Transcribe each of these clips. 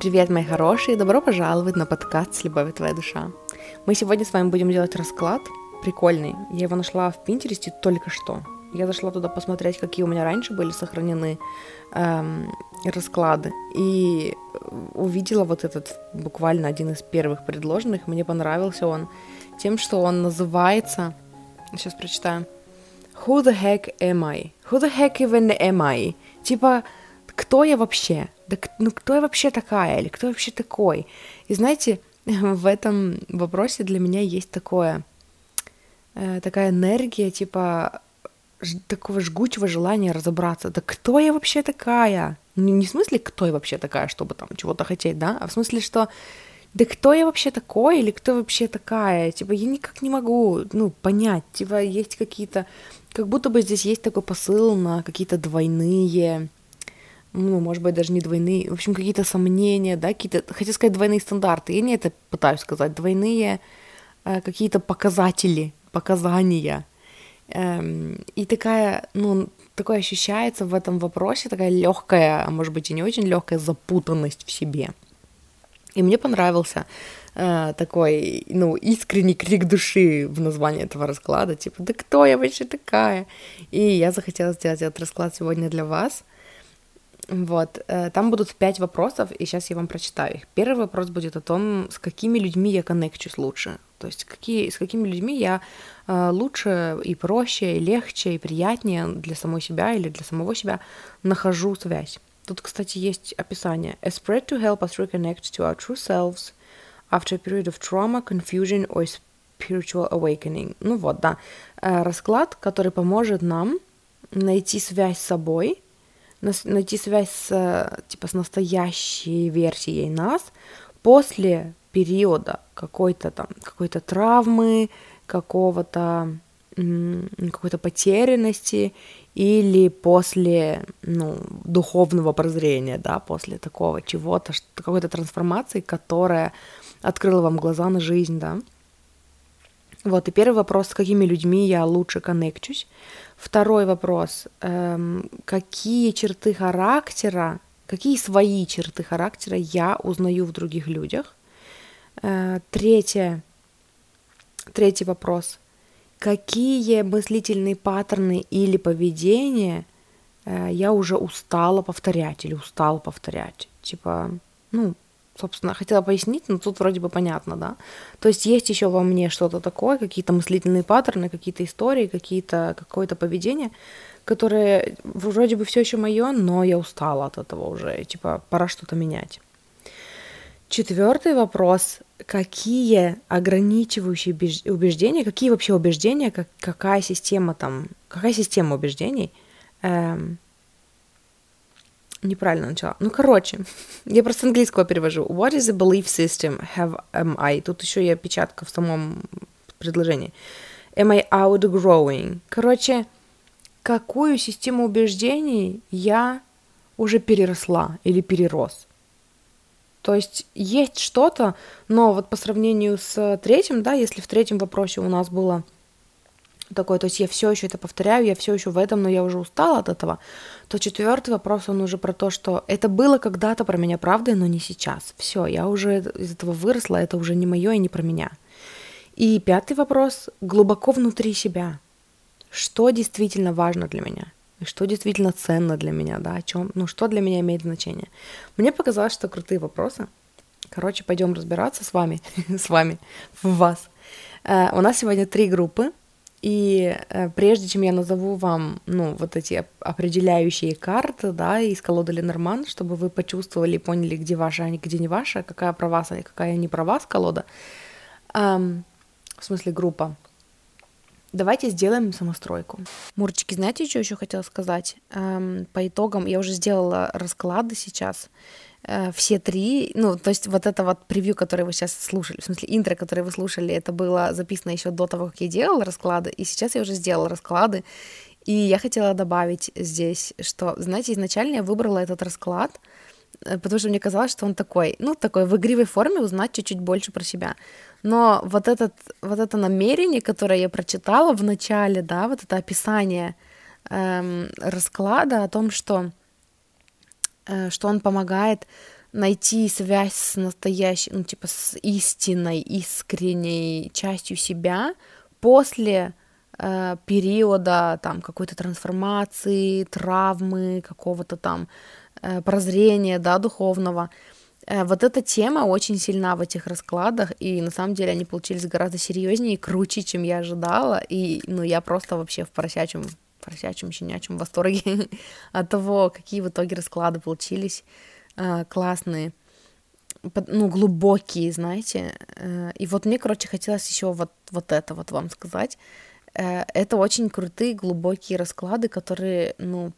Привет, мои хорошие, добро пожаловать на подкаст «С любовью твоя душа». Мы сегодня с вами будем делать расклад прикольный. Я его нашла в Пинтересте только что. Я зашла туда посмотреть, какие у меня раньше были сохранены эм, расклады. И увидела вот этот буквально один из первых предложенных. Мне понравился он тем, что он называется... Сейчас прочитаю. Who the heck am I? Who the heck even am I? Типа, кто я вообще? Да ну кто я вообще такая? Или кто я вообще такой? И знаете, в этом вопросе для меня есть такое, э, такая энергия, типа такого жгучего желания разобраться. Да кто я вообще такая? Не, не в смысле, кто я вообще такая, чтобы там чего-то хотеть, да, а в смысле, что да кто я вообще такой или кто вообще такая? Типа, я никак не могу, ну, понять. Типа, есть какие-то... Как будто бы здесь есть такой посыл на какие-то двойные ну, может быть, даже не двойные, в общем, какие-то сомнения, да, какие-то, хотел сказать, двойные стандарты, я не это пытаюсь сказать, двойные э, какие-то показатели, показания. Эм, и такая, ну, такое ощущается в этом вопросе, такая легкая, а может быть и не очень легкая запутанность в себе. И мне понравился э, такой, ну, искренний крик души в названии этого расклада, типа, да кто я вообще такая? И я захотела сделать этот расклад сегодня для вас. Вот, э, там будут пять вопросов, и сейчас я вам прочитаю их. Первый вопрос будет о том, с какими людьми я коннекчусь лучше. То есть какие, с какими людьми я э, лучше и проще, и легче, и приятнее для самой себя или для самого себя нахожу связь. Тут, кстати, есть описание. A spread to help us reconnect to our true selves after a period of trauma, confusion or spiritual awakening. Ну вот, да. Э, расклад, который поможет нам найти связь с собой – найти связь с, типа, с настоящей версией нас после периода какой-то там, какой-то травмы, какого-то какой-то потерянности или после ну, духовного прозрения, да, после такого чего-то, какой-то трансформации, которая открыла вам глаза на жизнь, да. Вот, и первый вопрос, с какими людьми я лучше коннекчусь. Второй вопрос, эм, какие черты характера, какие свои черты характера я узнаю в других людях. Э, третье, третий вопрос, какие мыслительные паттерны или поведения э, я уже устала повторять или устал повторять. Типа, ну, собственно, хотела пояснить, но тут вроде бы понятно, да. То есть есть еще во мне что-то такое, какие-то мыслительные паттерны, какие-то истории, какие-то какое-то поведение, которое вроде бы все еще мое, но я устала от этого уже, типа пора что-то менять. Четвертый вопрос: какие ограничивающие убеждения, какие вообще убеждения, как, какая система там, какая система убеждений эм, неправильно начала. Ну, короче, я просто английского перевожу. What is a belief system have am I? Тут еще и опечатка в самом предложении. Am I outgrowing? Короче, какую систему убеждений я уже переросла или перерос? То есть есть что-то, но вот по сравнению с третьим, да, если в третьем вопросе у нас было такой, то есть я все еще это повторяю, я все еще в этом, но я уже устала от этого, то четвертый вопрос, он уже про то, что это было когда-то про меня правда, но не сейчас. Все, я уже из этого выросла, это уже не мое и не про меня. И пятый вопрос глубоко внутри себя. Что действительно важно для меня? И что действительно ценно для меня, да, о чем, ну, что для меня имеет значение. Мне показалось, что крутые вопросы. Короче, пойдем разбираться с вами, с вами, в вас. Uh, у нас сегодня три группы. И э, прежде чем я назову вам, ну, вот эти определяющие карты, да, из колоды Ленорман, чтобы вы почувствовали и поняли, где ваша, а где не ваша, какая про вас, а какая не про вас колода, эм, в смысле группа, давайте сделаем самостройку. Мурчики, знаете, что еще хотела сказать? Эм, по итогам я уже сделала расклады сейчас, Э, все три, ну, то есть вот это вот превью, которое вы сейчас слушали, в смысле интро, которое вы слушали, это было записано еще до того, как я делала расклады, и сейчас я уже сделала расклады, и я хотела добавить здесь, что, знаете, изначально я выбрала этот расклад, э, потому что мне казалось, что он такой, ну, такой в игривой форме узнать чуть-чуть больше про себя. Но вот, этот, вот это намерение, которое я прочитала в начале, да, вот это описание эм, расклада о том, что что он помогает найти связь с настоящей, ну, типа, с истинной, искренней частью себя после э, периода там какой-то трансформации, травмы, какого-то там э, прозрения, да, духовного. Э, вот эта тема очень сильна в этих раскладах, и на самом деле они получились гораздо серьезнее и круче, чем я ожидала, и, ну, я просто вообще в поросячьем, поросячьем, щенячьем восторге от того, какие в итоге расклады получились э, классные, ну, глубокие, знаете. Э, и вот мне, короче, хотелось еще вот, вот это вот вам сказать. Э, это очень крутые, глубокие расклады, которые, ну,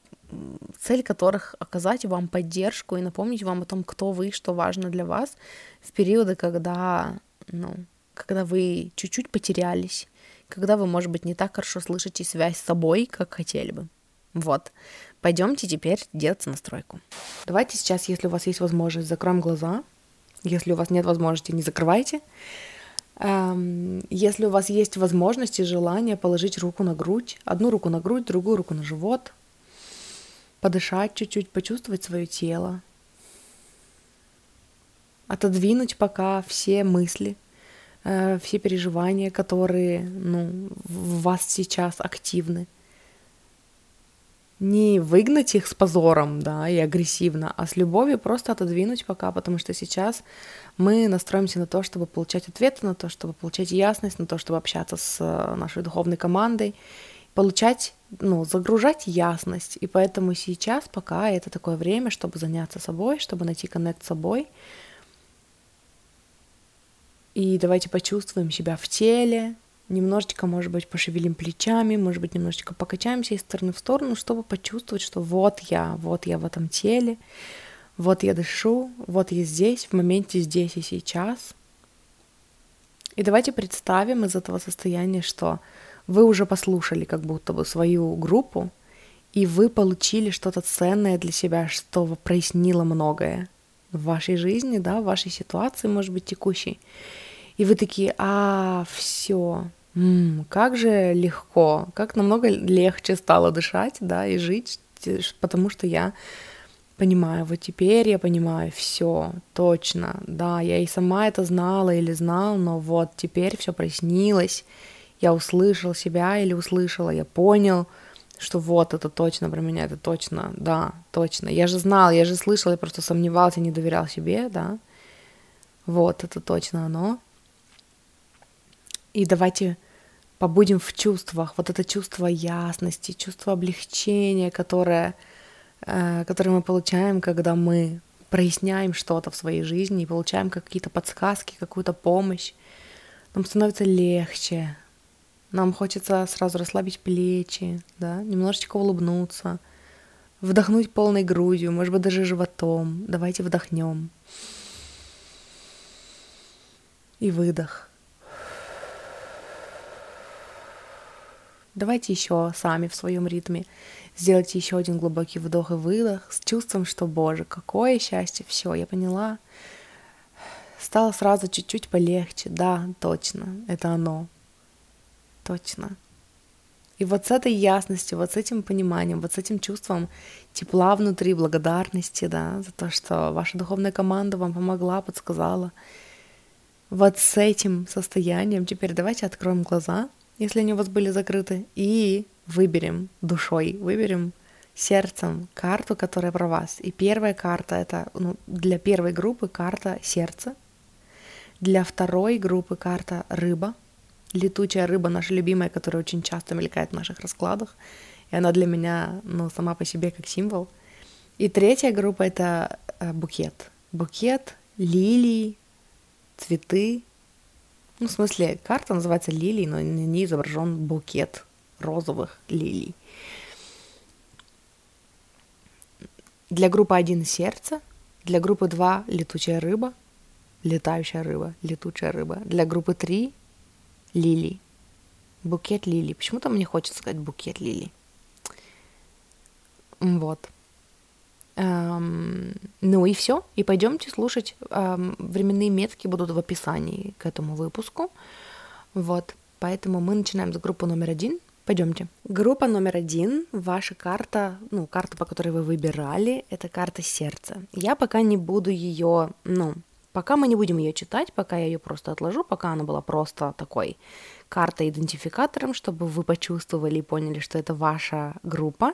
цель которых оказать вам поддержку и напомнить вам о том, кто вы, что важно для вас в периоды, когда, ну, когда вы чуть-чуть потерялись, когда вы, может быть, не так хорошо слышите связь с собой, как хотели бы. Вот. Пойдемте теперь делать настройку. Давайте сейчас, если у вас есть возможность, закроем глаза. Если у вас нет возможности, не закрывайте. Эм, если у вас есть возможность и желание положить руку на грудь, одну руку на грудь, другую руку на живот, подышать чуть-чуть, почувствовать свое тело, отодвинуть пока все мысли, э, все переживания, которые ну, в вас сейчас активны не выгнать их с позором, да, и агрессивно, а с любовью просто отодвинуть пока, потому что сейчас мы настроимся на то, чтобы получать ответы, на то, чтобы получать ясность, на то, чтобы общаться с э, нашей духовной командой, получать, ну, загружать ясность. И поэтому сейчас пока это такое время, чтобы заняться собой, чтобы найти коннект с собой. И давайте почувствуем себя в теле, немножечко, может быть, пошевелим плечами, может быть, немножечко покачаемся из стороны в сторону, чтобы почувствовать, что вот я, вот я в этом теле, вот я дышу, вот я здесь, в моменте здесь и сейчас. И давайте представим из этого состояния, что вы уже послушали как будто бы свою группу, и вы получили что-то ценное для себя, что прояснило многое в вашей жизни, да, в вашей ситуации, может быть, текущей. И вы такие, а, все, как же легко, как намного легче стало дышать, да, и жить, потому что я понимаю, вот теперь я понимаю, все, точно, да, я и сама это знала или знал, но вот теперь все прояснилось, я услышал себя или услышала, я понял, что вот это точно про меня, это точно, да, точно. Я же знал, я же слышал, я просто сомневался, не доверял себе, да. Вот, это точно оно. И давайте побудем в чувствах. Вот это чувство ясности, чувство облегчения, которое, э, которое мы получаем, когда мы проясняем что-то в своей жизни и получаем какие-то подсказки, какую-то помощь. Нам становится легче. Нам хочется сразу расслабить плечи, да, немножечко улыбнуться, вдохнуть полной грудью, может быть, даже животом. Давайте вдохнем. И выдох. Давайте еще сами в своем ритме сделайте еще один глубокий вдох и выдох с чувством, что, боже, какое счастье, все, я поняла. Стало сразу чуть-чуть полегче, да, точно, это оно, точно. И вот с этой ясностью, вот с этим пониманием, вот с этим чувством тепла внутри, благодарности, да, за то, что ваша духовная команда вам помогла, подсказала. Вот с этим состоянием теперь давайте откроем глаза — если они у вас были закрыты, и выберем душой, выберем сердцем карту, которая про вас. И первая карта это ну, для первой группы карта сердца, для второй группы карта рыба, летучая рыба, наша любимая, которая очень часто мелькает в наших раскладах, и она для меня, ну, сама по себе как символ. И третья группа это э, букет, букет лилий, цветы, ну, в смысле, карта называется лилии, но на ней изображен букет розовых лилий. Для группы 1 сердце, для группы 2 летучая рыба, летающая рыба, летучая рыба. Для группы 3 лилий, букет лилий. Почему-то мне хочется сказать букет лилий. Вот. Эм, ну и все. И пойдемте слушать. Эм, временные метки будут в описании к этому выпуску. Вот. Поэтому мы начинаем с группы номер один. Пойдемте. Группа номер один, ваша карта, ну, карта, по которой вы выбирали, это карта сердца. Я пока не буду ее, ну, пока мы не будем ее читать, пока я ее просто отложу, пока она была просто такой картой-идентификатором, чтобы вы почувствовали и поняли, что это ваша группа.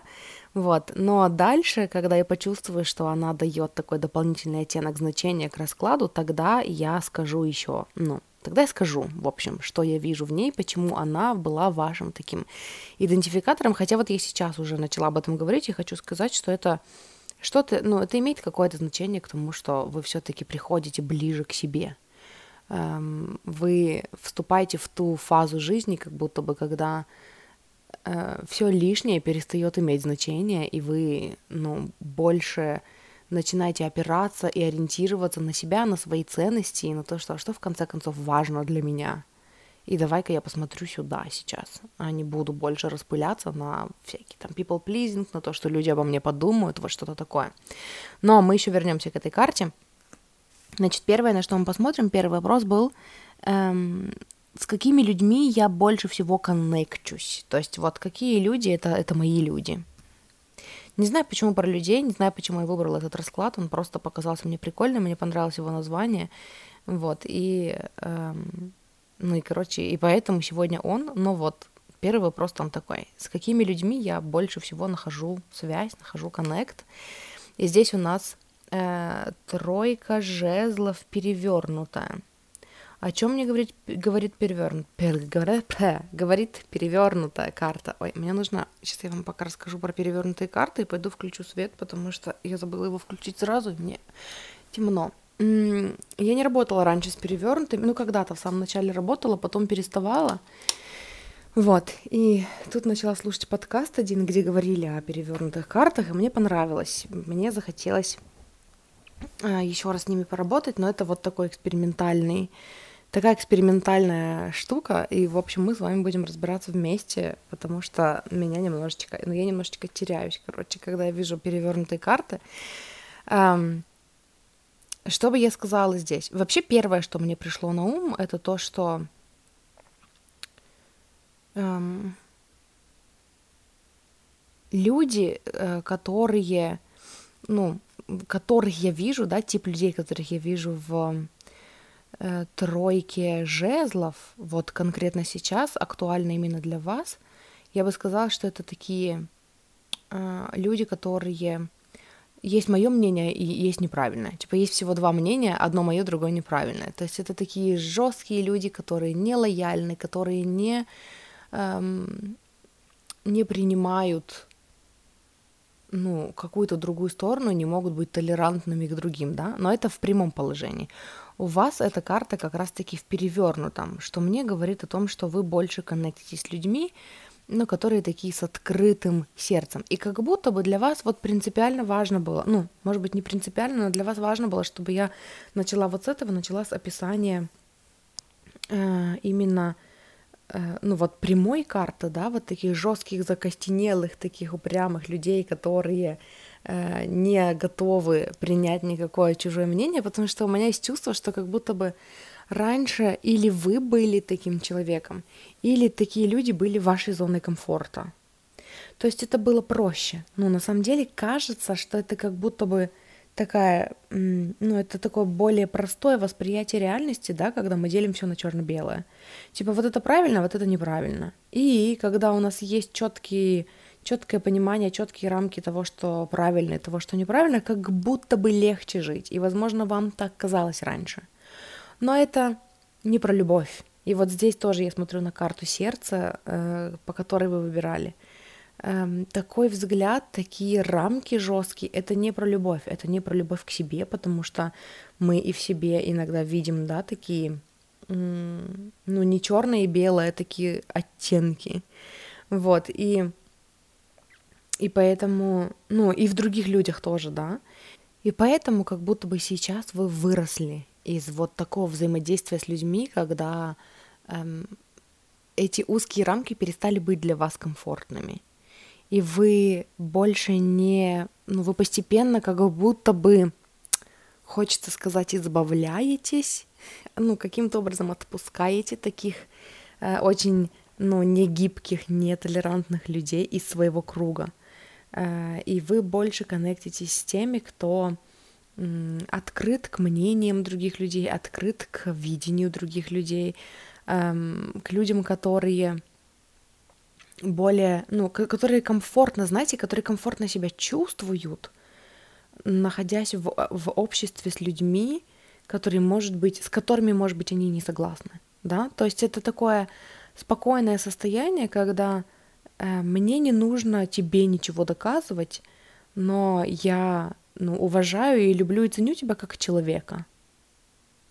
Вот. Но дальше, когда я почувствую, что она дает такой дополнительный оттенок значения к раскладу, тогда я скажу еще, ну, Тогда я скажу, в общем, что я вижу в ней, почему она была вашим таким идентификатором. Хотя вот я сейчас уже начала об этом говорить, и хочу сказать, что это что-то, ну, это имеет какое-то значение к тому, что вы все-таки приходите ближе к себе. Эм, вы вступаете в ту фазу жизни, как будто бы, когда э, все лишнее перестает иметь значение, и вы, ну, больше начинаете опираться и ориентироваться на себя, на свои ценности и на то, что, что в конце концов важно для меня. И давай-ка я посмотрю сюда сейчас, а не буду больше распыляться на всякие там people pleasing, на то, что люди обо мне подумают, вот что-то такое. Но мы еще вернемся к этой карте. Значит, первое, на что мы посмотрим, первый вопрос был, эм, с какими людьми я больше всего коннекчусь. То есть вот какие люди это, это мои люди. Не знаю, почему про людей, не знаю, почему я выбрала этот расклад, он просто показался мне прикольным, мне понравилось его название, вот, и, эм, ну и, короче, и поэтому сегодня он, но вот, первый вопрос там такой, с какими людьми я больше всего нахожу связь, нахожу коннект, и здесь у нас э, тройка жезлов перевернутая, о чем мне говорит, говорит перевернут, пер, говорит, говорит перевернутая карта. Ой, мне нужно, сейчас я вам пока расскажу про перевернутые карты и пойду включу свет, потому что я забыла его включить сразу, и мне темно. Я не работала раньше с перевернутыми, ну когда-то в самом начале работала, потом переставала. Вот, и тут начала слушать подкаст один, где говорили о перевернутых картах, и мне понравилось. Мне захотелось еще раз с ними поработать, но это вот такой экспериментальный такая экспериментальная штука, и, в общем, мы с вами будем разбираться вместе, потому что меня немножечко, ну, я немножечко теряюсь, короче, когда я вижу перевернутые карты. Что бы я сказала здесь? Вообще, первое, что мне пришло на ум, это то, что эм, люди, э, которые, ну, которых я вижу, да, тип людей, которых я вижу в э, тройки жезлов, вот конкретно сейчас, актуально именно для вас, я бы сказала, что это такие э, люди, которые есть мое мнение и есть неправильное. Типа есть всего два мнения, одно мое, другое неправильное. То есть это такие жесткие люди, которые не лояльны, которые не, эм, не принимают ну, какую-то другую сторону, не могут быть толерантными к другим, да, но это в прямом положении. У вас эта карта как раз-таки в перевернутом, что мне говорит о том, что вы больше коннектитесь с людьми, ну, которые такие с открытым сердцем. И как будто бы для вас вот принципиально важно было, ну, может быть, не принципиально, но для вас важно было, чтобы я начала вот с этого, начала с описания э, именно ну вот прямой карты, да, вот таких жестких, закостенелых, таких упрямых людей, которые э, не готовы принять никакое чужое мнение, потому что у меня есть чувство, что как будто бы раньше или вы были таким человеком, или такие люди были вашей зоной комфорта. То есть это было проще. Но на самом деле кажется, что это как будто бы такая, ну, это такое более простое восприятие реальности, да, когда мы делим все на черно-белое. Типа вот это правильно, вот это неправильно. И когда у нас есть четкие четкое понимание, четкие рамки того, что правильно и того, что неправильно, как будто бы легче жить. И, возможно, вам так казалось раньше. Но это не про любовь. И вот здесь тоже я смотрю на карту сердца, э, по которой вы выбирали – эм, такой взгляд, такие рамки жесткие, это не про любовь, это не про любовь к себе, потому что мы и в себе иногда видим, да, такие, ну, не черное и белое, а такие оттенки, вот, и, и поэтому, ну, и в других людях тоже, да, и поэтому как будто бы сейчас вы выросли из вот такого взаимодействия с людьми, когда эм, эти узкие рамки перестали быть для вас комфортными и вы больше не... Ну, вы постепенно как будто бы, хочется сказать, избавляетесь, ну, каким-то образом отпускаете таких э, очень ну, не гибких, нетолерантных людей из своего круга. Э, и вы больше коннектитесь с теми, кто открыт к мнениям других людей, открыт к видению других людей, эм, к людям, которые более, ну, которые комфортно, знаете, которые комфортно себя чувствуют, находясь в, в обществе с людьми, которые, может быть, с которыми, может быть, они не согласны, да, то есть это такое спокойное состояние, когда э, мне не нужно тебе ничего доказывать, но я ну, уважаю и люблю и ценю тебя как человека.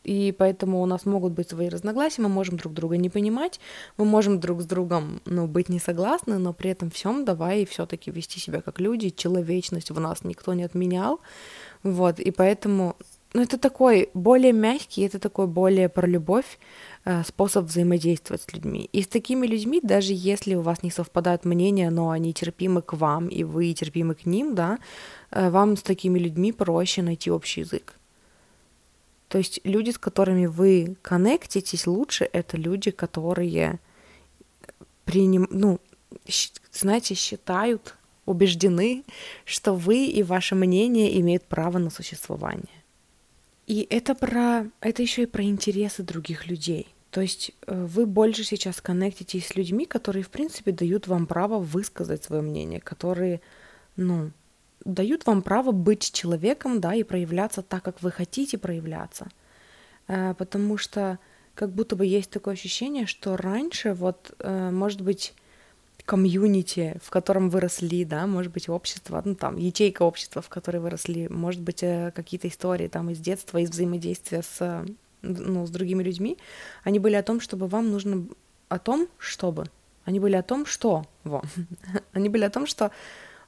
И поэтому у нас могут быть свои разногласия, мы можем друг друга не понимать, мы можем друг с другом ну, быть не согласны, но при этом всем давай все-таки вести себя как люди, человечность в нас никто не отменял. Вот, и поэтому ну, это такой более мягкий, это такой более про любовь, Э, способ взаимодействовать с людьми. И с такими людьми, даже если у вас не совпадают мнения, но они терпимы к вам, и вы терпимы к ним, да, э, вам с такими людьми проще найти общий язык. То есть люди, с которыми вы коннектитесь лучше, это люди, которые приним, ну, знаете, считают, убеждены, что вы и ваше мнение имеют право на существование. И это про, это еще и про интересы других людей. То есть э, вы больше сейчас коннектитесь с людьми, которые, в принципе, дают вам право высказать свое мнение, которые, ну, дают вам право быть человеком, да, и проявляться так, как вы хотите проявляться. Э, потому что как будто бы есть такое ощущение, что раньше вот, э, может быть, комьюнити, в котором выросли, да, может быть, общество, ну, там, ячейка общества, в которой выросли, может быть, какие-то истории там из детства, из взаимодействия с ну, с другими людьми, они были о том, чтобы вам нужно... О том, чтобы... Они были о том, что... Во. они были о том, что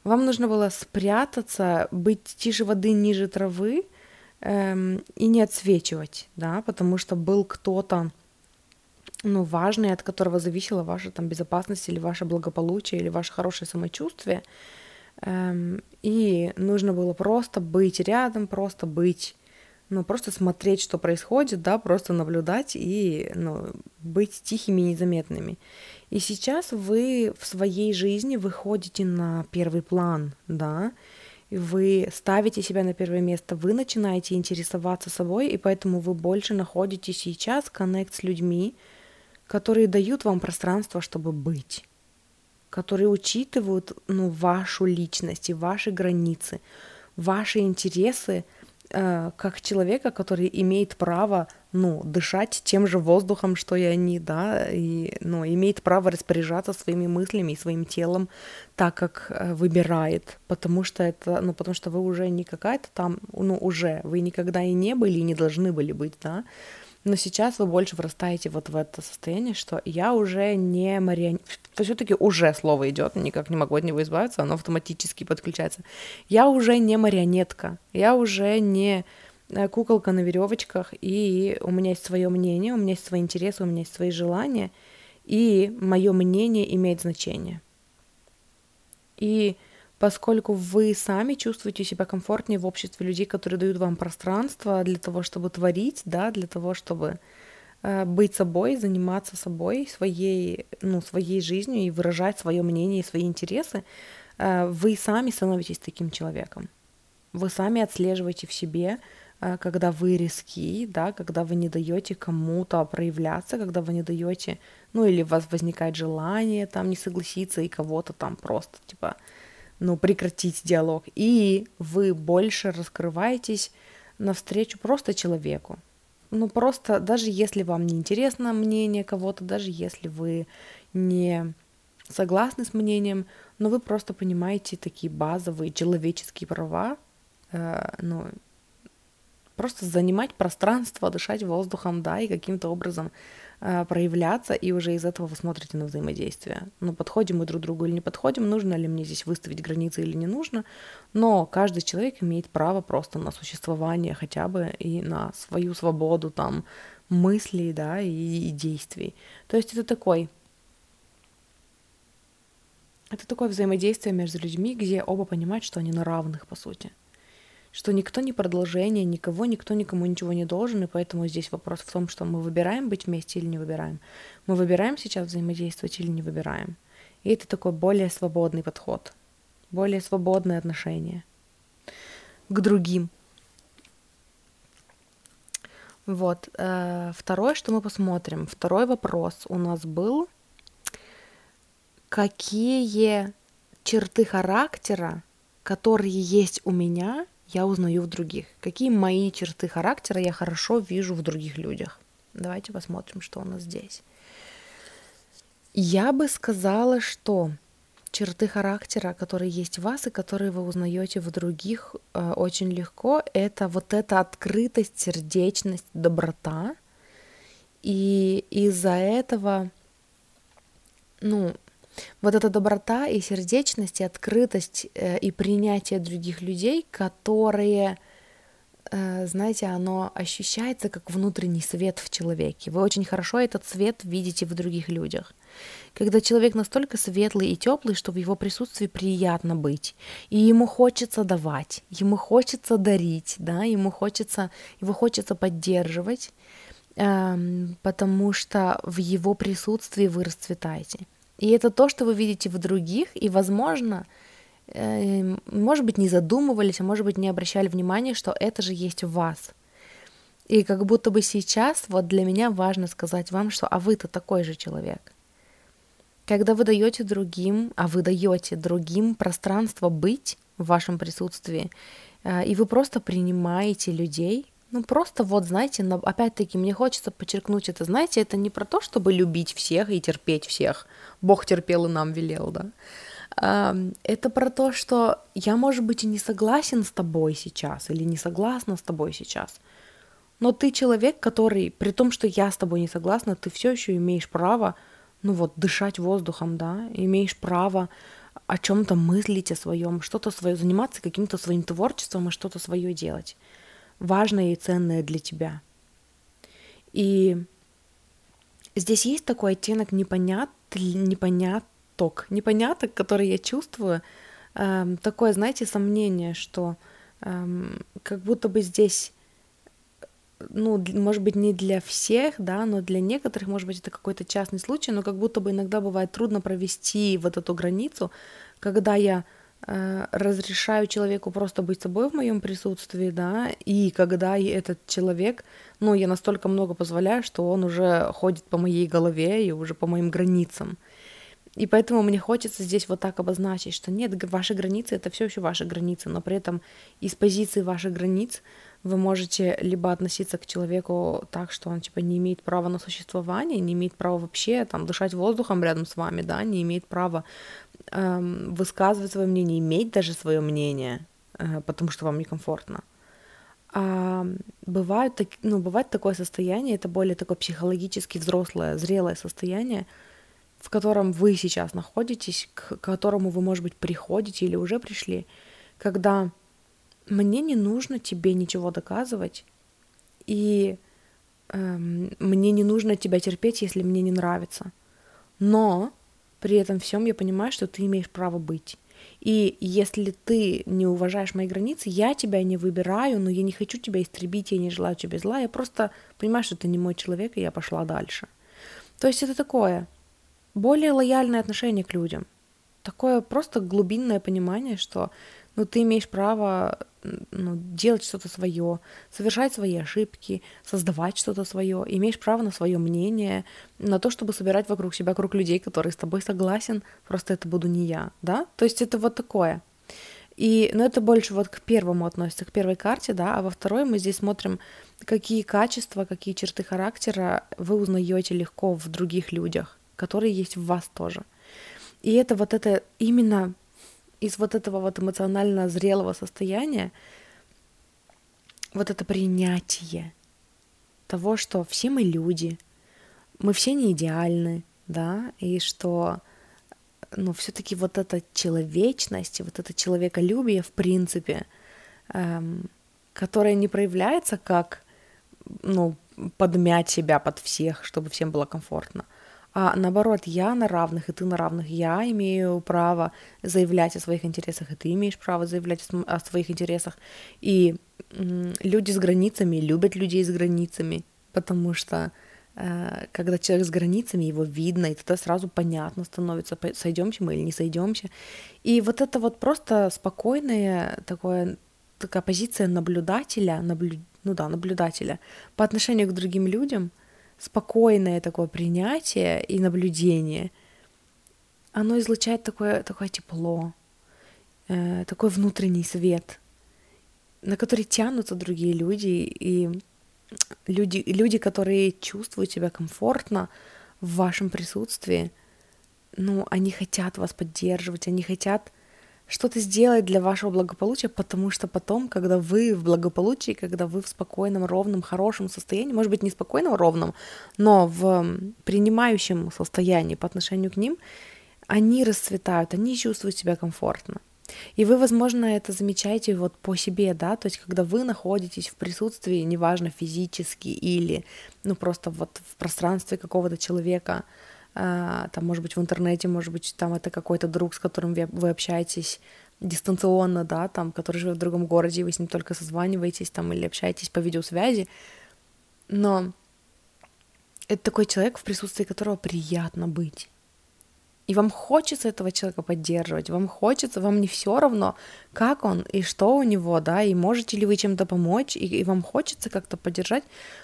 вам нужно было спрятаться, быть тише воды, ниже травы эм, и не отсвечивать, да, потому что был кто-то, ну, важный, от которого зависела ваша там безопасность или ваше благополучие или ваше хорошее самочувствие, эм, и нужно было просто быть рядом, просто быть ну, просто смотреть, что происходит, да, просто наблюдать и, ну, быть тихими и незаметными. И сейчас вы в своей жизни выходите на первый план, да, вы ставите себя на первое место, вы начинаете интересоваться собой, и поэтому вы больше находите сейчас коннект с людьми, которые дают вам пространство, чтобы быть, которые учитывают, ну, вашу личность и ваши границы, ваши интересы – Э, как человека, который имеет право, ну, дышать тем же воздухом, что и они, да, и, ну, имеет право распоряжаться своими мыслями и своим телом так, как э, выбирает, потому что это, ну, потому что вы уже не какая-то там, ну, уже, вы никогда и не были, и не должны были быть, да, но сейчас вы больше вырастаете вот в это состояние, что я уже не марионетка. Все-таки уже слово идет, никак не могу от него избавиться, оно автоматически подключается. Я уже не марионетка, я уже не э, куколка на веревочках, и у меня есть свое мнение, у меня есть свои интересы, у меня есть свои желания, и мое мнение имеет значение. И поскольку вы сами чувствуете себя комфортнее в обществе людей, которые дают вам пространство для того, чтобы творить, да, для того, чтобы быть собой, заниматься собой, своей, ну, своей жизнью и выражать свое мнение и свои интересы, э, вы сами становитесь таким человеком. Вы сами отслеживаете в себе, э, когда вы риски, да, когда вы не даете кому-то проявляться, когда вы не даете, ну или у вас возникает желание там не согласиться и кого-то там просто типа ну, прекратить диалог, и вы больше раскрываетесь навстречу просто человеку. Ну, просто, даже если вам не интересно мнение кого-то, даже если вы не согласны с мнением, но вы просто понимаете такие базовые человеческие права, э, ну, просто занимать пространство, дышать воздухом, да, и каким-то образом проявляться, и уже из этого вы смотрите на взаимодействие. Ну, подходим мы друг другу или не подходим, нужно ли мне здесь выставить границы или не нужно, но каждый человек имеет право просто на существование хотя бы и на свою свободу там мыслей, да, и, и действий. То есть это такой это такое взаимодействие между людьми, где оба понимают, что они на равных, по сути. Что никто не продолжение, никого, никто никому ничего не должен, и поэтому здесь вопрос в том, что мы выбираем быть вместе или не выбираем. Мы выбираем сейчас взаимодействовать или не выбираем. И это такой более свободный подход, более свободное отношение к другим. Вот. Э, второе, что мы посмотрим. Второй вопрос у нас был. Какие черты характера, которые есть у меня, я узнаю в других? Какие мои черты характера я хорошо вижу в других людях? Давайте посмотрим, что у нас здесь. Я бы сказала, что черты характера, которые есть в вас и которые вы узнаете в других э, очень легко, это вот эта открытость, сердечность, доброта. И из-за этого, ну, вот эта доброта и сердечность, и открытость, э, и принятие других людей, которые Э, знаете, оно ощущается как внутренний свет в человеке. Вы очень хорошо этот свет видите в других людях. Когда человек настолько светлый и теплый, что в его присутствии приятно быть, и ему хочется давать, ему хочется дарить, да, ему хочется, его хочется поддерживать, эм, потому что в его присутствии вы расцветаете. И это то, что вы видите в других, и, возможно, Эм, может быть, не задумывались, а может быть, не обращали внимания, что это же есть в вас. И как будто бы сейчас вот для меня важно сказать вам, что а вы-то такой же человек. Когда вы даете другим, а вы даете другим пространство быть в вашем присутствии, э, и вы просто принимаете людей, ну просто вот, знаете, опять-таки мне хочется подчеркнуть это, знаете, это не про то, чтобы любить всех и терпеть всех. Бог терпел и нам велел, да. Это про то, что я, может быть, и не согласен с тобой сейчас, или не согласна с тобой сейчас. Но ты человек, который, при том, что я с тобой не согласна, ты все еще имеешь право, ну вот, дышать воздухом, да, имеешь право о чем-то мыслить, о своем, что-то свое, заниматься каким-то своим творчеством и что-то свое делать. Важное и ценное для тебя. И здесь есть такой оттенок непонят, непонят, ток непоняток, который я чувствую, эм, такое, знаете, сомнение, что эм, как будто бы здесь ну, может быть, не для всех, да, но для некоторых, может быть, это какой-то частный случай, но как будто бы иногда бывает трудно провести вот эту границу, когда я разрешаю человеку просто быть собой в моем присутствии, да, и когда этот человек, ну, я настолько много позволяю, что он уже ходит по моей голове и уже по моим границам. И поэтому мне хочется здесь вот так обозначить, что нет, ваши границы это все еще ваши границы, но при этом из позиции ваших границ вы можете либо относиться к человеку так, что он типа не имеет права на существование, не имеет права вообще там дышать воздухом рядом с вами, да, не имеет права высказывать свое мнение, иметь даже свое мнение, э, потому что вам некомфортно. А бывают, ну, бывает такое состояние, это более такое психологически взрослое, зрелое состояние, в котором вы сейчас находитесь, к которому вы, может быть, приходите или уже пришли, когда мне не нужно тебе ничего доказывать, и эм, мне не нужно тебя терпеть, если мне не нравится. Но при этом всем я понимаю, что ты имеешь право быть. И если ты не уважаешь мои границы, я тебя не выбираю, но я не хочу тебя истребить, я не желаю тебе зла, я просто понимаю, что ты не мой человек, и я пошла дальше. То есть это такое, более лояльное отношение к людям. Такое просто глубинное понимание, что ну, ты имеешь право ну, делать что-то свое, совершать свои ошибки, создавать что-то свое, имеешь право на свое мнение, на то, чтобы собирать вокруг себя круг людей, которые с тобой согласен, просто это буду не я, да? То есть это вот такое. И, ну, это больше вот к первому относится, к первой карте, да, а во второй мы здесь смотрим, какие качества, какие черты характера вы узнаете легко в других людях которые есть в вас тоже. И это вот это именно из вот этого вот эмоционально зрелого состояния, вот это принятие того, что все мы люди, мы все не идеальны, да, и что ну, все-таки вот эта человечность, вот это человеколюбие, в принципе, эм, которое не проявляется как, ну, подмять себя под всех, чтобы всем было комфортно, а наоборот, я на равных, и ты на равных, я имею право заявлять о своих интересах, и ты имеешь право заявлять о своих интересах. И люди с границами любят людей с границами, потому что э, когда человек с границами, его видно, и тогда сразу понятно становится, сойдемся мы или не сойдемся. И вот это вот просто спокойное такое, такая позиция наблюдателя, наблю, ну да, наблюдателя по отношению к другим людям, спокойное такое принятие и наблюдение, оно излучает такое, такое тепло, э, такой внутренний свет, на который тянутся другие люди, и люди, люди, которые чувствуют себя комфортно в вашем присутствии, ну, они хотят вас поддерживать, они хотят что-то сделать для вашего благополучия, потому что потом, когда вы в благополучии, когда вы в спокойном, ровном, хорошем состоянии, может быть, не спокойном, ровном, но в принимающем состоянии по отношению к ним, они расцветают, они чувствуют себя комфортно. И вы, возможно, это замечаете вот по себе, да, то есть когда вы находитесь в присутствии, неважно, физически или, ну, просто вот в пространстве какого-то человека, а, там, может быть, в интернете, может быть, там это какой-то друг, с которым вы общаетесь дистанционно, да, там, который живет в другом городе, и вы с ним только созваниваетесь там или общаетесь по видеосвязи, но это такой человек, в присутствии которого приятно быть. И вам хочется этого человека поддерживать, вам хочется, вам не все равно, как он и что у него, да, и можете ли вы чем-то помочь, и, и вам хочется как-то поддержать,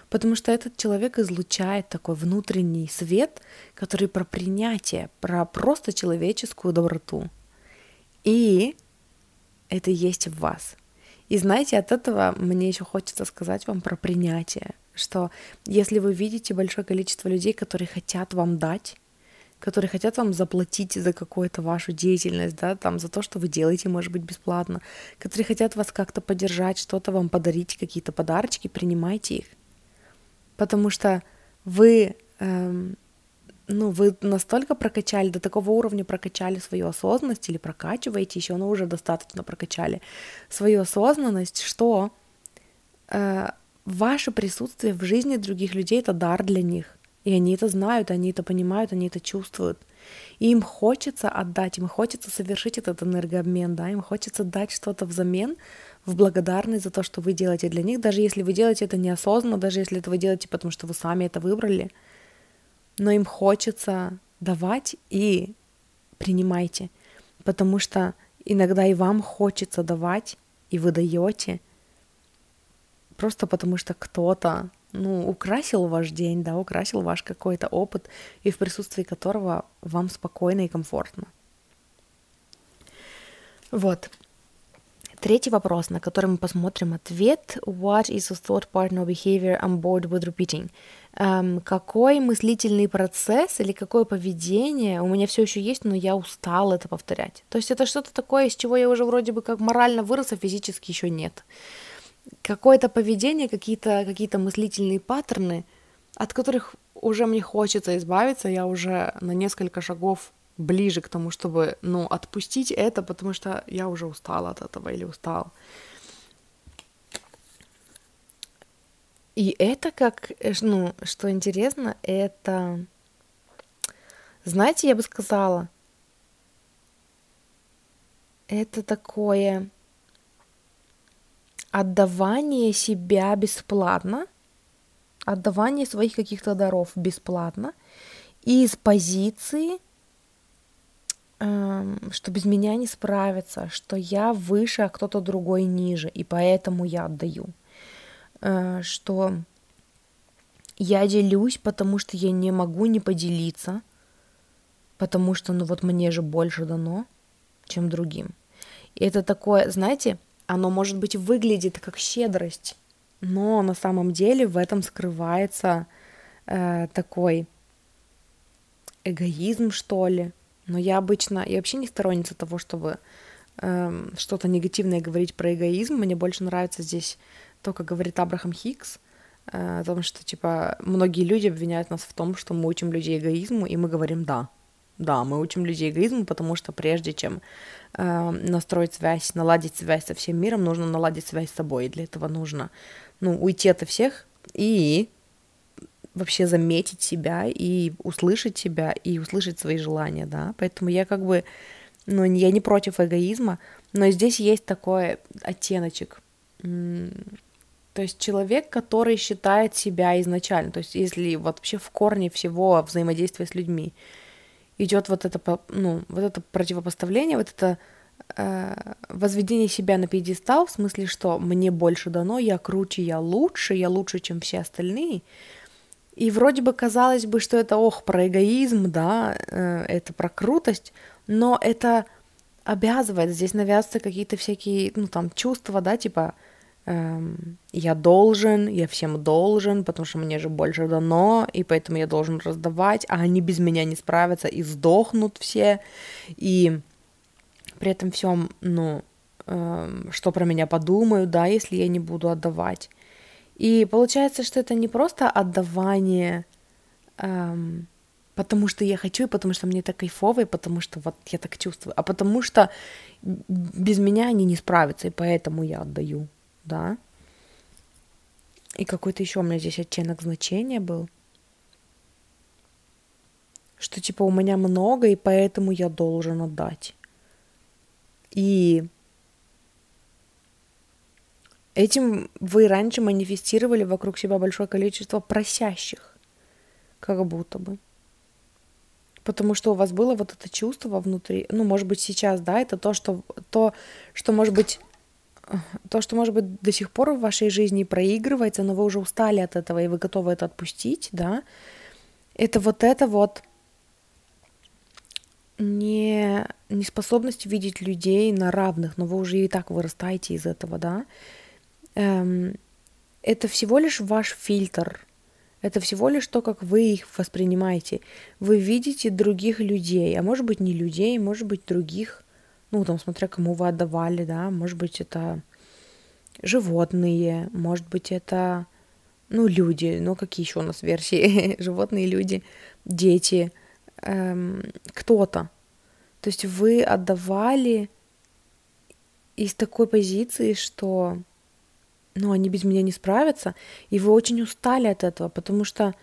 потому что этот человек излучает такой внутренний свет, который про принятие, про просто человеческую доброту. И это есть в вас. И знаете, от этого мне еще хочется сказать вам про принятие, что если вы видите большое количество людей, которые хотят вам дать, которые хотят вам заплатить за какую-то вашу деятельность, да, там, за то, что вы делаете, может быть, бесплатно, которые хотят вас как-то поддержать, что-то вам подарить, какие-то подарочки, принимайте их. Потому что вы, эм, ну, вы настолько прокачали, до такого уровня прокачали свою осознанность или прокачиваете еще, но уже достаточно прокачали свою осознанность, что э, ваше присутствие в жизни других людей это дар для них. И они это знают, они это понимают, они это чувствуют. И им хочется отдать, им хочется совершить этот энергообмен, да, им хочется дать что-то взамен, в благодарность за то, что вы делаете для них, даже если вы делаете это неосознанно, даже если это вы делаете, потому что вы сами это выбрали. Но им хочется давать и принимайте, потому что иногда и вам хочется давать, и вы даете, просто потому что кто-то ну, украсил ваш день, да, украсил ваш какой-то опыт, и в присутствии которого вам спокойно и комфортно. Вот. Третий вопрос, на который мы посмотрим ответ. What is a thought partner behavior I'm bored with repeating? Um, какой мыслительный процесс или какое поведение у меня все еще есть, но я устал это повторять. То есть это что-то такое, из чего я уже вроде бы как морально вырос, а физически еще нет какое-то поведение, какие-то какие мыслительные паттерны, от которых уже мне хочется избавиться, я уже на несколько шагов ближе к тому, чтобы, ну, отпустить это, потому что я уже устала от этого или устал. И это как, э, ну, что интересно, это, знаете, я бы сказала, это такое отдавание себя бесплатно, отдавание своих каких-то даров бесплатно, из позиции, эм, что без меня не справится, что я выше, а кто-то другой ниже, и поэтому я отдаю, э, что я делюсь, потому что я не могу не поделиться, потому что, ну вот мне же больше дано, чем другим. И это такое, знаете, оно, может быть, выглядит как щедрость, но на самом деле в этом скрывается э, такой эгоизм, что ли. Но я обычно, я вообще не сторонница того, чтобы э, что-то негативное говорить про эгоизм. Мне больше нравится здесь то, как говорит Абрахам Хикс, э, о том, что, типа, многие люди обвиняют нас в том, что мы учим людей эгоизму, и мы говорим «да». Да, мы учим людей эгоизму, потому что прежде чем настроить связь, наладить связь со всем миром, нужно наладить связь с собой. И для этого нужно ну, уйти от всех и вообще заметить себя и услышать себя и услышать свои желания, да. Поэтому я как бы, ну, я не против эгоизма, но здесь есть такой оттеночек. То есть человек, который считает себя изначально, то есть если вот вообще в корне всего взаимодействия с людьми идет вот это, ну, вот это противопоставление, вот это э, возведение себя на пьедестал, в смысле, что мне больше дано, я круче, я лучше, я лучше, чем все остальные. И вроде бы казалось бы, что это, ох, про эгоизм, да, э, это про крутость, но это обязывает, здесь навязываются какие-то всякие, ну, там, чувства, да, типа, я должен, я всем должен, потому что мне же больше дано, и поэтому я должен раздавать, а они без меня не справятся и сдохнут все, и при этом всем, ну, эм, что про меня подумают, да, если я не буду отдавать. И получается, что это не просто отдавание, эм, потому что я хочу, и потому что мне это кайфово, и потому что вот я так чувствую, а потому что без меня они не справятся, и поэтому я отдаю, да. И какой-то еще у меня здесь оттенок значения был, что типа у меня много, и поэтому я должен отдать. И Этим вы раньше манифестировали вокруг себя большое количество просящих, как будто бы. Потому что у вас было вот это чувство внутри, ну, может быть, сейчас, да, это то, что, то, что может быть, то, что, может быть, до сих пор в вашей жизни проигрывается, но вы уже устали от этого, и вы готовы это отпустить, да, это вот это вот не, неспособность видеть людей на равных, но вы уже и так вырастаете из этого, да, эм, это всего лишь ваш фильтр. Это всего лишь то, как вы их воспринимаете. Вы видите других людей, а может быть не людей, может быть других, ну там смотря кому вы отдавали, да, может быть это животные, может быть это, ну люди, ну какие еще у нас версии, животные, люди, дети, эм, кто-то. То есть вы отдавали из такой позиции, что ну, они без меня не справятся, и вы очень устали от этого, потому что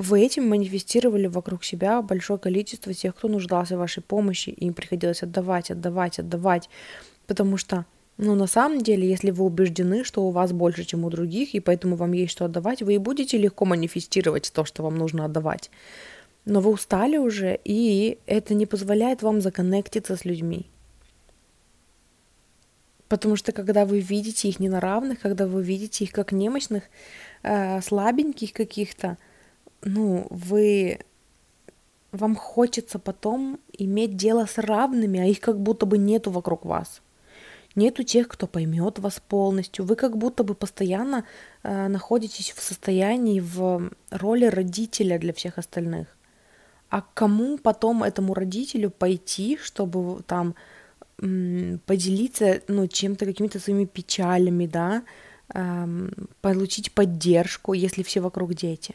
вы этим манифестировали вокруг себя большое количество тех, кто нуждался в вашей помощи, и им приходилось отдавать, отдавать, отдавать, потому что, ну, на самом деле, если вы убеждены, что у вас больше, чем у других, и поэтому вам есть что отдавать, вы и будете легко манифестировать то, что вам нужно отдавать. Но вы устали уже, и это не позволяет вам законнектиться с людьми. Потому что когда вы видите их не на равных, когда вы видите их как немощных, э, слабеньких каких-то, ну, вы вам хочется потом иметь дело с равными, а их как будто бы нету вокруг вас. Нету тех, кто поймет вас полностью. Вы как будто бы постоянно э, находитесь в состоянии, в роли родителя для всех остальных. А кому потом этому родителю пойти, чтобы там поделиться, ну, чем-то, какими-то своими печалями, да, получить поддержку, если все вокруг дети.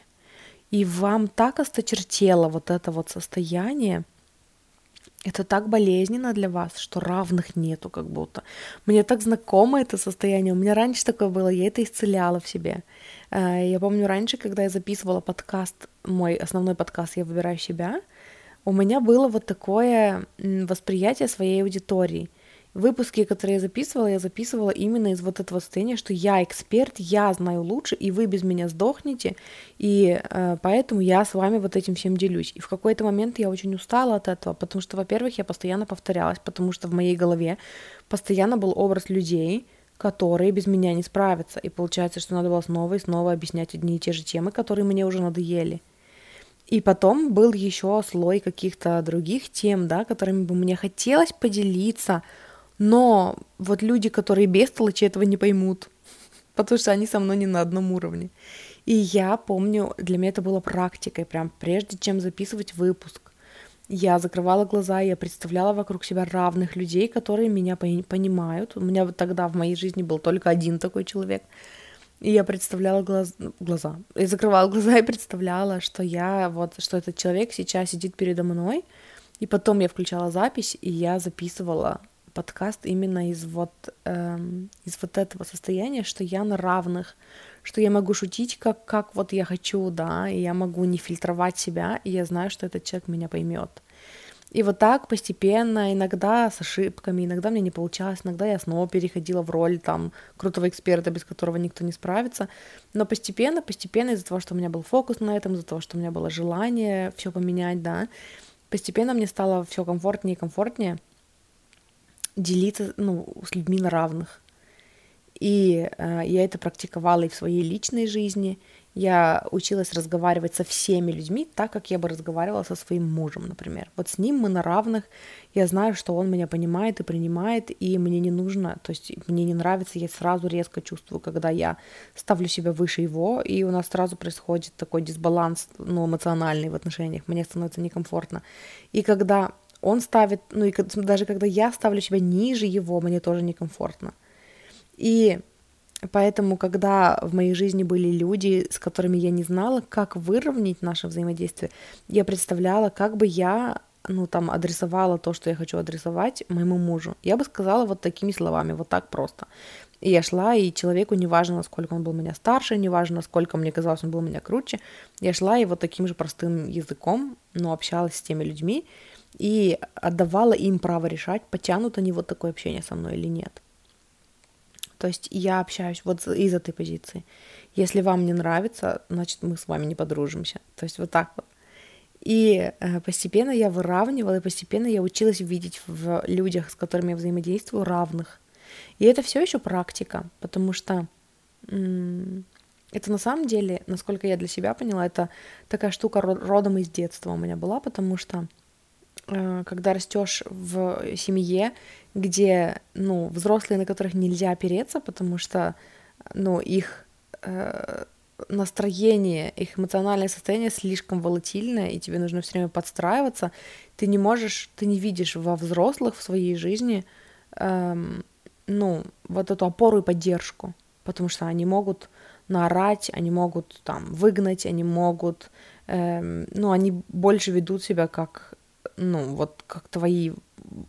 И вам так осточертело вот это вот состояние, это так болезненно для вас, что равных нету как будто. Мне так знакомо это состояние. У меня раньше такое было, я это исцеляла в себе. Э, я помню раньше, когда я записывала подкаст, мой основной подкаст «Я выбираю себя», у меня было вот такое восприятие своей аудитории. Выпуски, которые я записывала, я записывала именно из вот этого состояния, что я эксперт, я знаю лучше, и вы без меня сдохнете, и э, поэтому я с вами вот этим всем делюсь. И в какой-то момент я очень устала от этого, потому что, во-первых, я постоянно повторялась, потому что в моей голове постоянно был образ людей, которые без меня не справятся. И получается, что надо было снова и снова объяснять одни и те же темы, которые мне уже надоели. И потом был еще слой каких-то других тем, да, которыми бы мне хотелось поделиться, но вот люди, которые бестолочи, этого не поймут, потому что они со мной не на одном уровне. И я помню, для меня это было практикой, прям прежде чем записывать выпуск. Я закрывала глаза, я представляла вокруг себя равных людей, которые меня понимают. У меня вот тогда в моей жизни был только один такой человек — и я представляла глаз... глаза. Я закрывала глаза и представляла, что я вот, что этот человек сейчас сидит передо мной. И потом я включала запись, и я записывала подкаст именно из вот, эм, из вот этого состояния, что я на равных, что я могу шутить, как, как вот я хочу, да, и я могу не фильтровать себя, и я знаю, что этот человек меня поймет. И вот так постепенно, иногда с ошибками, иногда мне не получалось, иногда я снова переходила в роль там крутого эксперта, без которого никто не справится. Но постепенно, постепенно из-за того, что у меня был фокус на этом, из-за того, что у меня было желание все поменять, да, постепенно мне стало все комфортнее и комфортнее делиться ну, с людьми на равных. И э, я это практиковала и в своей личной жизни. Я училась разговаривать со всеми людьми так, как я бы разговаривала со своим мужем, например. Вот с ним мы на равных. Я знаю, что он меня понимает и принимает, и мне не нужно, то есть мне не нравится, я сразу резко чувствую, когда я ставлю себя выше его, и у нас сразу происходит такой дисбаланс, ну, эмоциональный в отношениях. Мне становится некомфортно. И когда он ставит, ну и даже когда я ставлю себя ниже его, мне тоже некомфортно. И поэтому, когда в моей жизни были люди, с которыми я не знала, как выровнять наше взаимодействие, я представляла, как бы я ну, там, адресовала то, что я хочу адресовать моему мужу. Я бы сказала вот такими словами, вот так просто. И я шла, и человеку неважно, насколько он был меня старше, неважно, насколько мне казалось, он был меня круче, я шла и вот таким же простым языком, но общалась с теми людьми и отдавала им право решать, потянут они вот такое общение со мной или нет. То есть я общаюсь вот из этой позиции. Если вам не нравится, значит, мы с вами не подружимся. То есть вот так вот. И э, постепенно я выравнивала, и постепенно я училась видеть в людях, с которыми я взаимодействую, равных. И это все еще практика, потому что это на самом деле, насколько я для себя поняла, это такая штука родом из детства у меня была, потому что когда растешь в семье, где, ну, взрослые, на которых нельзя опереться, потому что, ну, их э, настроение, их эмоциональное состояние слишком волатильное, и тебе нужно все время подстраиваться, ты не можешь, ты не видишь во взрослых в своей жизни, эм, ну, вот эту опору и поддержку, потому что они могут наорать, они могут там выгнать, они могут, эм, ну, они больше ведут себя как, ну, вот как твои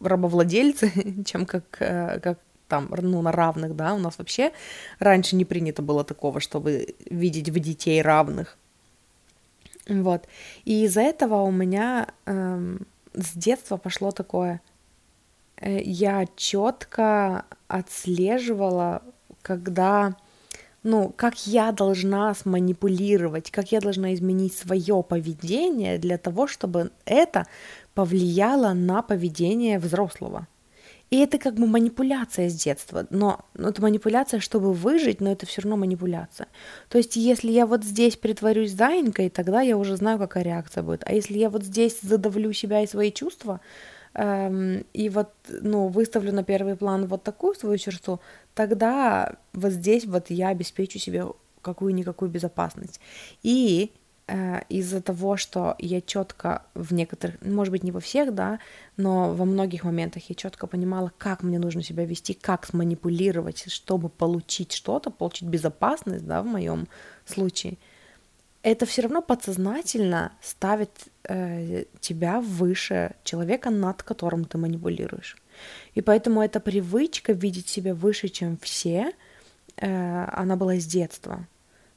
рабовладельцы, чем как, э, как там, ну, на равных, да, у нас вообще раньше не принято было такого, чтобы видеть в детей равных. Вот. И из-за этого у меня эм, с детства пошло такое. Э, я четко отслеживала, когда, ну, как я должна сманипулировать, как я должна изменить свое поведение для того, чтобы это повлияло на поведение взрослого. И это как бы манипуляция с детства, но ну, это манипуляция, чтобы выжить, но это все равно манипуляция. То есть, если я вот здесь притворюсь заинькой, тогда я уже знаю, какая реакция будет. А если я вот здесь задавлю себя и свои чувства, эм, и вот, ну, выставлю на первый план вот такую свою черту, тогда вот здесь вот я обеспечу себе какую-никакую безопасность. И из-за того, что я четко в некоторых, может быть, не во всех, да, но во многих моментах я четко понимала, как мне нужно себя вести, как сманипулировать, чтобы получить что-то, получить безопасность, да, в моем случае. Это все равно подсознательно ставит э, тебя выше человека, над которым ты манипулируешь. И поэтому эта привычка видеть себя выше, чем все, э, она была с детства.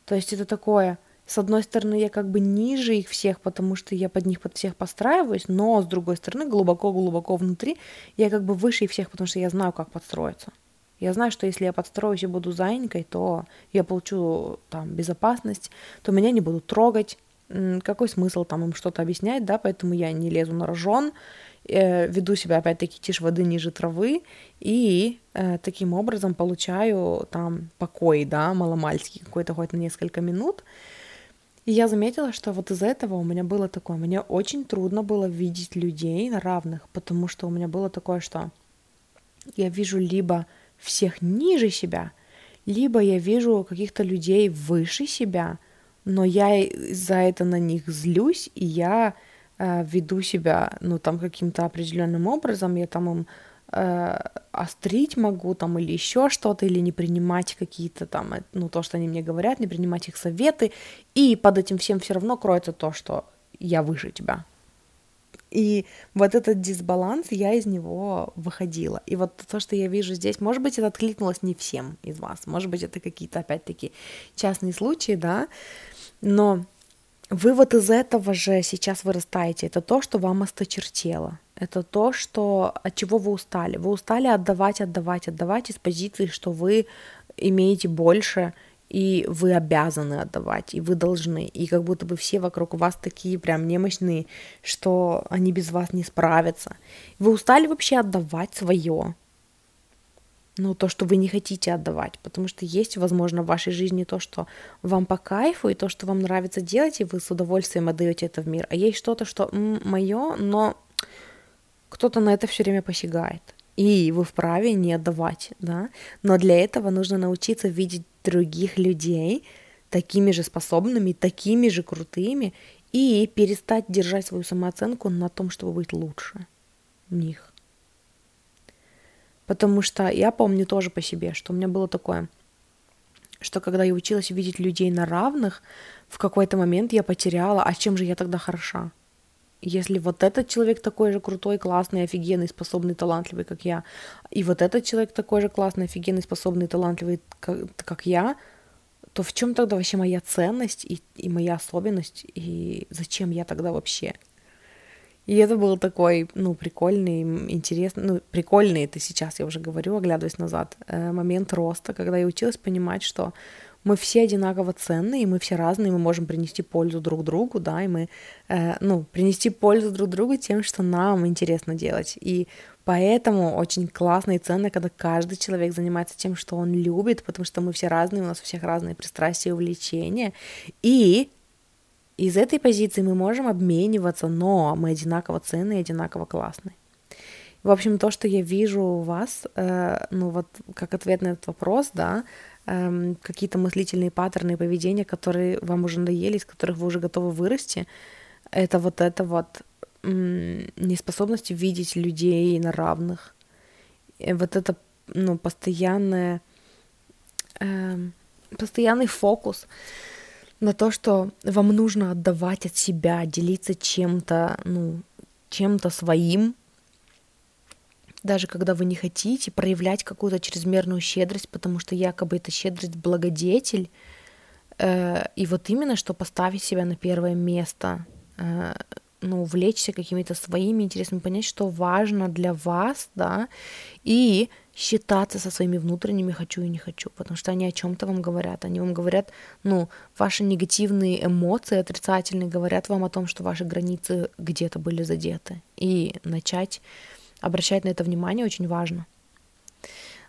То есть это такое с одной стороны, я как бы ниже их всех, потому что я под них под всех подстраиваюсь, но с другой стороны, глубоко-глубоко внутри, я как бы выше их всех, потому что я знаю, как подстроиться. Я знаю, что если я подстроюсь и буду заинькой, то я получу там безопасность, то меня не будут трогать. Какой смысл там им что-то объяснять, да, поэтому я не лезу на рожон, э, веду себя опять-таки тише воды ниже травы и э, таким образом получаю там покой, да, маломальский какой-то хоть на несколько минут, и я заметила, что вот из этого у меня было такое, мне очень трудно было видеть людей на равных, потому что у меня было такое, что я вижу либо всех ниже себя, либо я вижу каких-то людей выше себя, но я за это на них злюсь, и я э, веду себя, ну, там, каким-то определенным образом, я там им э, острить могу там или еще что-то, или не принимать какие-то там, э, ну, то, что они мне говорят, не принимать их советы, и под этим всем все равно кроется то, что я выше тебя. И вот этот дисбаланс, я из него выходила. И вот то, что я вижу здесь, может быть, это откликнулось не всем из вас, может быть, это какие-то, опять-таки, частные случаи, да, но вы вот из этого же сейчас вырастаете. Это то, что вам осточертело. Это то, что, от чего вы устали. Вы устали отдавать, отдавать, отдавать из позиции, что вы имеете больше, и вы обязаны отдавать, и вы должны, и как будто бы все вокруг вас такие прям немощные, что они без вас не справятся. Вы устали вообще отдавать свое, ну, то, что вы не хотите отдавать, потому что есть, возможно, в вашей жизни то, что вам по кайфу, и то, что вам нравится делать, и вы с удовольствием отдаете это в мир, а есть что-то, что мое, но кто-то на это все время посягает и вы вправе не отдавать, да, но для этого нужно научиться видеть других людей такими же способными, такими же крутыми, и перестать держать свою самооценку на том, чтобы быть лучше них. Потому что я помню тоже по себе, что у меня было такое, что когда я училась видеть людей на равных, в какой-то момент я потеряла, а чем же я тогда хороша? Если вот этот человек такой же крутой, классный, офигенный, способный, талантливый, как я, и вот этот человек такой же классный, офигенный, способный, талантливый, как, как я, то в чем тогда вообще моя ценность и, и моя особенность, и зачем я тогда вообще? И это был такой, ну, прикольный, интересный, ну, прикольный, это сейчас я уже говорю, оглядываясь назад, э, момент роста, когда я училась понимать, что мы все одинаково ценны, и мы все разные, мы можем принести пользу друг другу, да, и мы, э, ну, принести пользу друг другу тем, что нам интересно делать. И поэтому очень классно и ценно, когда каждый человек занимается тем, что он любит, потому что мы все разные, у нас у всех разные пристрастия и увлечения. И из этой позиции мы можем обмениваться, но мы одинаково ценные одинаково классные. В общем, то, что я вижу у вас, э, ну вот как ответ на этот вопрос, да, эм, какие-то мыслительные паттерны поведения, которые вам уже надоели, из которых вы уже готовы вырасти, это вот это вот м- неспособность видеть людей на равных. И вот это ну, постоянное, эм, постоянный фокус на то, что вам нужно отдавать от себя, делиться чем-то, ну, чем-то своим, даже когда вы не хотите проявлять какую-то чрезмерную щедрость, потому что якобы это щедрость благодетель, э, и вот именно что поставить себя на первое место, э, ну, увлечься какими-то своими интересами, понять, что важно для вас, да, и считаться со своими внутренними хочу и не хочу, потому что они о чем-то вам говорят, они вам говорят, ну, ваши негативные эмоции отрицательные говорят вам о том, что ваши границы где-то были задеты, и начать Обращать на это внимание очень важно.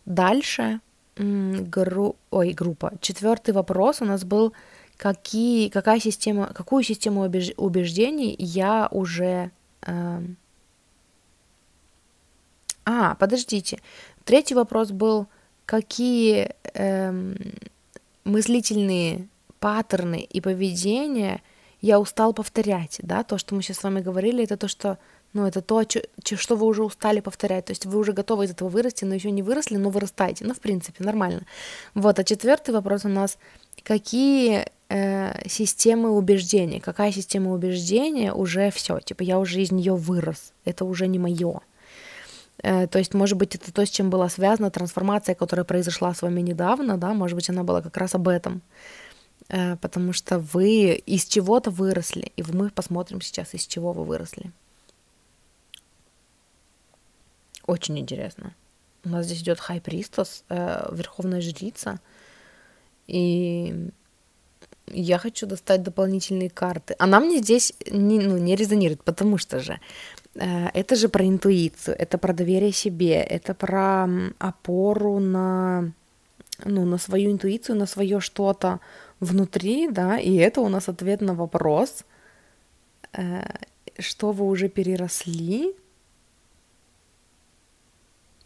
Дальше гру... Ой, группа. Четвертый вопрос у нас был, какие, какая система, какую систему убеж... убеждений я уже... Э... А, подождите. Третий вопрос был, какие э, мыслительные паттерны и поведения я устал повторять, да, то, что мы сейчас с вами говорили, это то, что ну, это то, что вы уже устали повторять. То есть вы уже готовы из этого вырасти, но еще не выросли, но вырастаете. Ну, в принципе, нормально. Вот, а четвертый вопрос у нас, какие э, системы убеждений, какая система убеждения уже все, типа я уже из нее вырос, это уже не мое. Э, то есть, может быть, это то, с чем была связана трансформация, которая произошла с вами недавно, да, может быть, она была как раз об этом э, потому что вы из чего-то выросли, и мы посмотрим сейчас, из чего вы выросли. Очень интересно. У нас здесь идет Хай Пристос, э, Верховная Жрица. И я хочу достать дополнительные карты. Она мне здесь не, ну, не резонирует, потому что же э, это же про интуицию, это про доверие себе, это про опору на, ну, на свою интуицию, на свое что-то внутри, да, и это у нас ответ на вопрос, э, что вы уже переросли,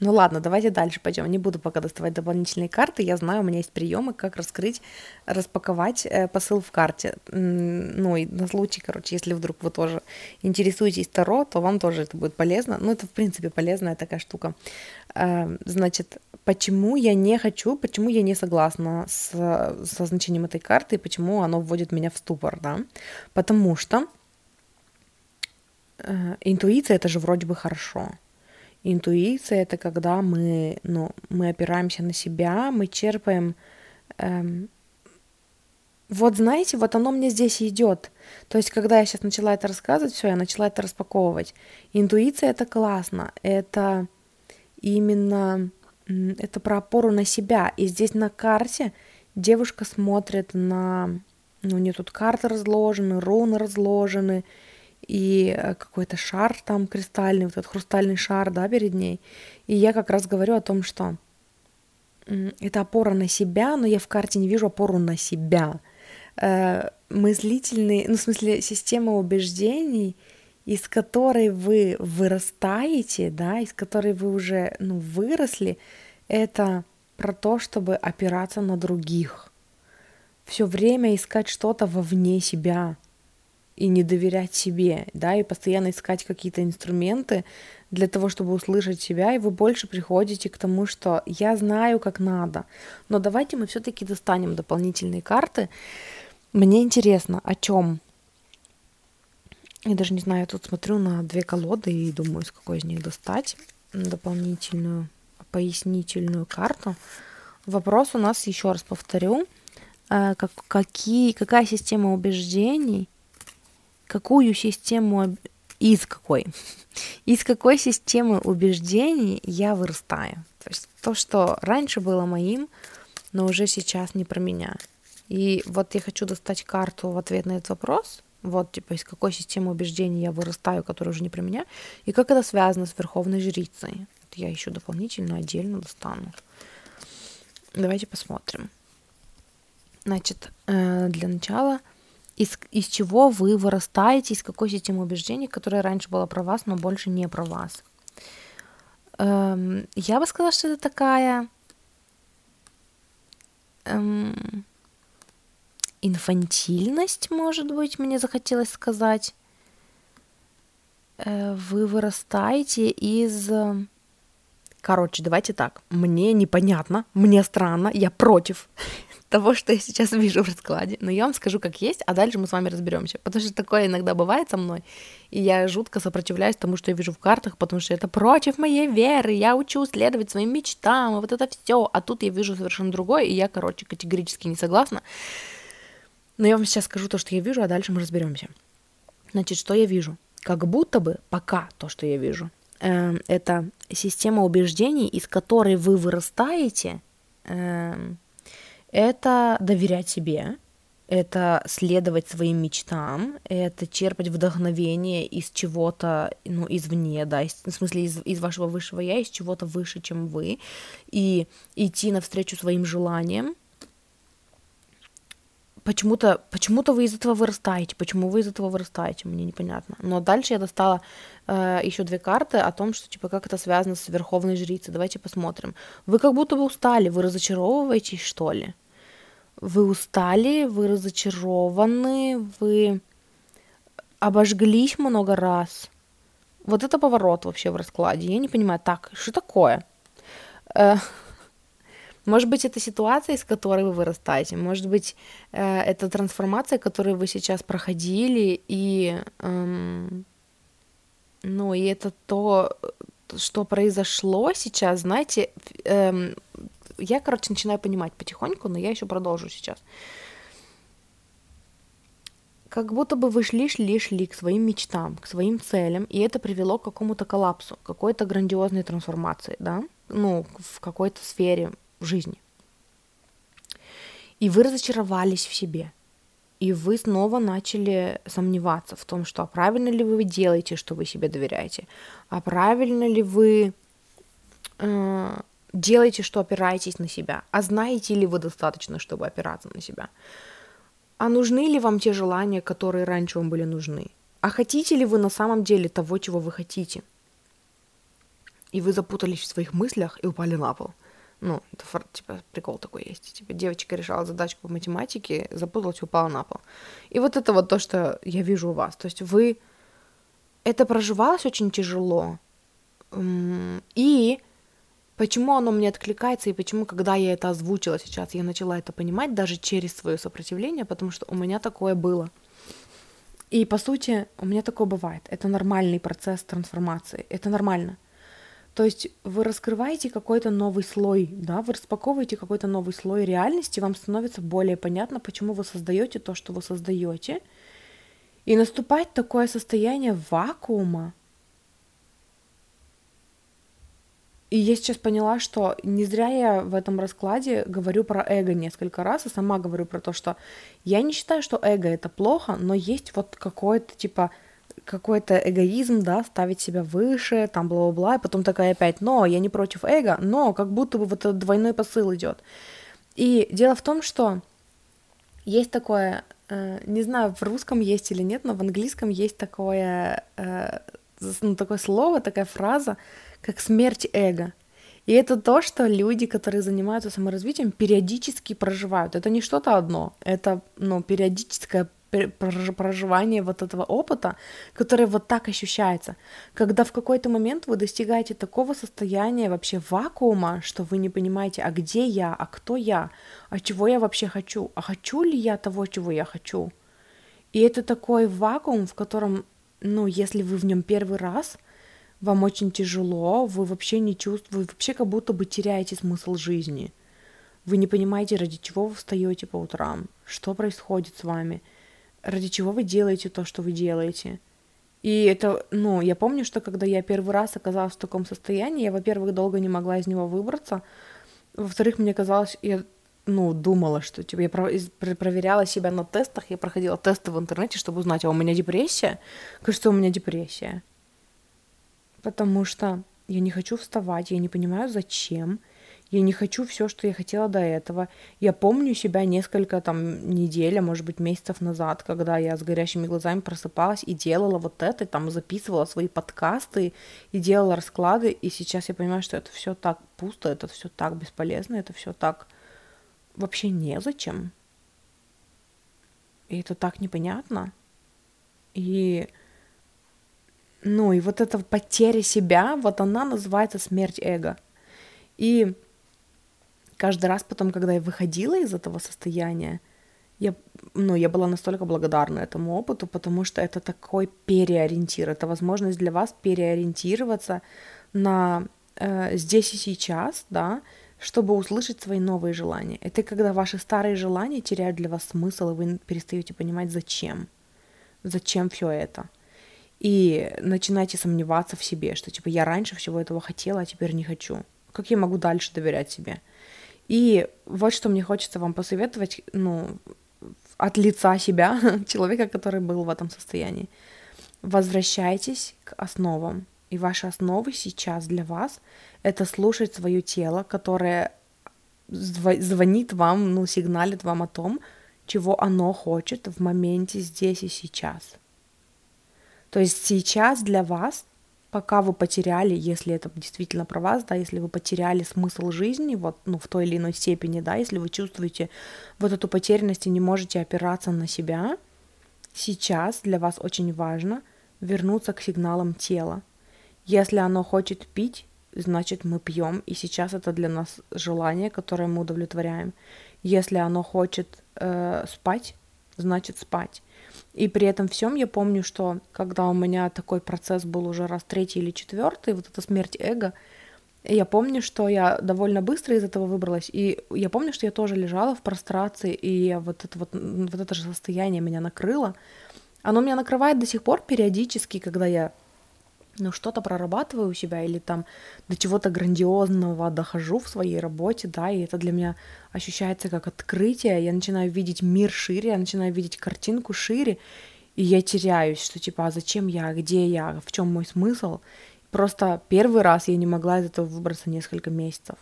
ну ладно, давайте дальше пойдем. Не буду пока доставать дополнительные карты. Я знаю, у меня есть приемы, как раскрыть, распаковать э, посыл в карте. Ну и на случай, короче, если вдруг вы тоже интересуетесь Таро, то вам тоже это будет полезно. Ну это в принципе полезная такая штука. Э, значит, почему я не хочу, почему я не согласна с, со значением этой карты и почему оно вводит меня в ступор, да? Потому что э, интуиция это же вроде бы хорошо. Интуиция это когда мы, ну, мы опираемся на себя, мы черпаем эм, вот знаете, вот оно мне здесь идет. То есть, когда я сейчас начала это рассказывать, все, я начала это распаковывать. Интуиция это классно, это именно это про опору на себя. И здесь на карте девушка смотрит на, ну, у нее тут карты разложены, руны разложены, и э, какой-то шар там кристальный, вот этот хрустальный шар, да, перед ней. И я как раз говорю о том, что это опора на себя, но я в карте не вижу опору на себя э, мыслительный, ну, в смысле, система убеждений, из которой вы вырастаете, да, из которой вы уже, ну, выросли, это про то, чтобы опираться на других. Все время искать что-то вовне себя и не доверять себе, да, и постоянно искать какие-то инструменты для того, чтобы услышать себя, и вы больше приходите к тому, что я знаю, как надо. Но давайте мы все-таки достанем дополнительные карты, мне интересно, о чем? Я даже не знаю, я тут смотрю на две колоды и думаю, с какой из них достать дополнительную пояснительную карту. Вопрос у нас, еще раз повторю, э, как, какие, какая система убеждений, какую систему, из какой, из какой системы убеждений я вырастаю. То есть то, что раньше было моим, но уже сейчас не про меня. И вот я хочу достать карту в ответ на этот вопрос. Вот, типа, из какой системы убеждений я вырастаю, которая уже не про меня, и как это связано с Верховной Жрицей. Вот я еще дополнительно отдельно достану. Давайте посмотрим. Значит, э, для начала, из, из чего вы вырастаете, из какой системы убеждений, которая раньше была про вас, но больше не про вас. Эм, я бы сказала, что это такая... Эм, инфантильность, может быть, мне захотелось сказать. Э, вы вырастаете из... Короче, давайте так. Мне непонятно, мне странно, я против того, что я сейчас вижу в раскладе. Но я вам скажу, как есть, а дальше мы с вами разберемся. Потому что такое иногда бывает со мной, и я жутко сопротивляюсь тому, что я вижу в картах, потому что это против моей веры. Я учу следовать своим мечтам, и вот это все. А тут я вижу совершенно другое, и я, короче, категорически не согласна. Но я вам сейчас скажу то, что я вижу, а дальше мы разберемся. Значит, что я вижу? Как будто бы пока то, что я вижу, э, это система убеждений, из которой вы вырастаете, э, это доверять себе, это следовать своим мечтам, это черпать вдохновение из чего-то, ну, извне, да, из, в смысле из, из вашего высшего я, из чего-то выше, чем вы, и идти навстречу своим желаниям, почему-то почему-то вы из этого вырастаете. Почему вы из этого вырастаете, мне непонятно. Но дальше я достала э, еще две карты о том, что типа как это связано с Верховной Жрицей. Давайте посмотрим. Вы как будто бы устали, вы разочаровываетесь, что ли? Вы устали, вы разочарованы, вы обожглись много раз. Вот это поворот вообще в раскладе. Я не понимаю, так, что такое? Э, может быть, это ситуация, из которой вы вырастаете, может быть, э, это трансформация, которую вы сейчас проходили, и, эм, ну, и это то, что произошло сейчас, знаете, эм, я, короче, начинаю понимать потихоньку, но я еще продолжу сейчас. Как будто бы вы шли, шли, шли к своим мечтам, к своим целям, и это привело к какому-то коллапсу, какой-то грандиозной трансформации, да, ну, в какой-то сфере жизни. И вы разочаровались в себе. И вы снова начали сомневаться в том, что а правильно ли вы делаете, что вы себе доверяете, а правильно ли вы э, делаете, что опираетесь на себя, а знаете ли вы достаточно, чтобы опираться на себя, а нужны ли вам те желания, которые раньше вам были нужны, а хотите ли вы на самом деле того, чего вы хотите. И вы запутались в своих мыслях и упали на пол – ну, это типа прикол такой есть. Типа девочка решала задачку по математике, запуталась, упала на пол. И вот это вот то, что я вижу у вас. То есть вы... Это проживалось очень тяжело. И почему оно мне откликается, и почему, когда я это озвучила сейчас, я начала это понимать даже через свое сопротивление, потому что у меня такое было. И по сути, у меня такое бывает. Это нормальный процесс трансформации. Это нормально. То есть вы раскрываете какой-то новый слой, да, вы распаковываете какой-то новый слой реальности, вам становится более понятно, почему вы создаете то, что вы создаете. И наступает такое состояние вакуума, И я сейчас поняла, что не зря я в этом раскладе говорю про эго несколько раз, и сама говорю про то, что я не считаю, что эго это плохо, но есть вот какой-то типа какой-то эгоизм, да, ставить себя выше, там бла-бла-бла, и потом такая опять, но я не против эго, но как будто бы вот этот двойной посыл идет. И дело в том, что есть такое, э, не знаю, в русском есть или нет, но в английском есть такое, э, ну, такое слово, такая фраза, как смерть эго. И это то, что люди, которые занимаются саморазвитием, периодически проживают. Это не что-то одно, это ну, периодическое проживание вот этого опыта, которое вот так ощущается, когда в какой-то момент вы достигаете такого состояния вообще вакуума, что вы не понимаете, а где я, а кто я, а чего я вообще хочу, а хочу ли я того, чего я хочу. И это такой вакуум, в котором, ну, если вы в нем первый раз, вам очень тяжело, вы вообще не чувствуете, вы вообще как будто бы теряете смысл жизни. Вы не понимаете, ради чего вы встаете по утрам, что происходит с вами, ради чего вы делаете то, что вы делаете. И это, ну, я помню, что когда я первый раз оказалась в таком состоянии, я, во-первых, долго не могла из него выбраться, во-вторых, мне казалось, я, ну, думала, что, типа, я про- проверяла себя на тестах, я проходила тесты в интернете, чтобы узнать, а у меня депрессия? Кажется, у меня депрессия потому что я не хочу вставать, я не понимаю, зачем, я не хочу все, что я хотела до этого. Я помню себя несколько там недель, а может быть месяцев назад, когда я с горящими глазами просыпалась и делала вот это, там записывала свои подкасты и делала расклады, и сейчас я понимаю, что это все так пусто, это все так бесполезно, это все так вообще незачем. И это так непонятно. И ну и вот эта потеря себя, вот она называется смерть эго. И каждый раз потом, когда я выходила из этого состояния, я, ну, я была настолько благодарна этому опыту, потому что это такой переориентир, это возможность для вас переориентироваться на э, здесь и сейчас, да, чтобы услышать свои новые желания. Это когда ваши старые желания теряют для вас смысл, и вы перестаете понимать, зачем. Зачем все это и начинаете сомневаться в себе, что типа я раньше всего этого хотела, а теперь не хочу. Как я могу дальше доверять себе? И вот что мне хочется вам посоветовать, ну, от лица себя, человека, который был в этом состоянии. Возвращайтесь к основам. И ваши основы сейчас для вас — это слушать свое тело, которое звонит вам, ну, сигналит вам о том, чего оно хочет в моменте здесь и сейчас — то есть сейчас для вас, пока вы потеряли, если это действительно про вас, да, если вы потеряли смысл жизни, вот, ну, в той или иной степени, да, если вы чувствуете вот эту потерянность и не можете опираться на себя, сейчас для вас очень важно вернуться к сигналам тела. Если оно хочет пить, значит мы пьем, и сейчас это для нас желание, которое мы удовлетворяем. Если оно хочет э, спать, значит спать. И при этом всем я помню, что когда у меня такой процесс был уже раз третий или четвертый, вот эта смерть эго, я помню, что я довольно быстро из этого выбралась, и я помню, что я тоже лежала в прострации, и вот это вот, вот это же состояние меня накрыло. Оно меня накрывает до сих пор периодически, когда я ну, что-то прорабатываю у себя или там до чего-то грандиозного дохожу в своей работе, да, и это для меня ощущается как открытие, я начинаю видеть мир шире, я начинаю видеть картинку шире, и я теряюсь, что типа, а зачем я, где я, в чем мой смысл. Просто первый раз я не могла из этого выбраться несколько месяцев.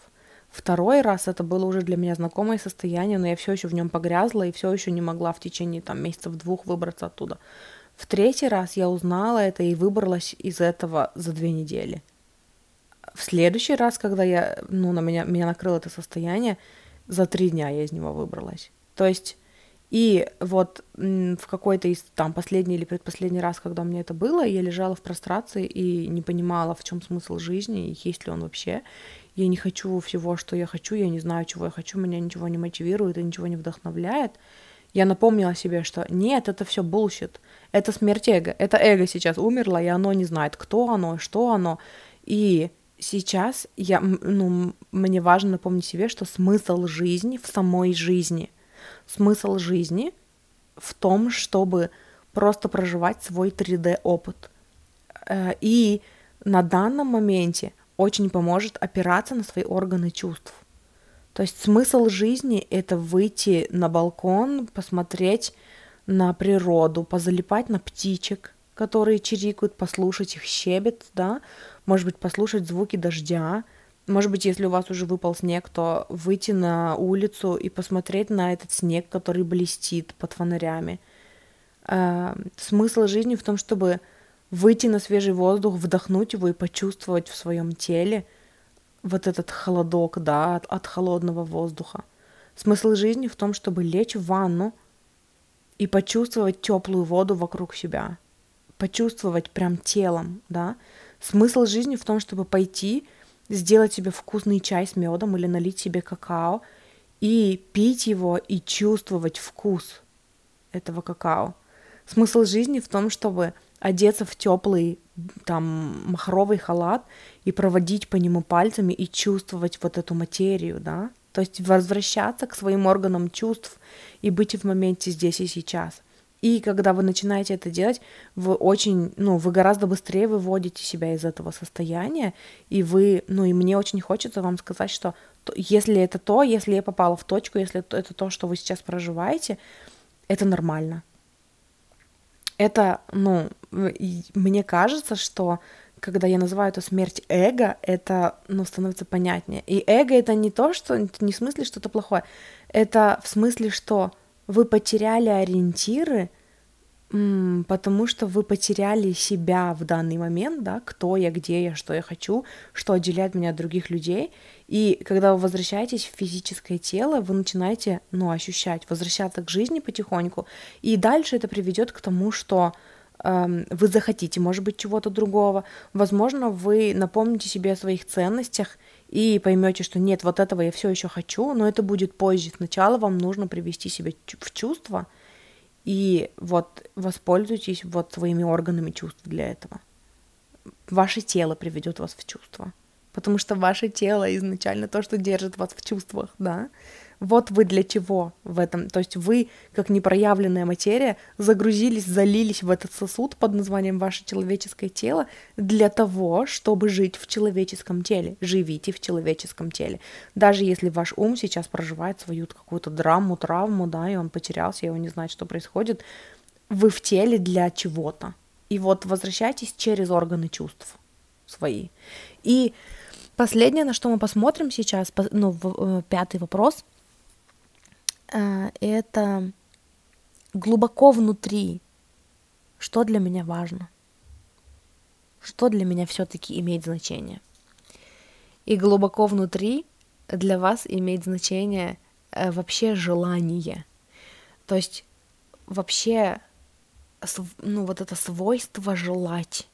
Второй раз это было уже для меня знакомое состояние, но я все еще в нем погрязла и все еще не могла в течение там месяцев двух выбраться оттуда. В третий раз я узнала это и выбралась из этого за две недели. В следующий раз, когда я, ну, на меня, меня накрыло это состояние, за три дня я из него выбралась. То есть, и вот в какой-то из там последний или предпоследний раз, когда у меня это было, я лежала в прострации и не понимала, в чем смысл жизни, и есть ли он вообще. Я не хочу всего, что я хочу, я не знаю, чего я хочу, меня ничего не мотивирует и ничего не вдохновляет. Я напомнила себе, что нет, это все bullshit, это смерть эго, это эго сейчас умерло, и оно не знает, кто оно, что оно. И сейчас я, ну, мне важно напомнить себе, что смысл жизни в самой жизни. Смысл жизни в том, чтобы просто проживать свой 3D-опыт. Э, и на данном моменте очень поможет опираться на свои органы чувств. То есть смысл жизни — это выйти на балкон, посмотреть на природу, позалипать на птичек, которые чирикают, послушать их щебет, да, может быть, послушать звуки дождя, может быть, если у вас уже выпал снег, то выйти на улицу и посмотреть на этот снег, который блестит под фонарями. Э, смысл жизни в том, чтобы выйти на свежий воздух, вдохнуть его и почувствовать в своем теле вот этот холодок, да, от, от холодного воздуха. Смысл жизни в том, чтобы лечь в ванну и почувствовать теплую воду вокруг себя, почувствовать прям телом, да. Смысл жизни в том, чтобы пойти, сделать себе вкусный чай с медом или налить себе какао и пить его и чувствовать вкус этого какао. Смысл жизни в том, чтобы одеться в теплый там махровый халат и проводить по нему пальцами и чувствовать вот эту материю, да, то есть возвращаться к своим органам чувств и быть в моменте здесь и сейчас. И когда вы начинаете это делать, вы очень, ну, вы гораздо быстрее выводите себя из этого состояния, и вы, ну, и мне очень хочется вам сказать, что если это то, если я попала в точку, если это то, что вы сейчас проживаете, это нормально. Это, ну, мне кажется, что когда я называю это смерть эго, это, ну, становится понятнее. И эго это не то, что, не в смысле что-то плохое, это в смысле, что вы потеряли ориентиры, потому что вы потеряли себя в данный момент, да, кто я, где я, что я хочу, что отделяет меня от других людей. И когда вы возвращаетесь в физическое тело, вы начинаете, ну, ощущать, возвращаться к жизни потихоньку, и дальше это приведет к тому, что вы захотите, может быть, чего-то другого. Возможно, вы напомните себе о своих ценностях и поймете, что нет, вот этого я все еще хочу, но это будет позже. Сначала вам нужно привести себя в чувство, и вот воспользуйтесь вот своими органами чувств для этого. Ваше тело приведет вас в чувство. Потому что ваше тело изначально то, что держит вас в чувствах, да. Вот вы для чего в этом. То есть вы, как непроявленная материя, загрузились, залились в этот сосуд под названием ваше человеческое тело для того, чтобы жить в человеческом теле. Живите в человеческом теле. Даже если ваш ум сейчас проживает свою какую-то драму, травму, да, и он потерялся, и он не знает, что происходит, вы в теле для чего-то. И вот возвращайтесь через органы чувств свои. И последнее, на что мы посмотрим сейчас, ну, э, пятый вопрос – это глубоко внутри, что для меня важно, что для меня все-таки имеет значение. И глубоко внутри для вас имеет значение э, вообще желание. То есть вообще ну, вот это свойство желать.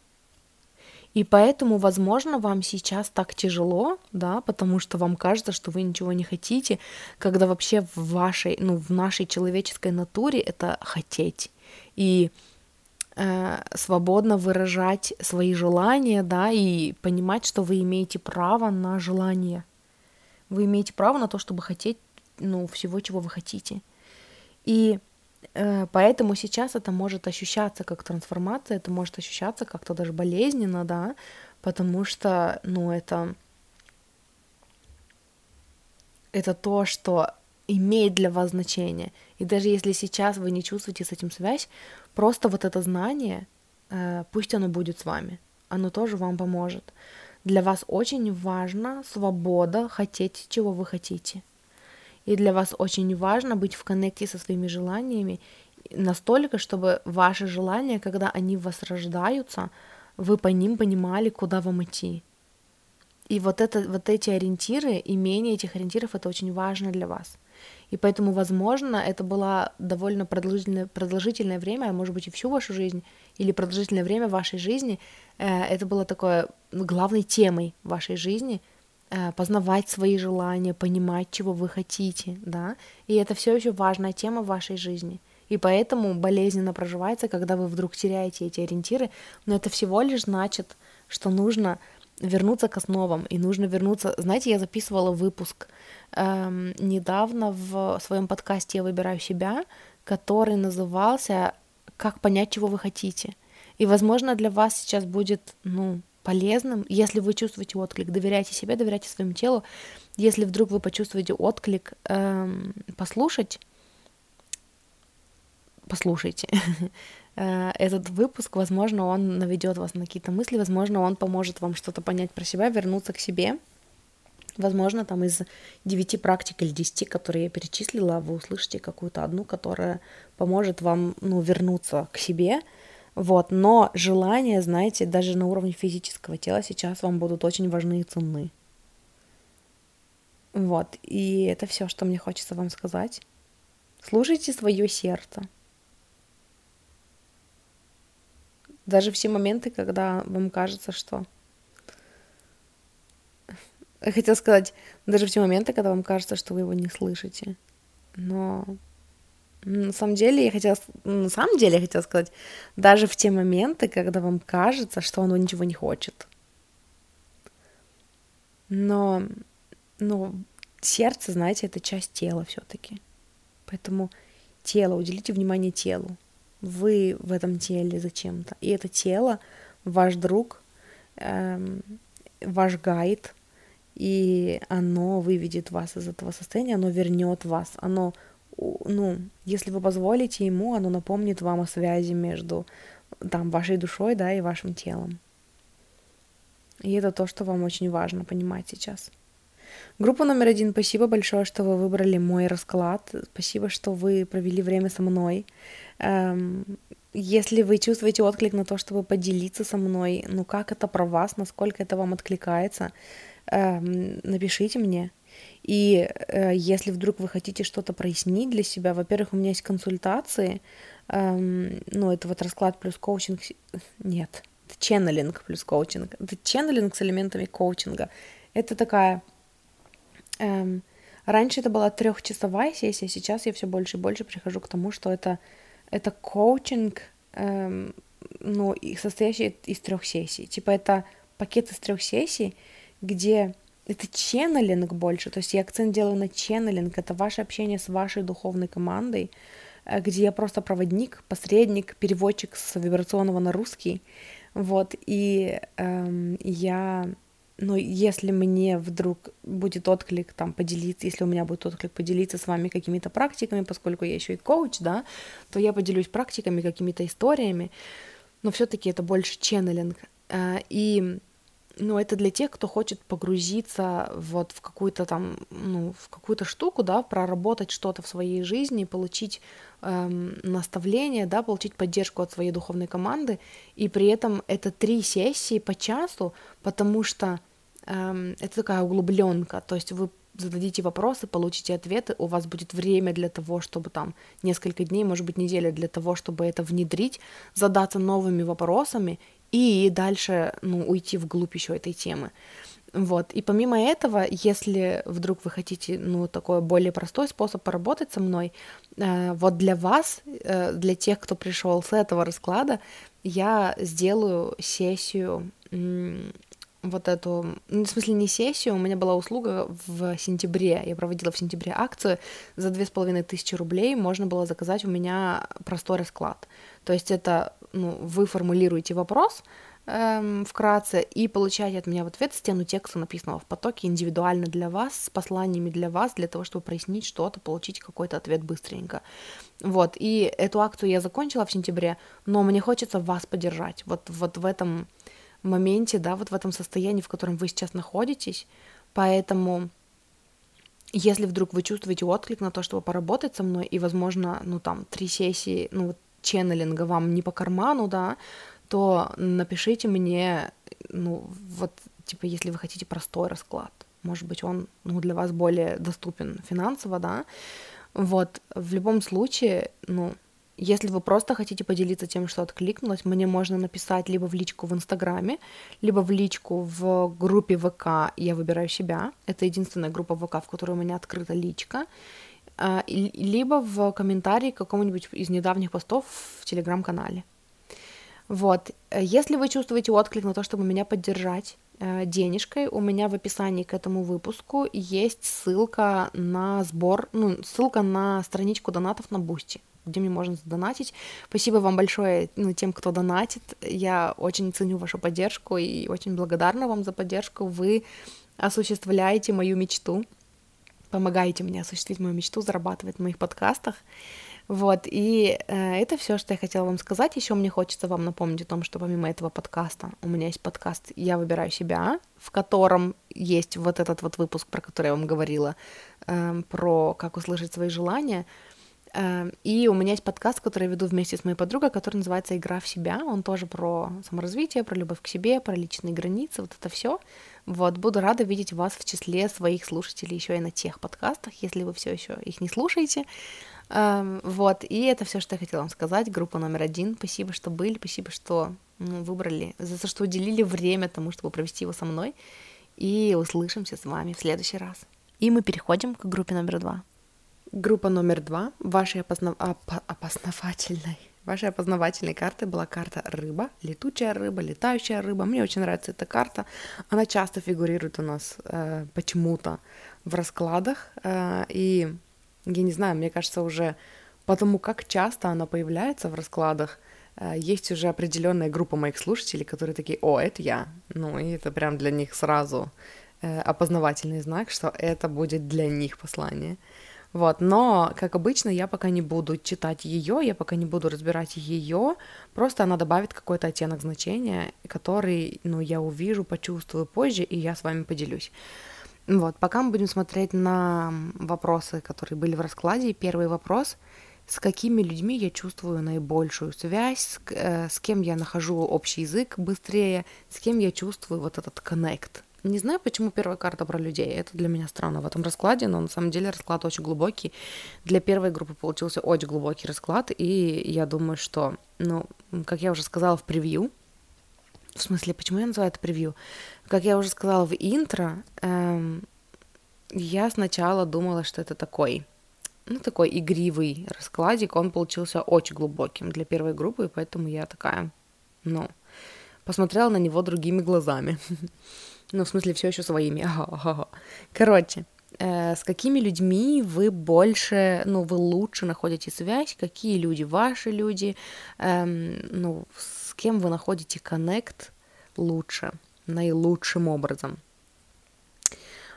И поэтому, возможно, вам сейчас так тяжело, да, потому что вам кажется, что вы ничего не хотите, когда вообще в вашей, ну, в нашей человеческой натуре это хотеть. И э, свободно выражать свои желания, да, и понимать, что вы имеете право на желание. Вы имеете право на то, чтобы хотеть, ну, всего, чего вы хотите. И поэтому сейчас это может ощущаться как трансформация, это может ощущаться как-то даже болезненно, да, потому что, ну, это, это то, что имеет для вас значение. И даже если сейчас вы не чувствуете с этим связь, просто вот это знание, э, пусть оно будет с вами, оно тоже вам поможет. Для вас очень важна свобода хотеть, чего вы хотите и для вас очень важно быть в коннекте со своими желаниями настолько, чтобы ваши желания, когда они в вас рождаются, вы по ним понимали, куда вам идти. И вот, это, вот эти ориентиры, имение этих ориентиров, это очень важно для вас. И поэтому, возможно, это было довольно продолжительное, продолжительное время, а может быть и всю вашу жизнь, или продолжительное время вашей жизни, э, это было такое главной темой вашей жизни, познавать свои желания, понимать, чего вы хотите, да, и это все еще важная тема в вашей жизни. И поэтому болезненно проживается, когда вы вдруг теряете эти ориентиры, но это всего лишь значит, что нужно вернуться к основам, и нужно вернуться... Знаете, я записывала выпуск эм, недавно в своем подкасте «Я выбираю себя», который назывался «Как понять, чего вы хотите». И, возможно, для вас сейчас будет, ну, полезным, если вы чувствуете отклик, доверяйте себе, доверяйте своему телу. Если вдруг вы почувствуете отклик, эм, послушать, послушайте э, этот выпуск, возможно, он наведет вас на какие-то мысли, возможно, он поможет вам что-то понять про себя, вернуться к себе. Возможно, там из девяти практик или десяти, которые я перечислила, вы услышите какую-то одну, которая поможет вам ну, вернуться к себе. Вот, но желания, знаете, даже на уровне физического тела сейчас вам будут очень важны и ценны. Вот, и это все, что мне хочется вам сказать. Слушайте свое сердце. Даже все моменты, когда вам кажется, что... Хотела сказать, даже в те моменты, когда вам кажется, что вы его не слышите. Но на самом деле я хотела, на самом деле я хотела сказать, даже в те моменты, когда вам кажется, что оно ничего не хочет. Но, ну, сердце, знаете, это часть тела все-таки. Поэтому тело, уделите внимание телу вы в этом теле зачем-то. И это тело ваш друг, эм, ваш гайд, и оно выведет вас из этого состояния, оно вернет вас, оно, ну, если вы позволите ему, оно напомнит вам о связи между там вашей душой, да, и вашим телом. И это то, что вам очень важно понимать сейчас. Группа номер один, спасибо большое, что вы выбрали мой расклад. Спасибо, что вы провели время со мной. Эм, если вы чувствуете отклик на то, чтобы поделиться со мной, ну как это про вас, насколько это вам откликается, эм, напишите мне. И э, если вдруг вы хотите что-то прояснить для себя, во-первых, у меня есть консультации, эм, ну это вот расклад плюс коучинг, нет, это ченнелинг плюс коучинг, это ченнелинг с элементами коучинга. Это такая Эм, раньше это была трехчасовая сессия, сейчас я все больше и больше прихожу к тому, что это, это коучинг, эм, ну, состоящий из трех сессий. Типа это пакет из трех сессий, где это ченнелинг больше, то есть я акцент делаю на ченнелинг, это ваше общение с вашей духовной командой, э, где я просто проводник, посредник, переводчик с вибрационного на русский, вот, и эм, я но если мне вдруг будет отклик там поделиться, если у меня будет отклик поделиться с вами какими-то практиками, поскольку я еще и коуч, да, то я поделюсь практиками, какими-то историями, но все-таки это больше ченнелинг. Э, и ну, это для тех, кто хочет погрузиться вот в какую-то там, ну, в какую-то штуку, да, проработать что-то в своей жизни, получить эм, наставление, да, получить поддержку от своей духовной команды, и при этом это три сессии по часу, потому что Эм, это такая углубленка, то есть вы зададите вопросы, получите ответы, у вас будет время для того, чтобы там несколько дней, может быть, неделя для того, чтобы это внедрить, задаться новыми вопросами и дальше, ну, уйти вглубь еще этой темы. Вот. И помимо этого, если вдруг вы хотите, ну, такой более простой способ поработать со мной, э, вот для вас, э, для тех, кто пришел с этого расклада, я сделаю сессию вот эту, ну, в смысле не сессию, у меня была услуга в сентябре, я проводила в сентябре акцию, за две с половиной тысячи рублей можно было заказать у меня простой расклад. То есть это, ну, вы формулируете вопрос эм, вкратце и получаете от меня в ответ стену текста, написанного в потоке, индивидуально для вас, с посланиями для вас, для того, чтобы прояснить что-то, получить какой-то ответ быстренько. Вот, и эту акцию я закончила в сентябре, но мне хочется вас поддержать, вот, вот в этом моменте, да, вот в этом состоянии, в котором вы сейчас находитесь. Поэтому, если вдруг вы чувствуете отклик на то, чтобы поработать со мной, и, возможно, ну, там, три сессии, ну, вот, ченнелинга вам не по карману, да, то напишите мне, ну, вот, типа, если вы хотите простой расклад, может быть, он, ну, для вас более доступен финансово, да, вот, в любом случае, ну, Если вы просто хотите поделиться тем, что откликнулось, мне можно написать либо в личку в Инстаграме, либо в личку в группе ВК «Я выбираю себя». Это единственная группа ВК, в которой у меня открыта личка. А, либо в комментарии к какому-нибудь из недавних постов в Телеграм-канале. Вот. Если вы чувствуете отклик на то, чтобы меня поддержать, э, денежкой. У меня в описании к этому выпуску есть ссылка на сбор, ну, ссылка на страничку донатов на Boosty где мне можно задонатить. Спасибо вам большое ну, тем, кто донатит. Я очень ценю вашу поддержку и очень благодарна вам за поддержку. Вы осуществляете мою мечту, помогаете мне осуществить мою мечту, зарабатывать в моих подкастах. Вот, и э, это все, что я хотела вам сказать. Еще мне хочется вам напомнить о том, что помимо этого подкаста у меня есть подкаст «Я выбираю себя», в котором есть вот этот вот выпуск, про который я вам говорила, э, про как услышать свои желания — Эм, и у меня есть подкаст, который я веду вместе с моей подругой, который называется «Игра в себя». Он тоже про саморазвитие, про любовь к себе, про личные границы, вот это все. Вот, буду рада видеть вас в числе своих слушателей еще и на тех подкастах, если вы все еще их не слушаете. Эм, вот, и это все, что я хотела вам сказать. Группа номер один. Спасибо, что были, спасибо, что выбрали, за то, что уделили время тому, чтобы провести его со мной. И услышимся с вами в следующий раз. И мы переходим к группе номер два. Группа номер два вашей опознав... оп... опознавательной Вашей опознавательной картой была карта рыба, летучая рыба, летающая рыба. Мне очень нравится эта карта. Она часто фигурирует у нас э, почему-то в раскладах. Э, и я не знаю, мне кажется, уже потому как часто она появляется в раскладах, э, есть уже определенная группа моих слушателей, которые такие, о, это я. Ну, и это прям для них сразу э, опознавательный знак, что это будет для них послание. Вот, но, как обычно, я пока не буду читать ее, я пока не буду разбирать ее, просто она добавит какой-то оттенок значения, который, ну, я увижу, почувствую позже, и я с вами поделюсь. Вот, пока мы будем смотреть на вопросы, которые были в раскладе. Первый вопрос. С какими людьми я чувствую наибольшую связь, с, э, с кем я нахожу общий язык быстрее, с кем я чувствую вот этот коннект, не знаю, почему первая карта про людей. Это для меня странно в этом раскладе, но на самом деле расклад очень глубокий. Для первой группы получился очень глубокий расклад, и я думаю, что, ну, как я уже сказала в превью, в смысле, почему я называю это превью? Как я уже сказала в интро, эм, я сначала думала, что это такой, ну, такой игривый раскладик, он получился очень глубоким для первой группы, и поэтому я такая, ну, посмотрела на него другими глазами. Ну, в смысле, все еще своими. Короче, э, с какими людьми вы больше, ну, вы лучше находите связь, какие люди ваши люди, эм, ну, с кем вы находите коннект лучше, наилучшим образом.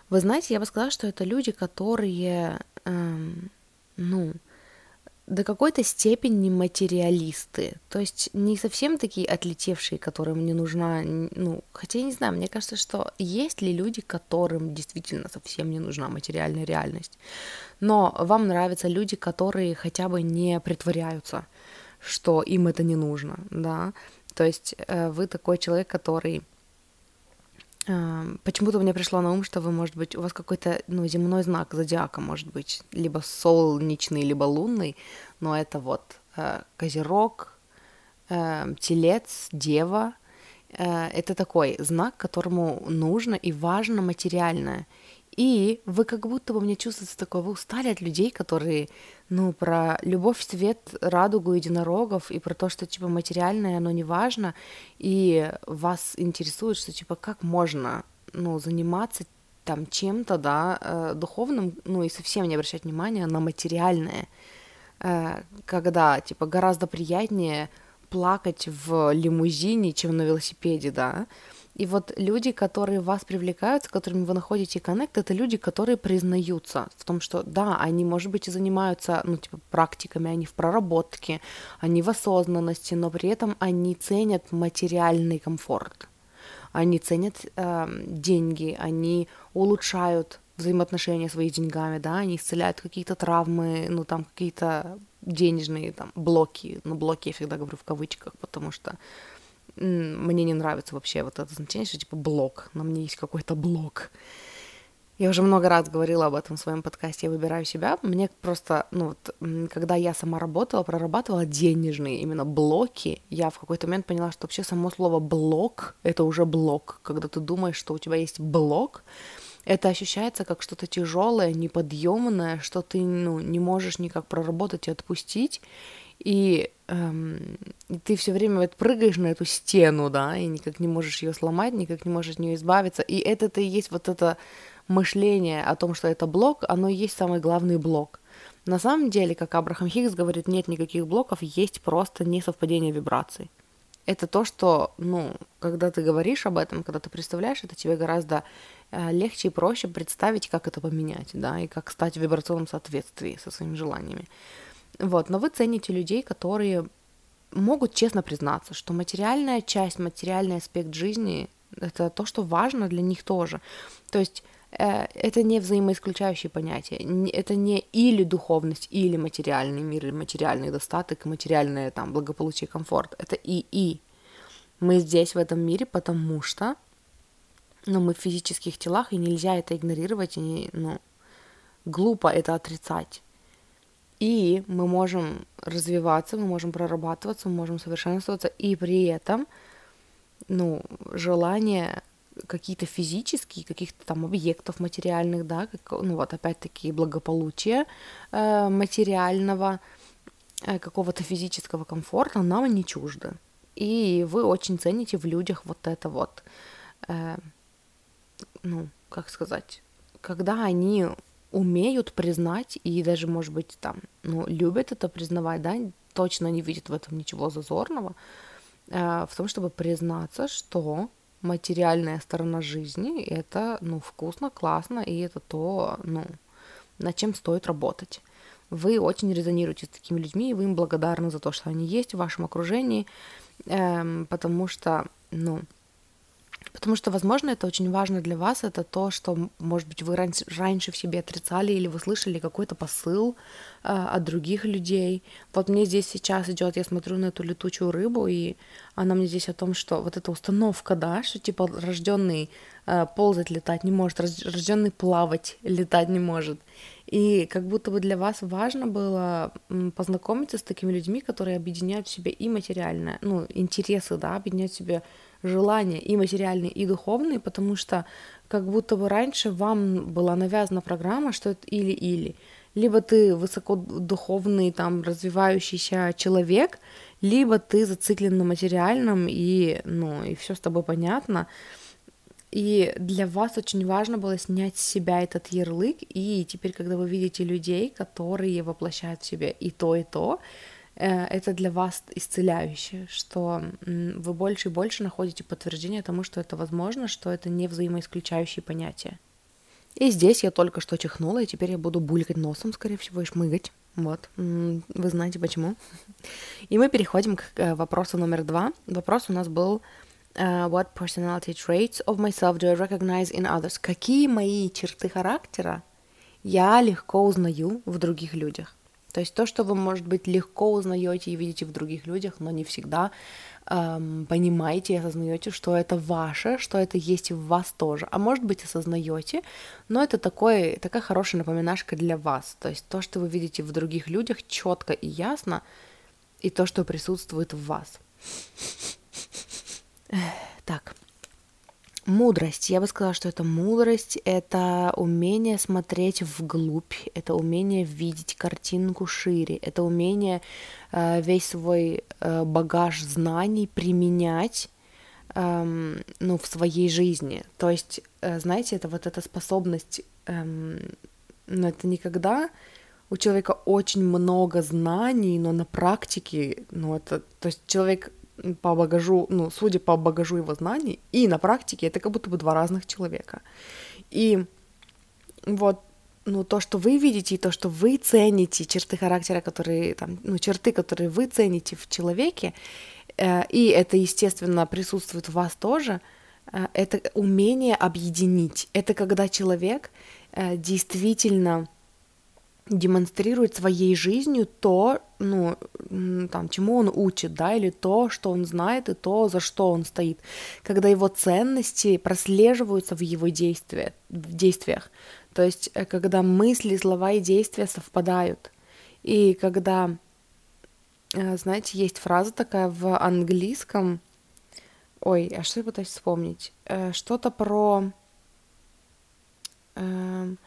Вы знаете, я бы сказала, что это люди, которые, эм, ну, до какой-то степени материалисты, то есть не совсем такие отлетевшие, которым не нужна, ну, хотя я не знаю, мне кажется, что есть ли люди, которым действительно совсем не нужна материальная реальность, но вам нравятся люди, которые хотя бы не притворяются, что им это не нужно, да, то есть э, вы такой человек, который Почему-то мне пришло на ум, что вы, может быть, у вас какой-то ну, земной знак зодиака, может быть, либо солнечный, либо лунный, но это вот э, Козерог, э, Телец, Дева. Э, это такой знак, которому нужно и важно материальное. И вы как будто бы мне чувствуете такое, вы устали от людей, которые, ну, про любовь, свет, радугу единорогов и про то, что, типа, материальное, оно не важно, и вас интересует, что, типа, как можно, ну, заниматься там чем-то, да, э, духовным, ну, и совсем не обращать внимания на материальное, э, когда, типа, гораздо приятнее плакать в лимузине, чем на велосипеде, да, и вот люди, которые вас привлекают, с которыми вы находите коннект, это люди, которые признаются в том, что да, они, может быть, и занимаются, ну, типа, практиками, они в проработке, они в осознанности, но при этом они ценят материальный комфорт. Они ценят э, деньги, они улучшают взаимоотношения свои с деньгами, да, они исцеляют какие-то травмы, ну, там, какие-то денежные там блоки, ну, блоки я всегда говорю в кавычках, потому что мне не нравится вообще вот это значение, что типа блок, на мне есть какой-то блок. Я уже много раз говорила об этом в своем подкасте «Я выбираю себя». Мне просто, ну вот, когда я сама работала, прорабатывала денежные именно блоки, я в какой-то момент поняла, что вообще само слово «блок» — это уже блок. Когда ты думаешь, что у тебя есть блок, это ощущается как что-то тяжелое, неподъемное, что ты ну, не можешь никак проработать и отпустить. И эм, ты все время вот прыгаешь на эту стену, да, и никак не можешь ее сломать, никак не можешь от нее избавиться. И это-то и есть вот это мышление о том, что это блок, оно и есть самый главный блок. На самом деле, как Абрахам Хиггс говорит, нет никаких блоков, есть просто несовпадение вибраций. Это то, что, ну, когда ты говоришь об этом, когда ты представляешь это, тебе гораздо э, легче и проще представить, как это поменять, да, и как стать в вибрационном соответствии со своими желаниями. Вот, но вы цените людей, которые могут честно признаться, что материальная часть, материальный аспект жизни — это то, что важно для них тоже. То есть Э, это не взаимоисключающие понятия. Это не или духовность, или материальный мир, или материальный достаток, материальное там благополучие, комфорт. Это и-и. Мы здесь, в этом мире, потому что ну, мы в физических телах, и нельзя это игнорировать, и ну, глупо это отрицать. И мы можем развиваться, мы можем прорабатываться, мы можем совершенствоваться, и при этом, ну, желание какие-то физические, каких-то там объектов материальных, да, как, ну вот опять-таки благополучие э, материального, э, какого-то физического комфорта нам не чуждо. И вы очень цените в людях вот это вот, э, ну, как сказать, когда они умеют признать и даже, может быть, там, ну, любят это признавать, да, точно не видят в этом ничего зазорного, э, в том, чтобы признаться, что материальная сторона жизни, это, ну, вкусно, классно, и это то, ну, над чем стоит работать. Вы очень резонируете с такими людьми, и вы им благодарны за то, что они есть в вашем окружении, эм, потому что, ну, Потому что, возможно, это очень важно для вас, это то, что, может быть, вы раньше, раньше в себе отрицали или вы слышали какой-то посыл э, от других людей. Вот мне здесь сейчас идет, я смотрю на эту летучую рыбу, и она мне здесь о том, что вот эта установка, да, что типа рожденный э, ползать летать не может, рожденный плавать летать не может. И как будто бы для вас важно было познакомиться с такими людьми, которые объединяют в себе и материальное, ну, интересы, да, объединяют в себе желания и материальные, и духовные, потому что как будто бы раньше вам была навязана программа, что это или-или. Либо ты высокодуховный, там, развивающийся человек, либо ты зациклен на материальном, и, ну, и все с тобой понятно. И для вас очень важно было снять с себя этот ярлык, и теперь, когда вы видите людей, которые воплощают в себе и то, и то, это для вас исцеляющее, что вы больше и больше находите подтверждение тому, что это возможно, что это не взаимоисключающие понятия. И здесь я только что чихнула, и теперь я буду булькать носом, скорее всего, и шмыгать. Вот, вы знаете почему. И мы переходим к э, вопросу номер два. Вопрос у нас был uh, What personality traits of myself do I recognize in others? Какие мои черты характера я легко узнаю в других людях? То есть то, что вы, может быть, легко узнаете и видите в других людях, но не всегда эм, понимаете и осознаете, что это ваше, что это есть в вас тоже. А может быть, осознаете, но это такой, такая хорошая напоминашка для вас. То есть то, что вы видите в других людях четко и ясно, и то, что присутствует в вас. Так, Мудрость. Я бы сказала, что это мудрость, это умение смотреть вглубь, это умение видеть картинку шире, это умение э, весь свой э, багаж знаний применять э, ну, в своей жизни. То есть, э, знаете, это вот эта способность, э, ну, это никогда у человека очень много знаний, но на практике, ну, это, то есть человек по багажу, ну, судя по багажу его знаний, и на практике это как будто бы два разных человека. И вот ну, то, что вы видите, и то, что вы цените, черты характера, которые, там, ну, черты, которые вы цените в человеке, э, и это, естественно, присутствует в вас тоже, э, это умение объединить. Это когда человек э, действительно демонстрирует своей жизнью то, ну, там, чему он учит, да, или то, что он знает, и то, за что он стоит, когда его ценности прослеживаются в его действия, в действиях, то есть э, когда мысли, слова и действия совпадают, и когда, э, знаете, есть фраза такая в английском, ой, а что я пытаюсь вспомнить, э, что-то про, эм,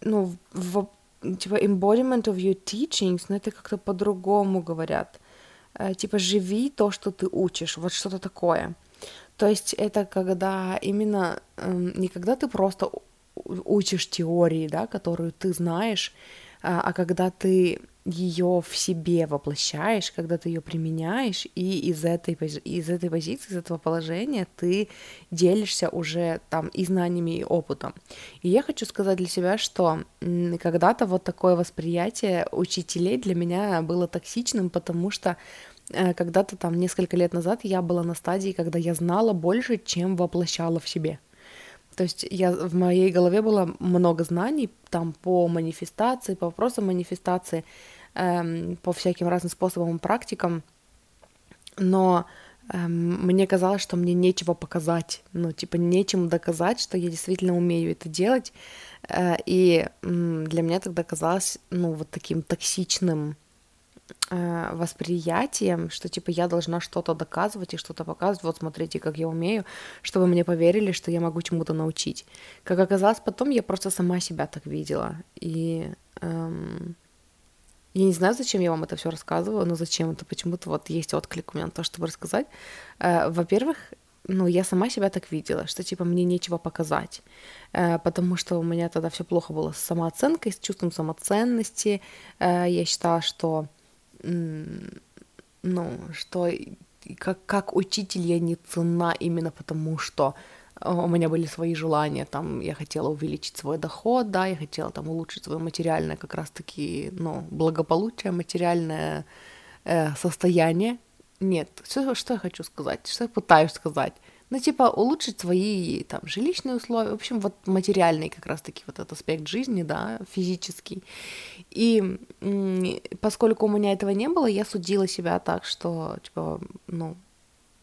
ну, в типа embodiment of your teachings, но это как-то по-другому говорят. Э, типа живи то, что ты учишь, вот что-то такое. То есть это когда именно эм, не когда ты просто учишь теории, да, которую ты знаешь, а, а когда ты ее в себе воплощаешь, когда ты ее применяешь, и из этой, из этой позиции, из этого положения ты делишься уже там и знаниями, и опытом. И я хочу сказать для себя, что когда-то вот такое восприятие учителей для меня было токсичным, потому что э, когда-то там несколько лет назад я была на стадии, когда я знала больше, чем воплощала в себе. То есть я, в моей голове было много знаний там по манифестации, по вопросам манифестации, эм, по всяким разным способам и практикам, но эм, мне казалось, что мне нечего показать, ну, типа, нечем доказать, что я действительно умею это делать, э, и э, для меня тогда казалось, ну, вот таким токсичным э, восприятием, что типа я должна что-то доказывать и что-то показывать, вот смотрите, как я умею, чтобы мне поверили, что я могу чему-то научить. Как оказалось, потом я просто сама себя так видела. И эм, я не знаю, зачем я вам это все рассказываю, но зачем это почему-то вот есть отклик у меня на то, чтобы рассказать. Э, во-первых, ну, я сама себя так видела, что, типа, мне нечего показать, э, потому что у меня тогда все плохо было с самооценкой, с чувством самоценности. Э, я считала, что ну, что как, как учитель я не цена именно потому, что э, у меня были свои желания, там, я хотела увеличить свой доход, да, я хотела там улучшить свое материальное как раз-таки, ну, благополучие, материальное э, состояние. Нет, что, что я хочу сказать, что я пытаюсь сказать – ну, типа, улучшить свои там жилищные условия, в общем, вот материальный как раз-таки вот этот аспект жизни, да, физический. И поскольку у меня этого не было, я судила себя так, что, типа, ну,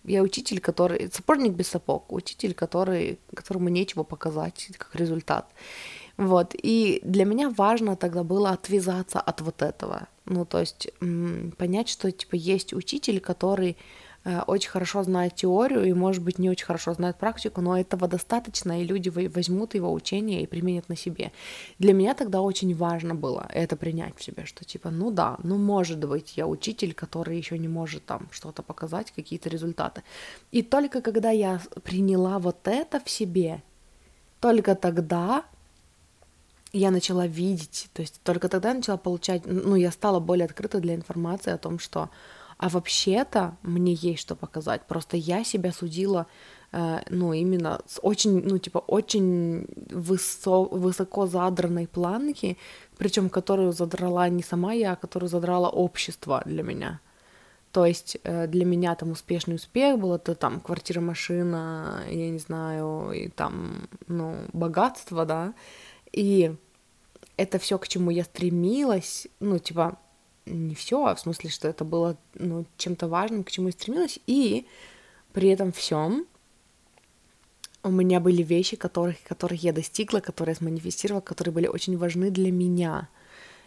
я учитель, который... Сапожник без сапог, учитель, который, которому нечего показать как результат. Вот, и для меня важно тогда было отвязаться от вот этого. Ну, то есть понять, что, типа, есть учитель, который очень хорошо знает теорию и, может быть, не очень хорошо знает практику, но этого достаточно, и люди возьмут его учение и применят на себе. Для меня тогда очень важно было это принять в себе, что типа, ну да, ну может быть, я учитель, который еще не может там что-то показать, какие-то результаты. И только когда я приняла вот это в себе, только тогда я начала видеть, то есть только тогда я начала получать, ну, я стала более открыта для информации о том, что а вообще-то мне есть что показать. Просто я себя судила, э, ну, именно с очень, ну, типа, очень высо высоко задранной планки, причем которую задрала не сама я, а которую задрало общество для меня. То есть э, для меня там успешный успех был это там квартира, машина, я не знаю, и там, ну, богатство, да. И это все, к чему я стремилась, ну, типа, не все, а в смысле, что это было ну, чем-то важным, к чему я стремилась, и при этом всем у меня были вещи, которых, которых я достигла, которые я сманифестировала, которые были очень важны для меня.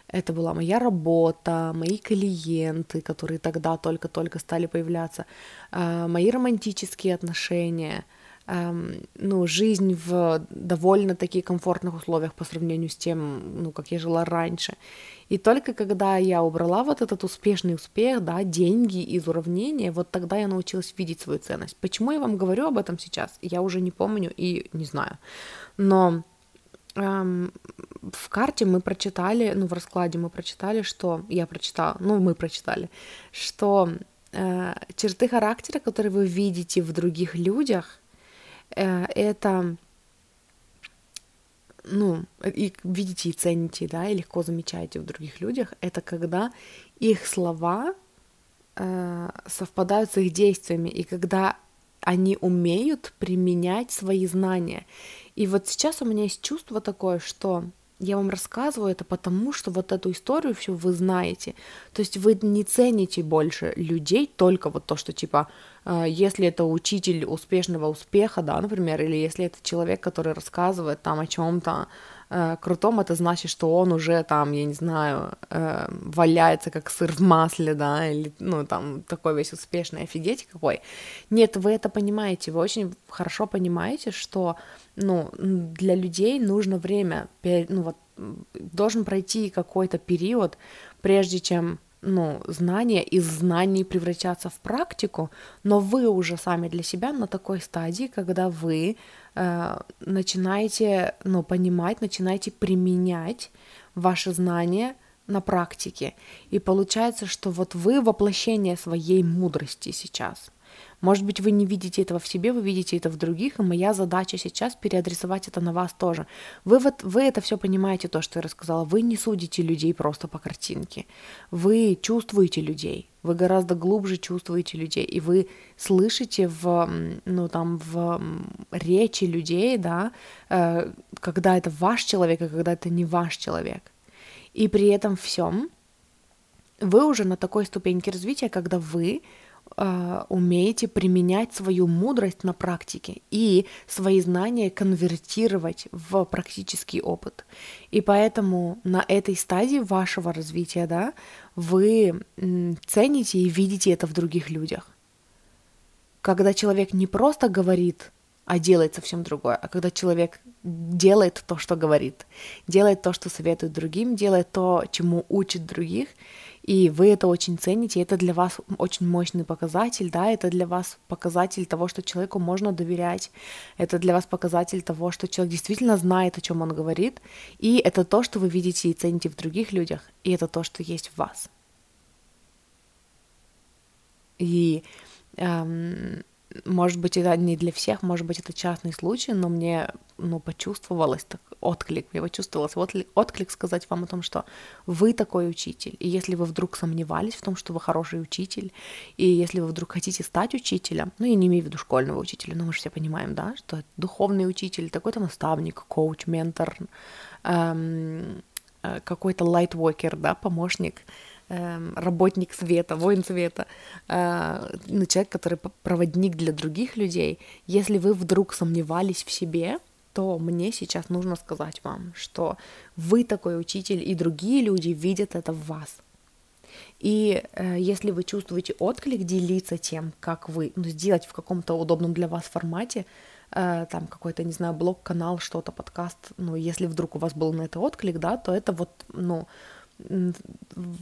Это была моя работа, мои клиенты, которые тогда только-только стали появляться, а, мои романтические отношения, ну, жизнь в довольно-таки комфортных условиях по сравнению с тем, ну, как я жила раньше. И только когда я убрала вот этот успешный успех, да, деньги из уравнения, вот тогда я научилась видеть свою ценность. Почему я вам говорю об этом сейчас, я уже не помню и не знаю. Но эм, в карте мы прочитали, ну, в раскладе мы прочитали, что... Я прочитала, ну, мы прочитали, что э, черты характера, которые вы видите в других людях, это ну, и видите и цените, да, и легко замечаете в других людях, это когда их слова э, совпадают с их действиями, и когда они умеют применять свои знания. И вот сейчас у меня есть чувство такое, что я вам рассказываю это потому, что вот эту историю все вы знаете. То есть вы не цените больше людей только вот то, что типа, э, если это учитель успешного успеха, да, например, или если это человек, который рассказывает там о чем-то э, крутом, это значит, что он уже там, я не знаю, э, валяется как сыр в масле, да, или, ну, там, такой весь успешный, офигеть какой. Нет, вы это понимаете, вы очень хорошо понимаете, что, ну, для людей нужно время, ну, вот, должен пройти какой-то период, прежде чем ну, знания из знаний превратятся в практику, но вы уже сами для себя на такой стадии, когда вы э, начинаете, ну, понимать, начинаете применять ваши знания на практике. И получается, что вот вы воплощение своей мудрости сейчас – может быть, вы не видите этого в себе, вы видите это в других, и моя задача сейчас переадресовать это на вас тоже. Вы, вот, вы это все понимаете, то, что я рассказала. Вы не судите людей просто по картинке. Вы чувствуете людей, вы гораздо глубже чувствуете людей, и вы слышите в, ну, там, в речи людей, да, э, когда это ваш человек, а когда это не ваш человек. И при этом всем вы уже на такой ступеньке развития, когда вы э, умеете применять свою мудрость на практике и свои знания конвертировать в практический опыт. И поэтому на этой стадии вашего развития, да, вы цените и видите это в других людях. Когда человек не просто говорит, а делает совсем другое, а когда человек делает то, что говорит, делает то, что советует другим, делает то, чему учит других, и вы это очень цените, это для вас очень мощный показатель, да, это для вас показатель того, что человеку можно доверять, это для вас показатель того, что человек действительно знает, о чем он говорит, и это то, что вы видите и цените в других людях, и это то, что есть в вас. И эм, может быть, это не для всех, может быть, это частный случай, но мне, ну, почувствовалось так, отклик, мне почувствовалось отклик, отклик сказать вам о том, что вы такой учитель, и если вы вдруг сомневались в том, что вы хороший учитель, и если вы вдруг хотите стать учителем, ну, я не имею в виду школьного учителя, но мы же все понимаем, да, что духовный учитель, такой-то наставник, коуч, ментор, эм, э, какой-то лайтворкер, да, помощник, работник света, воин света, э, ну, человек, который проводник для других людей, если вы вдруг сомневались в себе, то мне сейчас нужно сказать вам, что вы такой учитель, и другие люди видят это в вас. И э, если вы чувствуете отклик, делиться тем, как вы, ну, сделать в каком-то удобном для вас формате, э, там какой-то, не знаю, блог-канал, что-то, подкаст, ну, если вдруг у вас был на это отклик, да, то это вот, ну,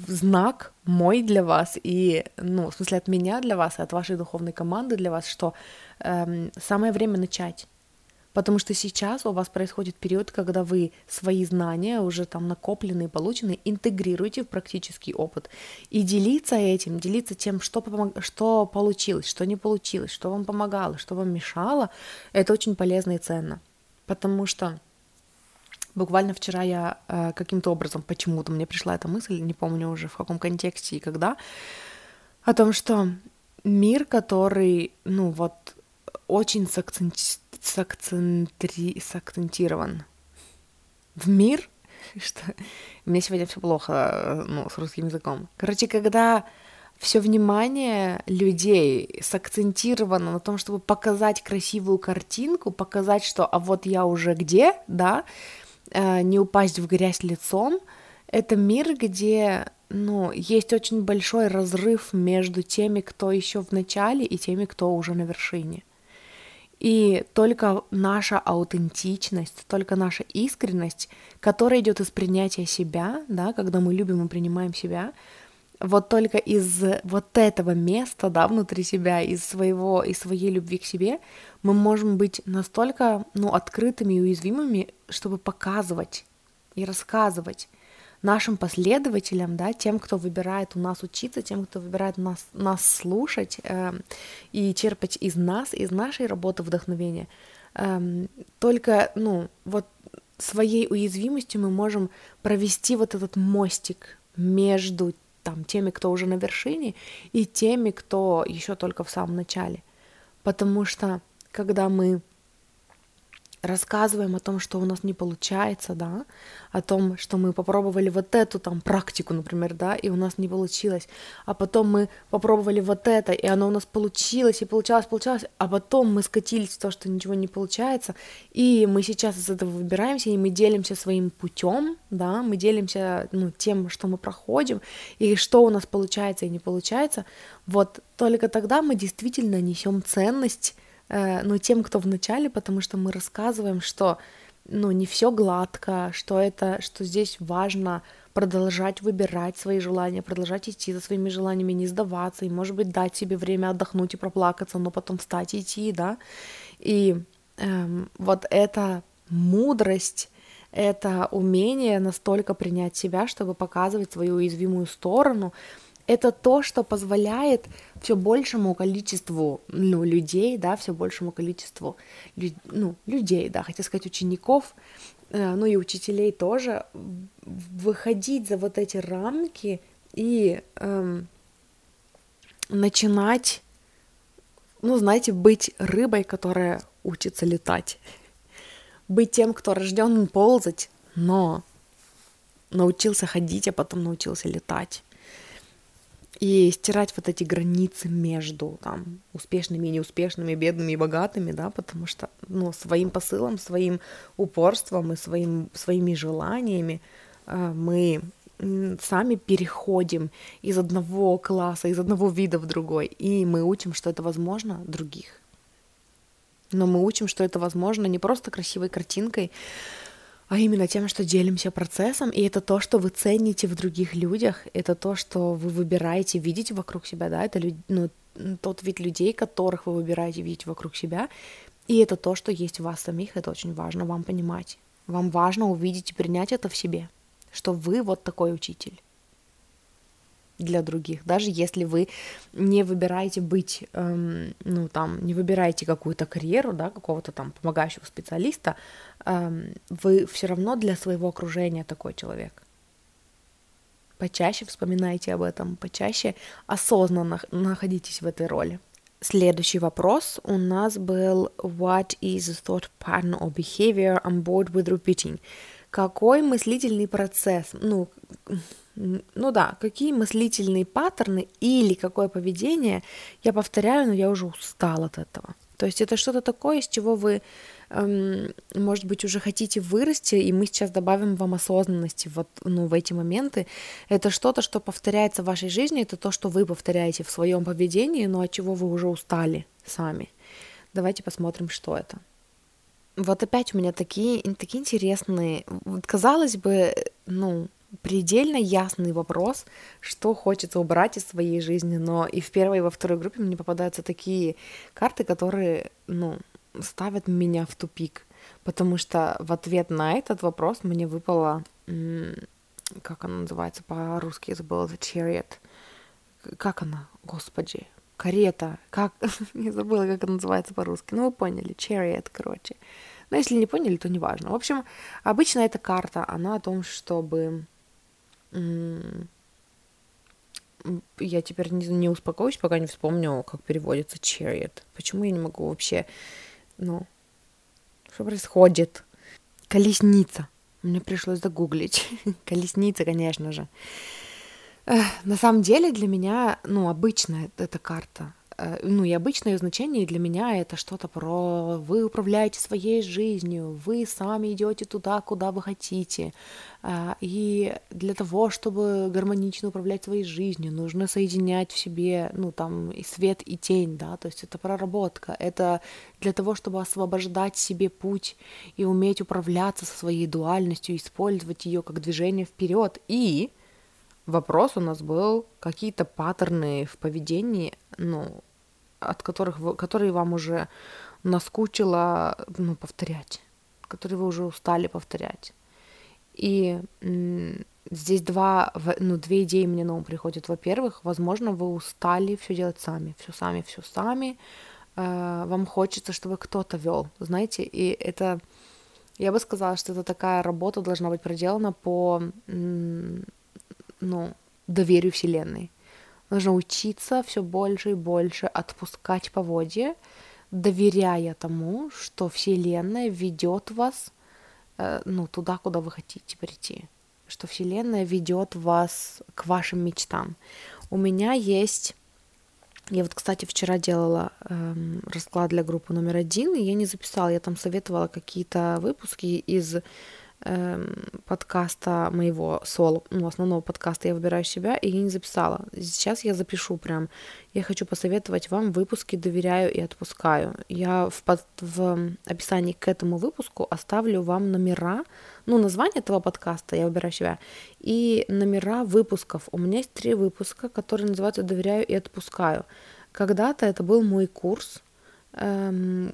знак мой для вас и, ну, в смысле от меня для вас, от вашей духовной команды для вас, что эм, самое время начать. Потому что сейчас у вас происходит период, когда вы свои знания, уже там накопленные, полученные, интегрируете в практический опыт. И делиться этим, делиться тем, что, помог... что получилось, что не получилось, что вам помогало, что вам мешало, это очень полезно и ценно. Потому что Буквально вчера я э, каким-то образом, почему-то мне пришла эта мысль, не помню уже в каком контексте и когда, о том, что мир, который, ну вот, очень сакценти... сакцентри... сакцентирован в мир, что мне сегодня все плохо, э, ну, с русским языком. Короче, когда все внимание людей сакцентировано на том, чтобы показать красивую картинку, показать, что а вот я уже где, да, не упасть в грязь лицом. Это мир, где ну, есть очень большой разрыв между теми, кто еще в начале, и теми, кто уже на вершине. И только наша аутентичность, только наша искренность, которая идет из принятия себя, да, когда мы любим и принимаем себя, вот только из вот этого места, да, внутри себя, из своего, из своей любви к себе, мы можем быть настолько, ну, открытыми и уязвимыми, чтобы показывать и рассказывать нашим последователям, да, тем, кто выбирает у нас учиться, тем, кто выбирает нас, нас слушать э, и черпать из нас, из нашей работы вдохновения, э, только, ну, вот своей уязвимостью мы можем провести вот этот мостик между там теми, кто уже на вершине, и теми, кто еще только в самом начале. Потому что когда мы рассказываем о том, что у нас не получается, да, о том, что мы попробовали вот эту там практику, например, да, и у нас не получилось, а потом мы попробовали вот это, и оно у нас получилось, и получалось, получалось, а потом мы скатились в то, что ничего не получается, и мы сейчас из этого выбираемся, и мы делимся своим путем, да, мы делимся, ну, тем, что мы проходим, и что у нас получается и не получается, вот только тогда мы действительно несем ценность но тем, кто в начале, потому что мы рассказываем, что ну, не все гладко, что это, что здесь важно продолжать выбирать свои желания, продолжать идти за своими желаниями, не сдаваться, и, может быть, дать себе время отдохнуть и проплакаться, но потом встать и идти, да. И эм, вот эта мудрость, это умение настолько принять себя, чтобы показывать свою уязвимую сторону, это то, что позволяет все большему количеству ну, людей, да, все большему количеству лю- ну, людей, да, хотя сказать учеников, э, ну и учителей тоже, выходить за вот эти рамки и эм, начинать, ну, знаете, быть рыбой, которая учится летать, быть тем, кто рожден ползать, но научился ходить, а потом научился летать и стирать вот эти границы между там успешными и неуспешными, бедными и богатыми, да, потому что, ну, своим посылом, своим упорством и своим, своими желаниями э, мы сами переходим из одного класса, из одного вида в другой, и мы учим, что это возможно других. Но мы учим, что это возможно не просто красивой картинкой, а именно тем, что делимся процессом, и это то, что вы цените в других людях, это то, что вы выбираете видеть вокруг себя, да, это ну, тот вид людей, которых вы выбираете видеть вокруг себя, и это то, что есть в вас самих, это очень важно вам понимать. Вам важно увидеть и принять это в себе, что вы вот такой учитель для других, даже если вы не выбираете быть, эм, ну там, не выбираете какую-то карьеру, да, какого-то там помогающего специалиста, эм, вы все равно для своего окружения такой человек. Почаще вспоминайте об этом, почаще осознанно находитесь в этой роли. Следующий вопрос у нас был What is a thought pattern or behavior on board with repeating? Какой мыслительный процесс, ну, ну да, какие мыслительные паттерны или какое поведение я повторяю, но я уже устал от этого. То есть это что-то такое, из чего вы, эм, может быть, уже хотите вырасти, и мы сейчас добавим вам осознанности вот, ну, в эти моменты. Это что-то, что повторяется в вашей жизни, это то, что вы повторяете в своем поведении, но от чего вы уже устали сами. Давайте посмотрим, что это. Вот опять у меня такие, такие интересные, казалось бы, ну, предельно ясный вопрос, что хочется убрать из своей жизни, но и в первой, и во второй группе мне попадаются такие карты, которые, ну, ставят меня в тупик, потому что в ответ на этот вопрос мне выпало, как она называется по-русски, я забыла, The Chariot, как она, господи, карета, как, я забыла, как она называется по-русски, ну вы поняли, Chariot, короче. Но если не поняли, то неважно. В общем, обычно эта карта, она о том, чтобы я теперь не, не успокоюсь, пока не вспомню, как переводится chariot. Почему я не могу вообще, ну, что происходит? Колесница. Мне пришлось загуглить. Колесница, конечно же. На самом деле для меня, ну, обычная эта карта. Э, ну и обычное значение для меня это что-то про вы управляете своей жизнью, вы сами идете туда, куда вы хотите. А, и для того, чтобы гармонично управлять своей жизнью, нужно соединять в себе, ну там, и свет, и тень, да, то есть это проработка, это для того, чтобы освобождать себе путь и уметь управляться со своей дуальностью, использовать ее как движение вперед. И вопрос у нас был какие-то паттерны в поведении, ну, от которых вы, которые вам уже наскучило ну, повторять, которые вы уже устали повторять. И здесь два, ну, две идеи мне на ум приходят. Во-первых, возможно, вы устали все делать сами, все сами, все сами. Э- вам хочется, чтобы кто-то вел, знаете, и это, я бы сказала, что это такая работа должна быть проделана по, ну, доверию Вселенной Нужно учиться все больше и больше отпускать поводья, доверяя тому, что Вселенная ведет вас э, ну, туда, куда вы хотите прийти, что Вселенная ведет вас к вашим мечтам. У меня есть я вот, кстати, вчера делала эм, расклад для группы номер один, и я не записала, я там советовала какие-то выпуски из подкаста моего соло, ну, основного подкаста «Я выбираю себя», и я не записала. Сейчас я запишу прям. Я хочу посоветовать вам выпуски «Доверяю и отпускаю». Я в, под, в описании к этому выпуску оставлю вам номера, ну, название этого подкаста «Я выбираю себя» и номера выпусков. У меня есть три выпуска, которые называются «Доверяю и отпускаю». Когда-то это был мой курс, эм,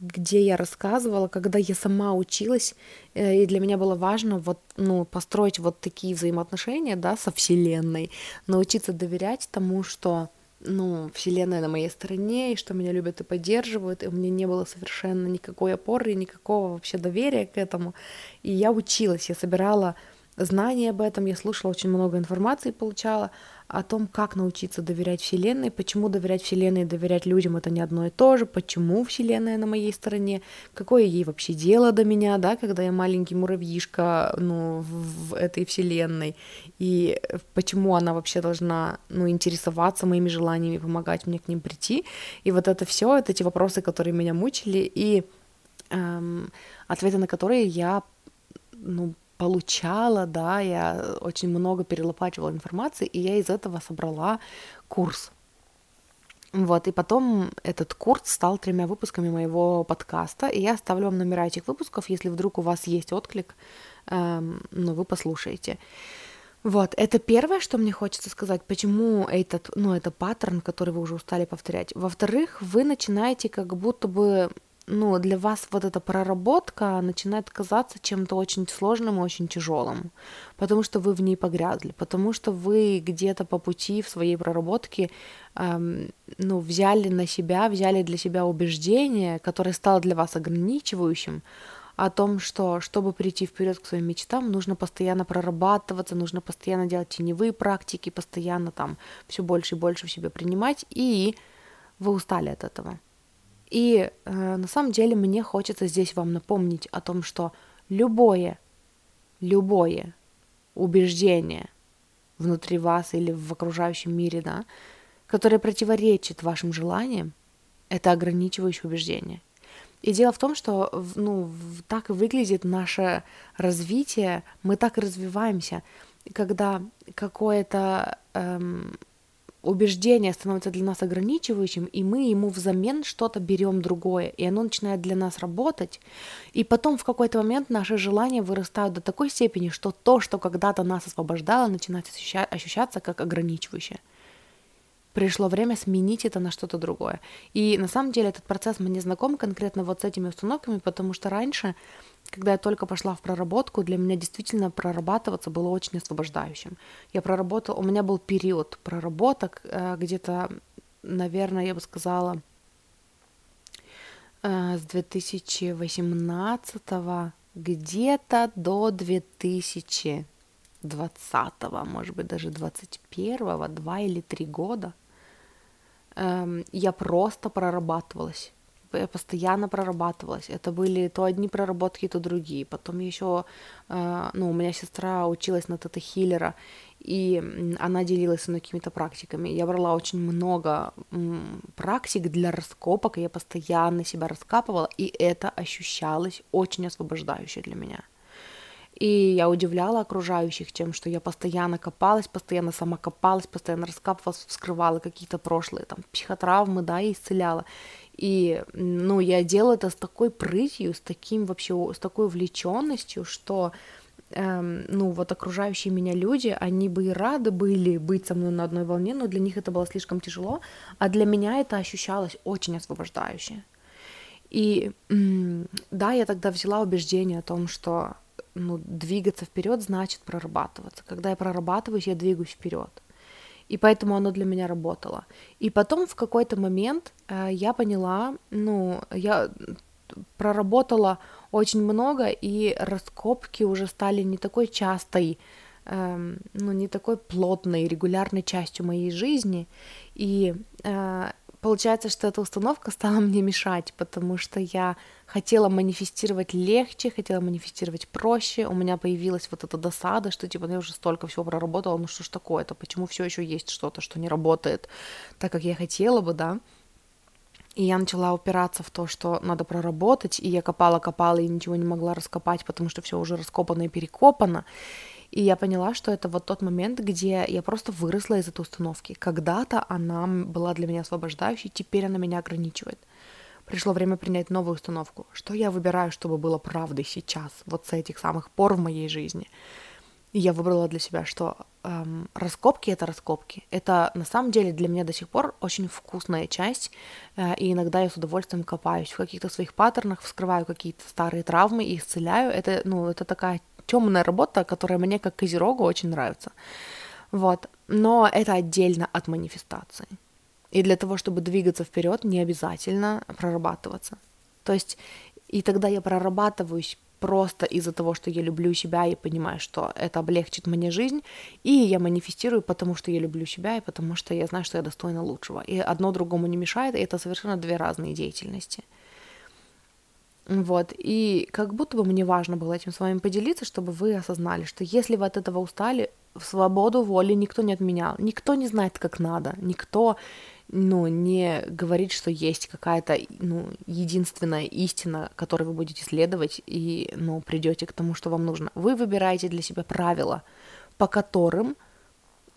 где я рассказывала, когда я сама училась, э, и для меня было важно вот, ну, построить вот такие взаимоотношения, да, со Вселенной, научиться доверять тому, что ну, Вселенная на моей стороне, и что меня любят и поддерживают, и у меня не было совершенно никакой опоры, никакого вообще доверия к этому. И я училась, я собирала знания об этом, я слушала очень много информации, получала, о том, как научиться доверять Вселенной, почему доверять Вселенной и доверять людям это не одно и то же, почему Вселенная на моей стороне, какое ей вообще дело до меня, да, когда я маленький муравьишка, ну, в, этой Вселенной, и почему она вообще должна, ну, интересоваться моими желаниями, помогать мне к ним прийти, и вот это все, это те вопросы, которые меня мучили, и эм, ответы на которые я, ну, получала, да, я очень много перелопачивала информации, и я из этого собрала курс. Вот, и потом этот курс стал тремя выпусками моего подкаста, и я оставлю вам номера этих выпусков, если вдруг у вас есть отклик, эм, ну, вы послушаете. Вот, это первое, что мне хочется сказать, почему этот, ну, это паттерн, который вы уже устали повторять. Во-вторых, вы начинаете как будто бы ну, для вас вот эта проработка начинает казаться чем-то очень сложным и очень тяжелым, потому что вы в ней погрязли, потому что вы где-то по пути в своей проработке, эм, ну, взяли на себя, взяли для себя убеждение, которое стало для вас ограничивающим, о том, что чтобы прийти вперед к своим мечтам, нужно постоянно прорабатываться, нужно постоянно делать теневые практики, постоянно там все больше и больше в себе принимать, и вы устали от этого. И э, на самом деле мне хочется здесь вам напомнить о том, что любое, любое убеждение внутри вас или в окружающем мире, да, которое противоречит вашим желаниям, это ограничивающее убеждение. И дело в том, что ну, так и выглядит наше развитие, мы так и развиваемся, когда какое-то эм, убеждение становится для нас ограничивающим, и мы ему взамен что-то берем другое, и оно начинает для нас работать, и потом в какой-то момент наши желания вырастают до такой степени, что то, что когда-то нас освобождало, начинает ощущаться как ограничивающее пришло время сменить это на что-то другое. И на самом деле этот процесс мне знаком конкретно вот с этими установками, потому что раньше, когда я только пошла в проработку, для меня действительно прорабатываться было очень освобождающим. Я проработала, у меня был период проработок э, где-то, наверное, я бы сказала, э, с 2018 где-то до 2020, может быть, даже 21, два или три года – эм, я просто прорабатывалась. Постоянно прорабатывалась. Это были то одни проработки, то другие. Потом еще, э, ну, у меня сестра училась на тета-хиллера, и она делилась со мной какими-то практиками. Я брала очень много практик для раскопок, и я постоянно себя раскапывала, и это ощущалось очень освобождающе для меня. И я удивляла окружающих тем, что я постоянно копалась, постоянно сама копалась, постоянно раскапывалась, вскрывала какие-то прошлые там психотравмы, да, и исцеляла. И, ну, я делала это с такой прытью, с таким вообще, с такой увлеченностью, что эм, ну, вот окружающие меня люди, они бы и рады были быть со мной на одной волне, но для них это было слишком тяжело, а для меня это ощущалось очень освобождающе. И да, я тогда взяла убеждение о том, что ну, двигаться вперед значит прорабатываться. Когда я прорабатываюсь, я двигаюсь вперед. И поэтому оно для меня работало. И потом в какой-то момент э, я поняла, ну, я проработала очень много, и раскопки уже стали не такой частой, э, ну, не такой плотной, регулярной частью моей жизни. И э, получается, что эта установка стала мне мешать, потому что я хотела манифестировать легче, хотела манифестировать проще, у меня появилась вот эта досада, что типа ну, я уже столько всего проработала, ну что ж такое-то, почему все еще есть что-то, что не работает так, как я хотела бы, да, и я начала упираться в то, что надо проработать, и я копала-копала и ничего не могла раскопать, потому что все уже раскопано и перекопано. И я поняла, что это вот тот момент, где я просто выросла из этой установки. Когда-то она была для меня освобождающей, теперь она меня ограничивает. Пришло время принять новую установку. Что я выбираю, чтобы было правдой сейчас, вот с этих самых пор в моей жизни. И я выбрала для себя, что эм, раскопки это раскопки. Это на самом деле для меня до сих пор очень вкусная часть. Э, и иногда я с удовольствием копаюсь в каких-то своих паттернах, вскрываю какие-то старые травмы и исцеляю. Это, ну, это такая темная работа, которая мне как козерогу очень нравится. Вот. Но это отдельно от манифестации. И для того, чтобы двигаться вперед, не обязательно прорабатываться. То есть, и тогда я прорабатываюсь просто из-за того, что я люблю себя и понимаю, что это облегчит мне жизнь, и я манифестирую, потому что я люблю себя и потому что я знаю, что я достойна лучшего. И одно другому не мешает, и это совершенно две разные деятельности. Вот, и как будто бы мне важно было этим с вами поделиться, чтобы вы осознали, что если вы от этого устали, в свободу воли никто не отменял, никто не знает, как надо, никто, ну, не говорит, что есть какая-то, ну, единственная истина, которую вы будете следовать, и, ну, придете к тому, что вам нужно. Вы выбираете для себя правила, по которым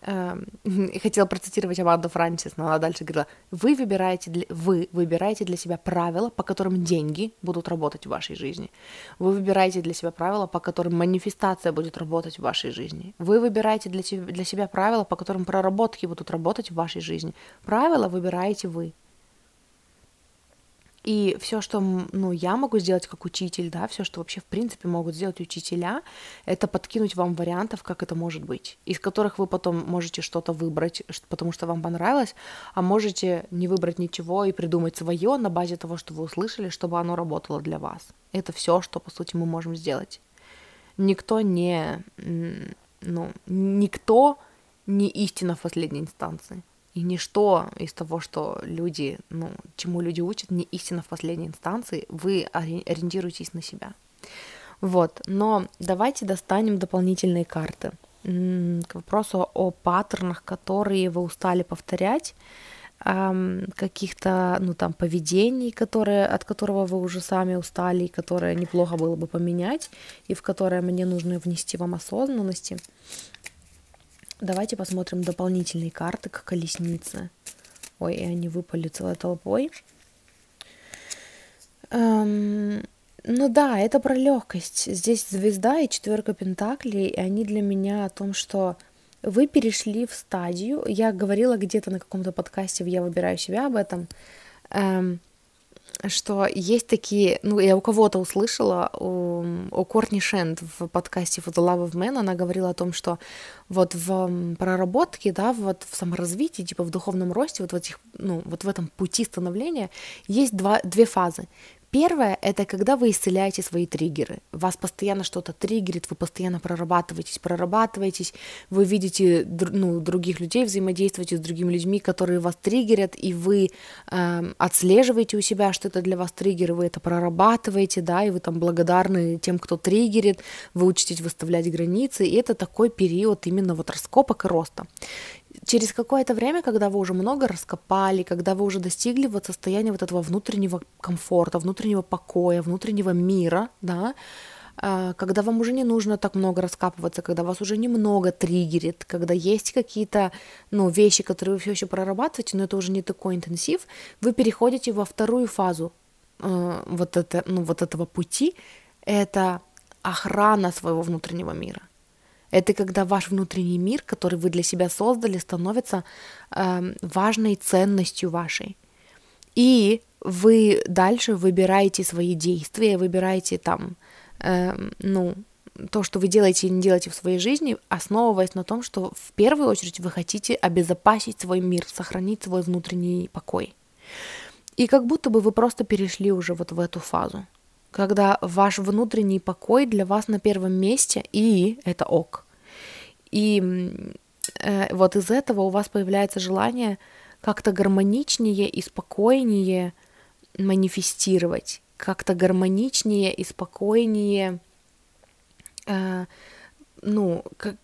хотела процитировать Аманду Франсис, но она дальше говорила, вы выбираете, для, вы выбираете для себя правила, по которым деньги будут работать в вашей жизни. Вы выбираете для себя правила, по которым манифестация будет работать в вашей жизни. Вы выбираете для для себя правила, по которым проработки будут работать в вашей жизни. Правила выбираете вы. И все, что ну, я могу сделать как учитель, да, все, что вообще в принципе могут сделать учителя, это подкинуть вам вариантов, как это может быть, из которых вы потом можете что-то выбрать, потому что вам понравилось, а можете не выбрать ничего и придумать свое на базе того, что вы услышали, чтобы оно работало для вас. Это все, что по сути мы можем сделать. Никто не, ну, никто не истина в последней инстанции. И ничто из того, что люди, ну, чему люди учат, не истина в последней инстанции, вы ориентируетесь на себя. Вот, но давайте достанем дополнительные карты. К вопросу о паттернах, которые вы устали повторять, каких-то, ну, там, поведений, которые, от которого вы уже сами устали, и которые неплохо было бы поменять, и в которые мне нужно внести вам осознанности. Давайте посмотрим дополнительные карты к колеснице. Ой, и они выпали целой толпой. Эм, ну да, это про легкость. Здесь звезда и четверка пентаклей, и они для меня о том, что вы перешли в стадию. Я говорила где-то на каком-то подкасте, я выбираю себя об этом. Эм, что есть такие, ну, я у кого-то услышала, у, у Кортни Шенд в подкасте For the Love of Man, она говорила о том, что вот в проработке, да, вот в саморазвитии, типа в духовном росте, вот в этих, ну, вот в этом пути становления есть два, две фазы. Первое — это когда вы исцеляете свои триггеры. Вас постоянно что-то триггерит, вы постоянно прорабатываетесь, прорабатываетесь, вы видите ну, других людей, взаимодействуете с другими людьми, которые вас триггерят, и вы э, отслеживаете у себя, что это для вас триггеры, вы это прорабатываете, да, и вы там благодарны тем, кто триггерит, вы учитесь выставлять границы, и это такой период именно вот раскопок и роста через какое-то время, когда вы уже много раскопали, когда вы уже достигли вот состояния вот этого внутреннего комфорта, внутреннего покоя, внутреннего мира, да, а, когда вам уже не нужно так много раскапываться, когда вас уже немного триггерит, когда есть какие-то ну, вещи, которые вы все еще прорабатываете, но это уже не такой интенсив, вы переходите во вторую фазу э, вот, это, ну, вот этого пути, это охрана своего внутреннего мира. Это когда ваш внутренний мир, который вы для себя создали, становится э, важной ценностью вашей. И вы дальше выбираете свои действия, выбираете там, э, ну, то, что вы делаете и не делаете в своей жизни, основываясь на том, что в первую очередь вы хотите обезопасить свой мир, сохранить свой внутренний покой. И как будто бы вы просто перешли уже вот в эту фазу когда ваш внутренний покой для вас на первом месте, и это ок. И э, вот из этого у вас появляется желание как-то гармоничнее и спокойнее манифестировать, как-то гармоничнее и спокойнее, э, ну, как,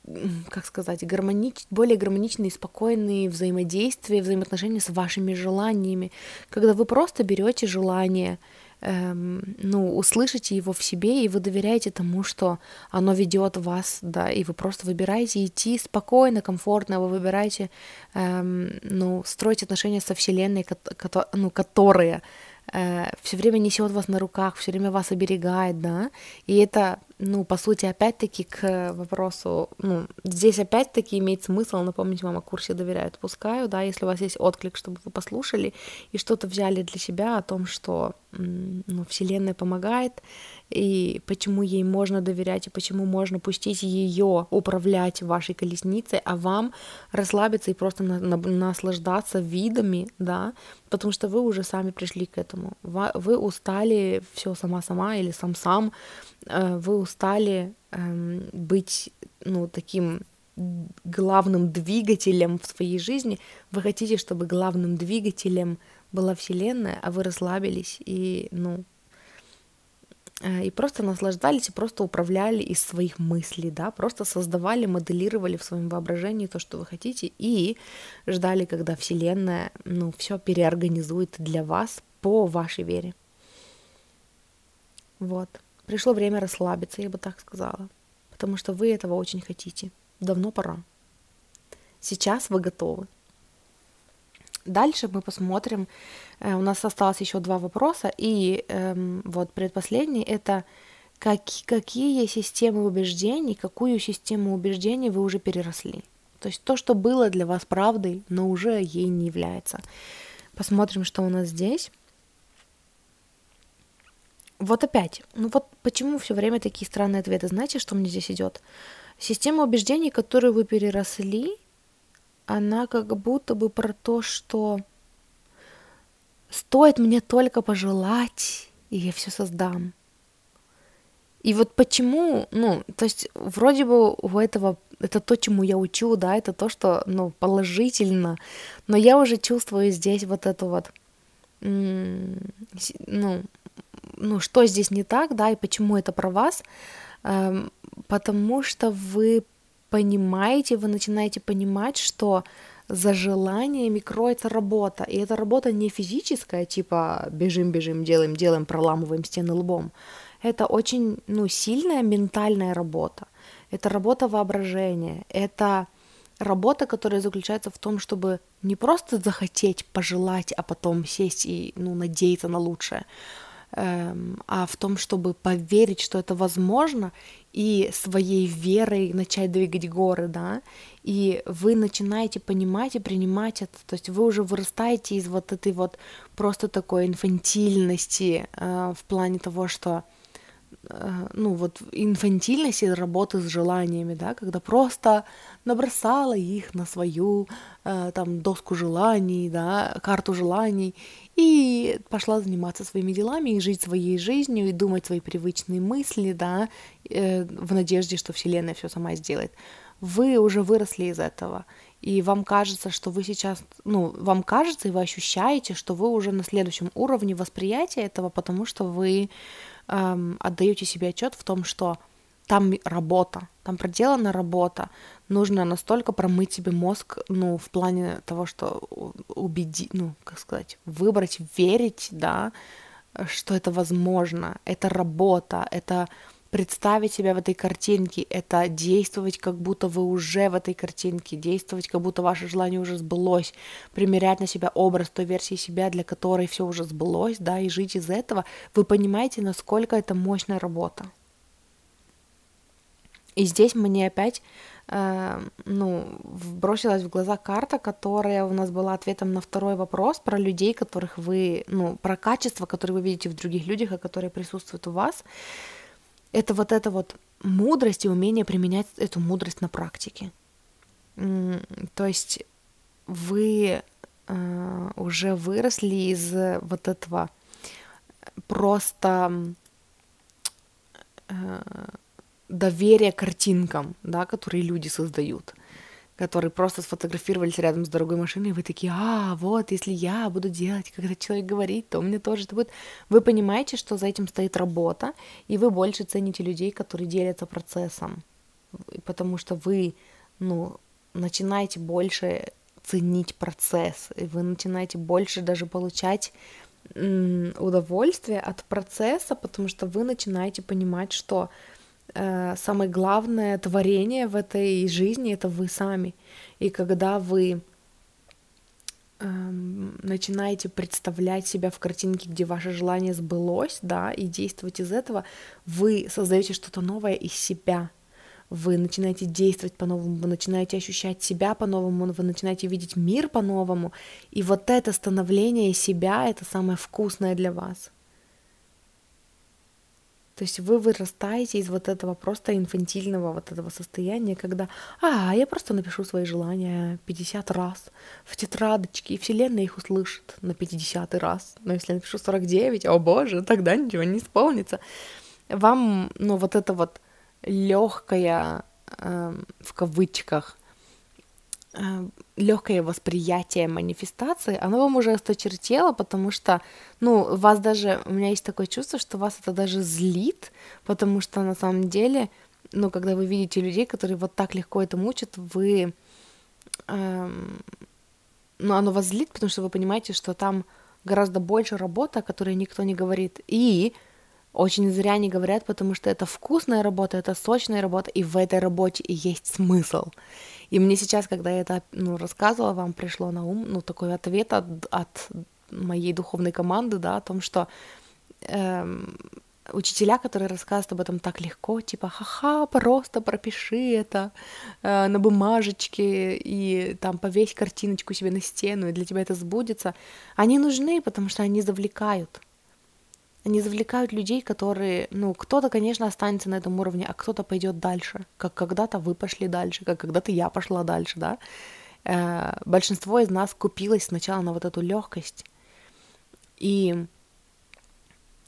как сказать, гармонич, более гармоничные и спокойные взаимодействия, взаимоотношения с вашими желаниями, когда вы просто берете желание, эм, ну, услышите его в себе, и вы доверяете тому, что оно ведет вас, да, и вы просто выбираете идти спокойно, комфортно, вы выбираете, эм, ну, строить отношения со Вселенной, ко- ну, которые э, все время несет вас на руках, все время вас оберегает, да, и это ну, по сути, опять-таки к вопросу, ну, здесь опять-таки имеет смысл напомнить вам о курсе «Доверяю, отпускаю», да, если у вас есть отклик, чтобы вы послушали и что-то взяли для себя о том, что, ну, Вселенная помогает, и почему ей можно доверять, и почему можно пустить ее управлять вашей колесницей, а вам расслабиться и просто на, на, наслаждаться видами, да, потому что вы уже сами пришли к этому. Вы устали все сама-сама или сам-сам, вы устали эм, быть, ну, таким главным двигателем в своей жизни, вы хотите, чтобы главным двигателем была Вселенная, а вы расслабились и, ну, Э, и просто наслаждались и просто управляли из своих мыслей, да, просто создавали, моделировали в своем воображении то, что вы хотите, и ждали, когда Вселенная, ну, все переорганизует для вас по вашей вере. Вот. Пришло время расслабиться, я бы так сказала, потому что вы этого очень хотите. Давно пора. Сейчас вы готовы. Дальше мы посмотрим. Э, у нас осталось еще два вопроса. И эм, вот предпоследний это как, какие системы убеждений, какую систему убеждений вы уже переросли. То есть то, что было для вас правдой, но уже ей не является. Посмотрим, что у нас здесь. Вот опять, ну вот почему все время такие странные ответы? Знаете, что мне здесь идет? Система убеждений, которую вы переросли, она как будто бы про то, что стоит мне только пожелать, и я все создам. И вот почему, ну, то есть вроде бы у этого, это то, чему я учу, да, это то, что, ну, положительно, но я уже чувствую здесь вот эту вот, ну, ну, что здесь не так, да, и почему это про вас, эм, потому что вы понимаете, вы начинаете понимать, что за желаниями кроется работа. И эта работа не физическая, типа бежим, бежим, делаем, делаем, проламываем стены лбом. Это очень ну, сильная ментальная работа. Это работа воображения. Это работа, которая заключается в том, чтобы не просто захотеть, пожелать, а потом сесть и ну, надеяться на лучшее, а в том, чтобы поверить, что это возможно, и своей верой начать двигать горы, да, и вы начинаете понимать и принимать это, то есть вы уже вырастаете из вот этой вот просто такой инфантильности э, в плане того, что Э, ну вот инфантильность и работы с желаниями, да, когда просто набросала их на свою э, там доску желаний, да, карту желаний и пошла заниматься своими делами и жить своей жизнью и думать свои привычные мысли, да, э, в надежде, что Вселенная все сама сделает. Вы уже выросли из этого, и вам кажется, что вы сейчас, ну, вам кажется, и вы ощущаете, что вы уже на следующем уровне восприятия этого, потому что вы эм, отдаете себе отчет в том, что там работа, там проделана работа, нужно настолько промыть себе мозг, ну, в плане того, что убедить, ну, как сказать, выбрать, верить, да, что это возможно, это работа, это представить себя в этой картинке, это действовать, как будто вы уже в этой картинке, действовать, как будто ваше желание уже сбылось, примерять на себя образ той версии себя, для которой все уже сбылось, да, и жить из этого, вы понимаете, насколько это мощная работа. И здесь мне опять, э, ну, бросилась в глаза карта, которая у нас была ответом на второй вопрос про людей, которых вы, ну, про качества, которые вы видите в других людях, а которые присутствуют у вас это вот эта вот мудрость и умение применять эту мудрость на практике. То есть вы э, уже выросли из вот этого просто э, доверия картинкам, да, которые люди создают. которые просто сфотографировались рядом с дорогой машиной, и вы такие, а, вот, если я буду делать, этот человек говорит, то у меня тоже это будет. Вы понимаете, что за этим стоит работа, и вы больше цените людей, которые делятся процессом, потому что вы, ну, начинаете больше ценить процесс, и вы начинаете больше даже получать удовольствие от процесса, потому что вы начинаете понимать, что самое главное творение в этой жизни это вы сами. И когда вы э, начинаете представлять себя в картинке, где ваше желание сбылось, да, и действовать из этого, вы создаете что-то новое из себя вы начинаете действовать по-новому, вы начинаете ощущать себя по-новому, вы начинаете видеть мир по-новому. И вот это становление себя — это самое вкусное для вас. То есть вы вырастаете из вот этого просто инфантильного вот этого состояния, когда, а, я просто напишу свои желания 50 раз в тетрадочке, и Вселенная их услышит на 50 раз. Но если я напишу 49, о боже, тогда ничего не исполнится. Вам, ну, вот это вот легкое, э, в кавычках, легкое восприятие манифестации, оно вам уже осточертело, потому что, ну, вас даже, у меня есть такое чувство, что вас это даже злит, потому что на самом деле, ну, когда вы видите людей, которые вот так легко это мучат, вы, э, ну, оно вас злит, потому что вы понимаете, что там гораздо больше работы, о которой никто не говорит, и очень зря не говорят, потому что это вкусная работа, это сочная работа, и в этой работе есть смысл. И мне сейчас, когда я это ну, рассказывала, вам пришло на ум ну, такой ответ от, от моей духовной команды, да, о том, что эм, учителя, которые рассказывают об этом так легко, типа, ха-ха, просто пропиши это э, на бумажечке и там повесь картиночку себе на стену, и для тебя это сбудется, они нужны, потому что они завлекают они завлекают людей, которые, ну, кто-то, конечно, останется на этом уровне, а кто-то пойдет дальше, как когда-то вы пошли дальше, как когда-то я пошла дальше, да. Э, большинство из нас купилось сначала на вот эту легкость, и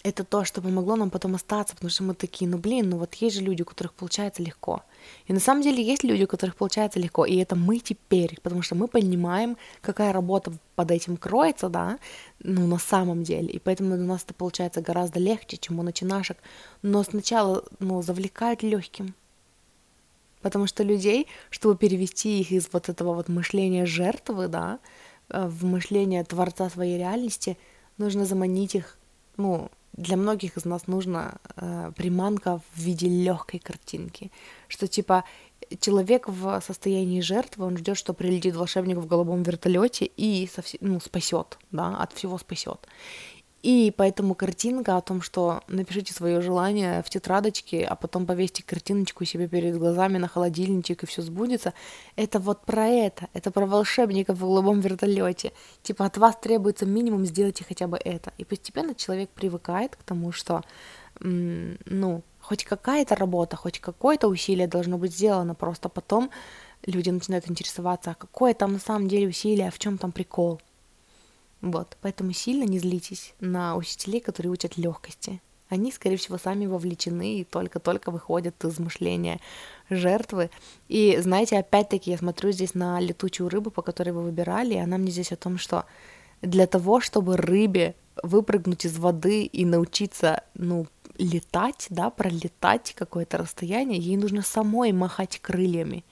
это то, что помогло нам потом остаться, потому что мы такие, ну блин, ну вот есть же люди, у которых получается легко. И на самом деле есть люди, у которых получается легко, и это мы теперь, потому что мы понимаем, какая работа под этим кроется, да, ну на самом деле, и поэтому у нас это получается гораздо легче, чем у начинашек, но сначала, ну, завлекают легким, потому что людей, чтобы перевести их из вот этого вот мышления жертвы, да, э, в мышление творца своей реальности, нужно заманить их, ну, для многих из нас нужна э, приманка в виде легкой картинки, что типа человек в состоянии жертвы, он ждет, что прилетит волшебник в голубом вертолете и совсем, ну, спасет, да, от всего спасет. И поэтому картинка о том, что напишите свое желание в тетрадочке, а потом повесьте картиночку себе перед глазами на холодильничек и все сбудется, это вот про это, это про волшебника в голубом вертолете. Типа от вас требуется минимум, сделайте хотя бы это. И постепенно человек привыкает к тому, что, ну, хоть какая-то работа, хоть какое-то усилие должно быть сделано, просто потом люди начинают интересоваться, а какое там на самом деле усилие, а в чем там прикол. Вот, поэтому сильно не злитесь на учителей, которые учат легкости. Они, скорее всего, сами вовлечены и только-только выходят из мышления жертвы. И знаете, опять-таки я смотрю здесь на летучую рыбу, по которой вы выбирали, и она мне здесь о том, что для того, чтобы рыбе выпрыгнуть из воды и научиться, ну, летать, да, пролетать какое-то расстояние, ей нужно самой махать крыльями.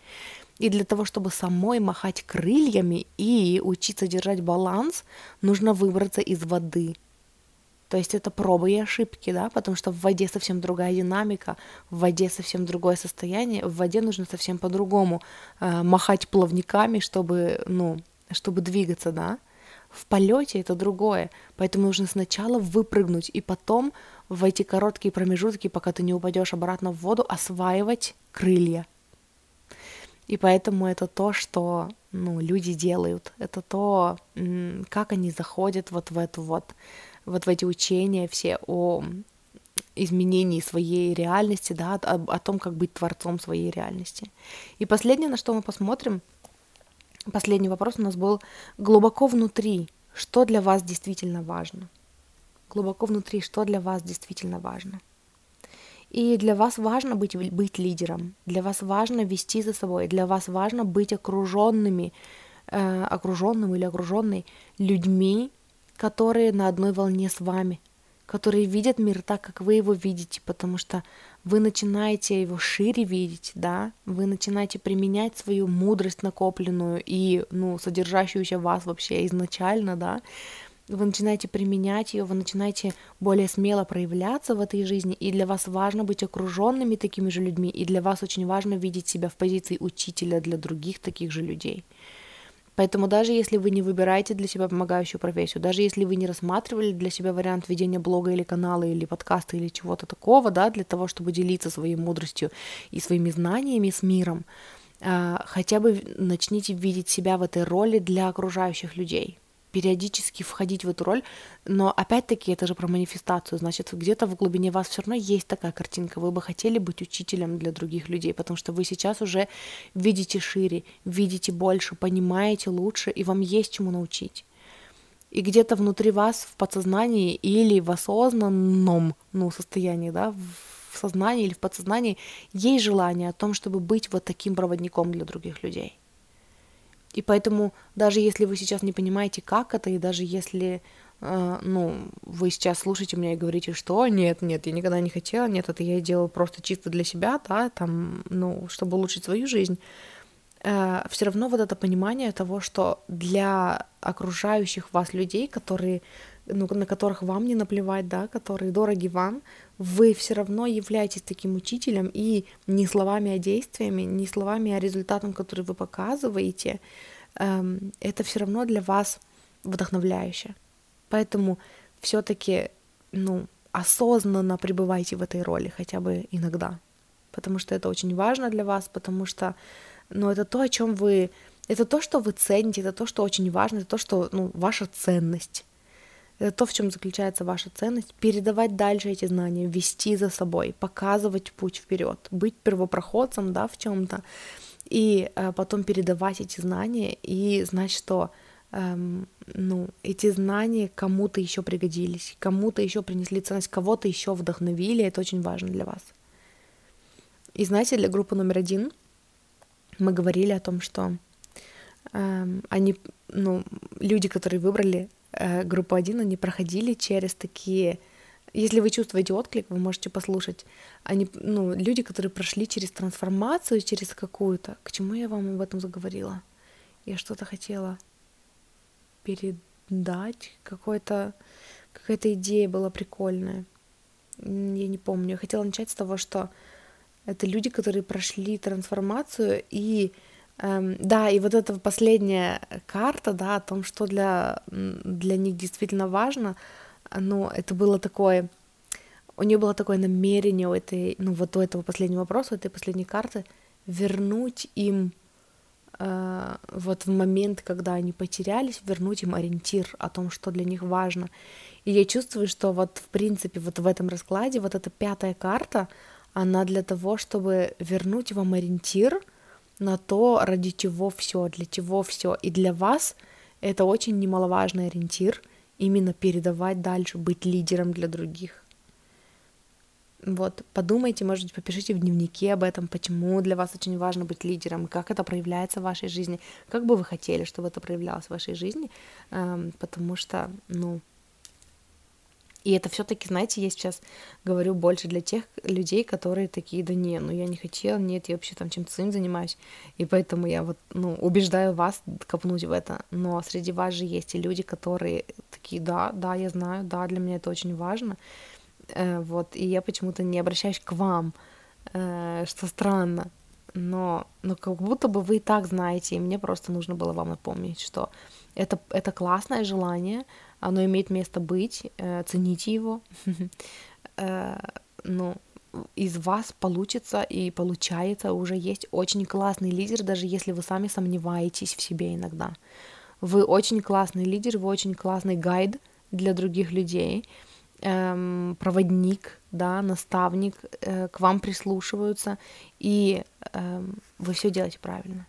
И для того, чтобы самой махать крыльями и учиться держать баланс, нужно выбраться из воды. То есть это пробы и ошибки, да, потому что в воде совсем другая динамика, в воде совсем другое состояние, в воде нужно совсем по-другому э, махать плавниками, чтобы, ну, чтобы двигаться, да. В полете это другое, поэтому нужно сначала выпрыгнуть и потом в эти короткие промежутки, пока ты не упадешь обратно в воду, осваивать крылья. И поэтому это то, что ну, люди делают, это то, как они заходят вот в эту вот, вот в эти учения все о изменении своей реальности, да, о, о том, как быть творцом своей реальности. И последнее, на что мы посмотрим, последний вопрос у нас был глубоко внутри, что для вас действительно важно. Глубоко внутри, что для вас действительно важно. И для вас важно быть, быть лидером, для вас важно вести за собой, для вас важно быть окруженными, э, окруженным или окруженной людьми, которые на одной волне с вами, которые видят мир так, как вы его видите, потому что вы начинаете его шире видеть, да, вы начинаете применять свою мудрость накопленную и, ну, содержащуюся вас вообще изначально, да, вы начинаете применять ее, вы начинаете более смело проявляться в этой жизни, и для вас важно быть окруженными такими же людьми, и для вас очень важно видеть себя в позиции учителя для других таких же людей. Поэтому даже если вы не выбираете для себя помогающую профессию, даже если вы не рассматривали для себя вариант ведения блога или канала или подкаста или чего-то такого, да, для того, чтобы делиться своей мудростью и своими знаниями с миром, а, хотя бы начните видеть себя в этой роли для окружающих людей периодически входить в эту роль, но опять-таки это же про манифестацию, значит, где-то в глубине вас все равно есть такая картинка, вы бы хотели быть учителем для других людей, потому что вы сейчас уже видите шире, видите больше, понимаете лучше, и вам есть чему научить. И где-то внутри вас в подсознании или в осознанном ну, состоянии, да, в сознании или в подсознании есть желание о том, чтобы быть вот таким проводником для других людей. И поэтому даже если вы сейчас не понимаете, как это, и даже если э, ну, вы сейчас слушаете меня и говорите, что нет, нет, я никогда не хотела, нет, это я делала просто чисто для себя, да, там, ну, чтобы улучшить свою жизнь, э, все равно вот это понимание того, что для окружающих вас людей, которые, ну, на которых вам не наплевать, да, которые дороги вам, вы все равно являетесь таким учителем и не словами, а действиями, не словами, а результатом, который вы показываете, Эм, это все равно для вас вдохновляюще. Поэтому все-таки, ну, осознанно пребывайте в этой роли хотя бы иногда, потому что это очень важно для вас, потому что, ну, это то, о чем вы, это то, что вы цените, это то, что очень важно, это то, что, ну, ваша ценность. Это то, в чем заключается ваша ценность, передавать дальше эти знания, вести за собой, показывать путь вперед, быть первопроходцем, да, в чем-то, и э, потом передавать эти знания и знать, что эм, ну, эти знания кому-то еще пригодились, кому-то еще принесли ценность, кого-то еще вдохновили, это очень важно для вас. И знаете, для группы номер один мы говорили о том, что эм, они, ну, люди, которые выбрали группу один, они проходили через такие если вы чувствуете отклик, вы можете послушать. Они, ну, люди, которые прошли через трансформацию, через какую-то. К чему я вам об этом заговорила? Я что-то хотела передать, какой-то какая-то идея была прикольная. Я не помню. Я хотела начать с того, что это люди, которые прошли трансформацию и да, и вот эта последняя карта, да, о том, что для, для них действительно важно, но это было такое, у нее было такое намерение у этой, ну вот у этого последнего вопроса, у этой последней карты, вернуть им э, вот в момент, когда они потерялись, вернуть им ориентир о том, что для них важно. И я чувствую, что вот в принципе вот в этом раскладе вот эта пятая карта, она для того, чтобы вернуть вам ориентир на то, ради чего все, для чего все. И для вас это очень немаловажный ориентир — именно передавать дальше, быть лидером для других. Вот, подумайте, может быть, попишите в дневнике об этом, почему для вас очень важно быть лидером, как это проявляется в вашей жизни, как бы вы хотели, чтобы это проявлялось в вашей жизни, эм, потому что, ну, и это все-таки, знаете, я сейчас говорю больше для тех людей, которые такие, да не, ну я не хотела, нет, я вообще там чем-то своим занимаюсь. И поэтому я вот, ну, убеждаю вас копнуть в это. Но среди вас же есть и люди, которые такие, да, да, я знаю, да, для меня это очень важно. Э, вот, и я почему-то не обращаюсь к вам, э, что странно. Но, но как будто бы вы и так знаете, и мне просто нужно было вам напомнить, что это, это классное желание, оно имеет место быть, э, цените его. Э, ну, из вас получится и получается уже есть очень классный лидер, даже если вы сами сомневаетесь в себе иногда. Вы очень классный лидер, вы очень классный гайд для других людей, эм, проводник, да, наставник, э, к вам прислушиваются, и эм, вы все делаете правильно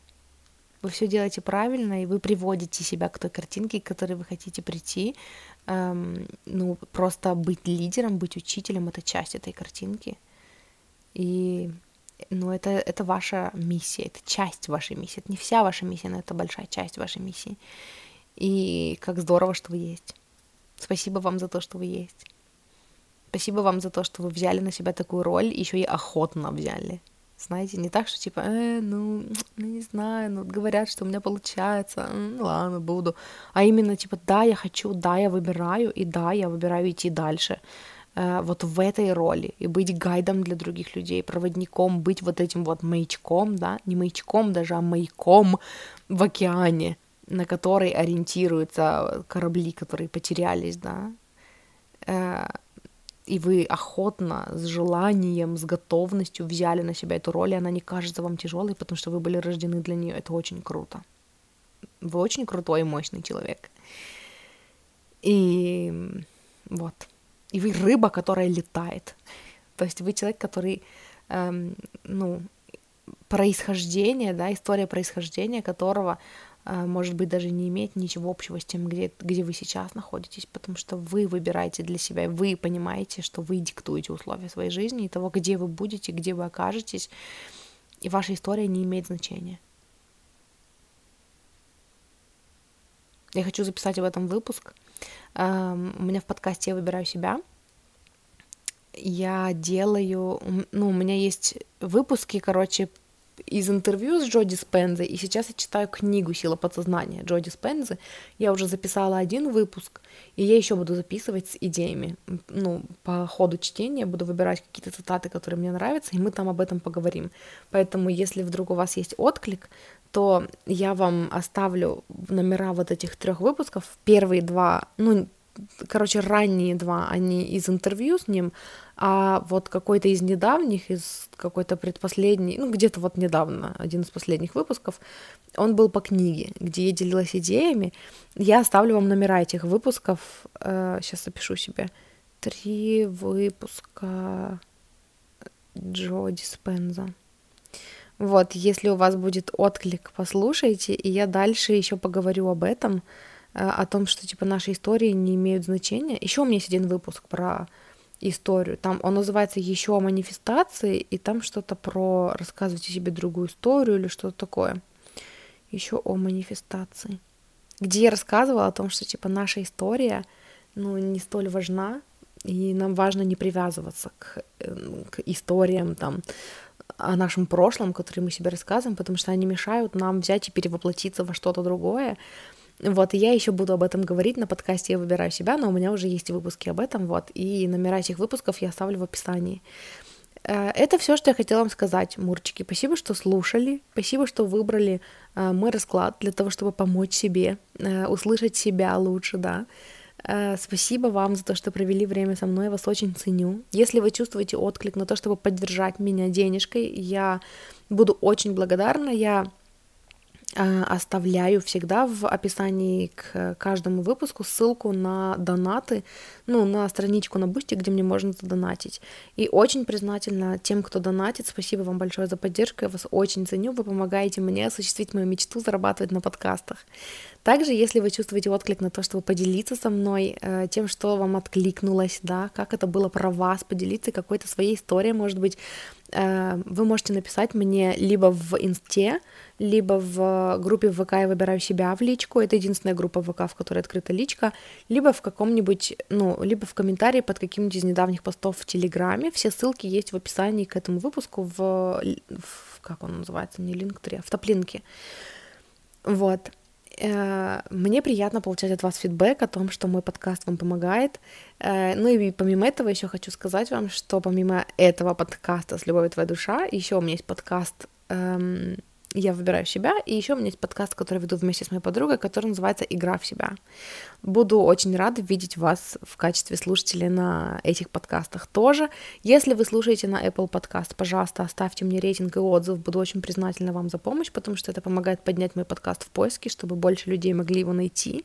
вы все делаете правильно, и вы приводите себя к той картинке, к которой вы хотите прийти. Эм, ну, просто быть лидером, быть учителем — это часть этой картинки. И ну, это, это ваша миссия, это часть вашей миссии. Это не вся ваша миссия, но это большая часть вашей миссии. И как здорово, что вы есть. Спасибо вам за то, что вы есть. Спасибо вам за то, что вы взяли на себя такую роль, еще и охотно взяли. Знаете, не так, что типа, э, ну, ну не знаю, ну говорят, что у меня получается, ну ладно, буду. А именно типа, да, я хочу, да, я выбираю, и да, я выбираю идти дальше э, вот в этой роли и быть гайдом для других людей, проводником, быть вот этим вот маячком, да, не маячком даже, а маяком в океане, на который ориентируются корабли, которые потерялись, да. Э, и вы охотно, с желанием, с готовностью взяли на себя эту роль, и она не кажется вам тяжелой, потому что вы были рождены для нее. Это очень круто. Вы очень крутой и мощный человек. И вот. И вы рыба, которая летает. То есть вы человек, который, эм, ну, происхождение, да, история происхождения которого может быть, даже не имеет ничего общего с тем, где, где вы сейчас находитесь, потому что вы выбираете для себя, вы понимаете, что вы диктуете условия своей жизни и того, где вы будете, где вы окажетесь, и ваша история не имеет значения. Я хочу записать об этом выпуск. У меня в подкасте «Я выбираю себя». Я делаю... Ну, у меня есть выпуски, короче, из интервью с Джоди Спензой, и сейчас я читаю книгу «Сила подсознания» Джоди Спензы. Я уже записала один выпуск, и я еще буду записывать с идеями. Ну, по ходу чтения буду выбирать какие-то цитаты, которые мне нравятся, и мы там об этом поговорим. Поэтому, если вдруг у вас есть отклик, то я вам оставлю номера вот этих трех выпусков. Первые два, ну, короче, ранние два, они из интервью с ним, а вот какой-то из недавних, из какой-то предпоследний, ну, где-то вот недавно, один из последних выпусков, он был по книге, где я делилась идеями. Я оставлю вам номера этих выпусков. Э, сейчас запишу себе. Три выпуска Джо Диспенза. Вот, если у вас будет отклик, послушайте, и я дальше еще поговорю об этом. Э, о том, что типа наши истории не имеют значения. Еще у меня есть один выпуск про историю. Там он называется еще о манифестации, и там что-то про рассказывайте себе другую историю или что-то такое. Еще о манифестации. Где я рассказывала о том, что типа наша история ну, не столь важна, и нам важно не привязываться к, э, к историям там о нашем прошлом, которые мы себе рассказываем, потому что они мешают нам взять и перевоплотиться во что-то другое, вот, и я еще буду об этом говорить на подкасте «Я выбираю себя», но у меня уже есть выпуски об этом, вот, и номера этих выпусков я оставлю в описании. Э, это все, что я хотела вам сказать, Мурчики. Спасибо, что слушали, спасибо, что выбрали э, мой расклад для того, чтобы помочь себе, э, услышать себя лучше, да. Спасибо вам за то, что провели время со мной, я вас очень ценю. Если вы чувствуете отклик на то, чтобы поддержать меня денежкой, я буду очень благодарна. Я оставляю всегда в описании к каждому выпуску ссылку на донаты, ну, на страничку на Boosty, где мне можно задонатить. И очень признательна тем, кто донатит. Спасибо вам большое за поддержку, я вас очень ценю, вы помогаете мне осуществить мою мечту зарабатывать на подкастах. Также, если вы чувствуете отклик на то, чтобы поделиться со мной э, тем, что вам откликнулось, да, как это было про вас, поделиться какой-то своей историей, может быть, э, вы можете написать мне либо в инсте, либо в группе в ВК «Я выбираю себя» в личку, это единственная группа ВК, в которой открыта личка, либо в каком-нибудь, ну, либо в комментарии под каким-нибудь из недавних постов в Телеграме, все ссылки есть в описании к этому выпуску в, в как он называется, не линк-3, а в топлинке. Вот. Э, мне приятно получать от вас фидбэк о том, что мой подкаст вам помогает. Э, ну и помимо этого еще хочу сказать вам, что помимо этого подкаста «С любовью твоя душа», еще у меня есть подкаст эм, я выбираю себя, и еще у меня есть подкаст, который веду вместе с моей подругой, который называется «Игра в себя». Буду очень рада видеть вас в качестве слушателя на этих подкастах тоже. Если вы слушаете на Apple Podcast, пожалуйста, оставьте мне рейтинг и отзыв, буду очень признательна вам за помощь, потому что это помогает поднять мой подкаст в поиске, чтобы больше людей могли его найти.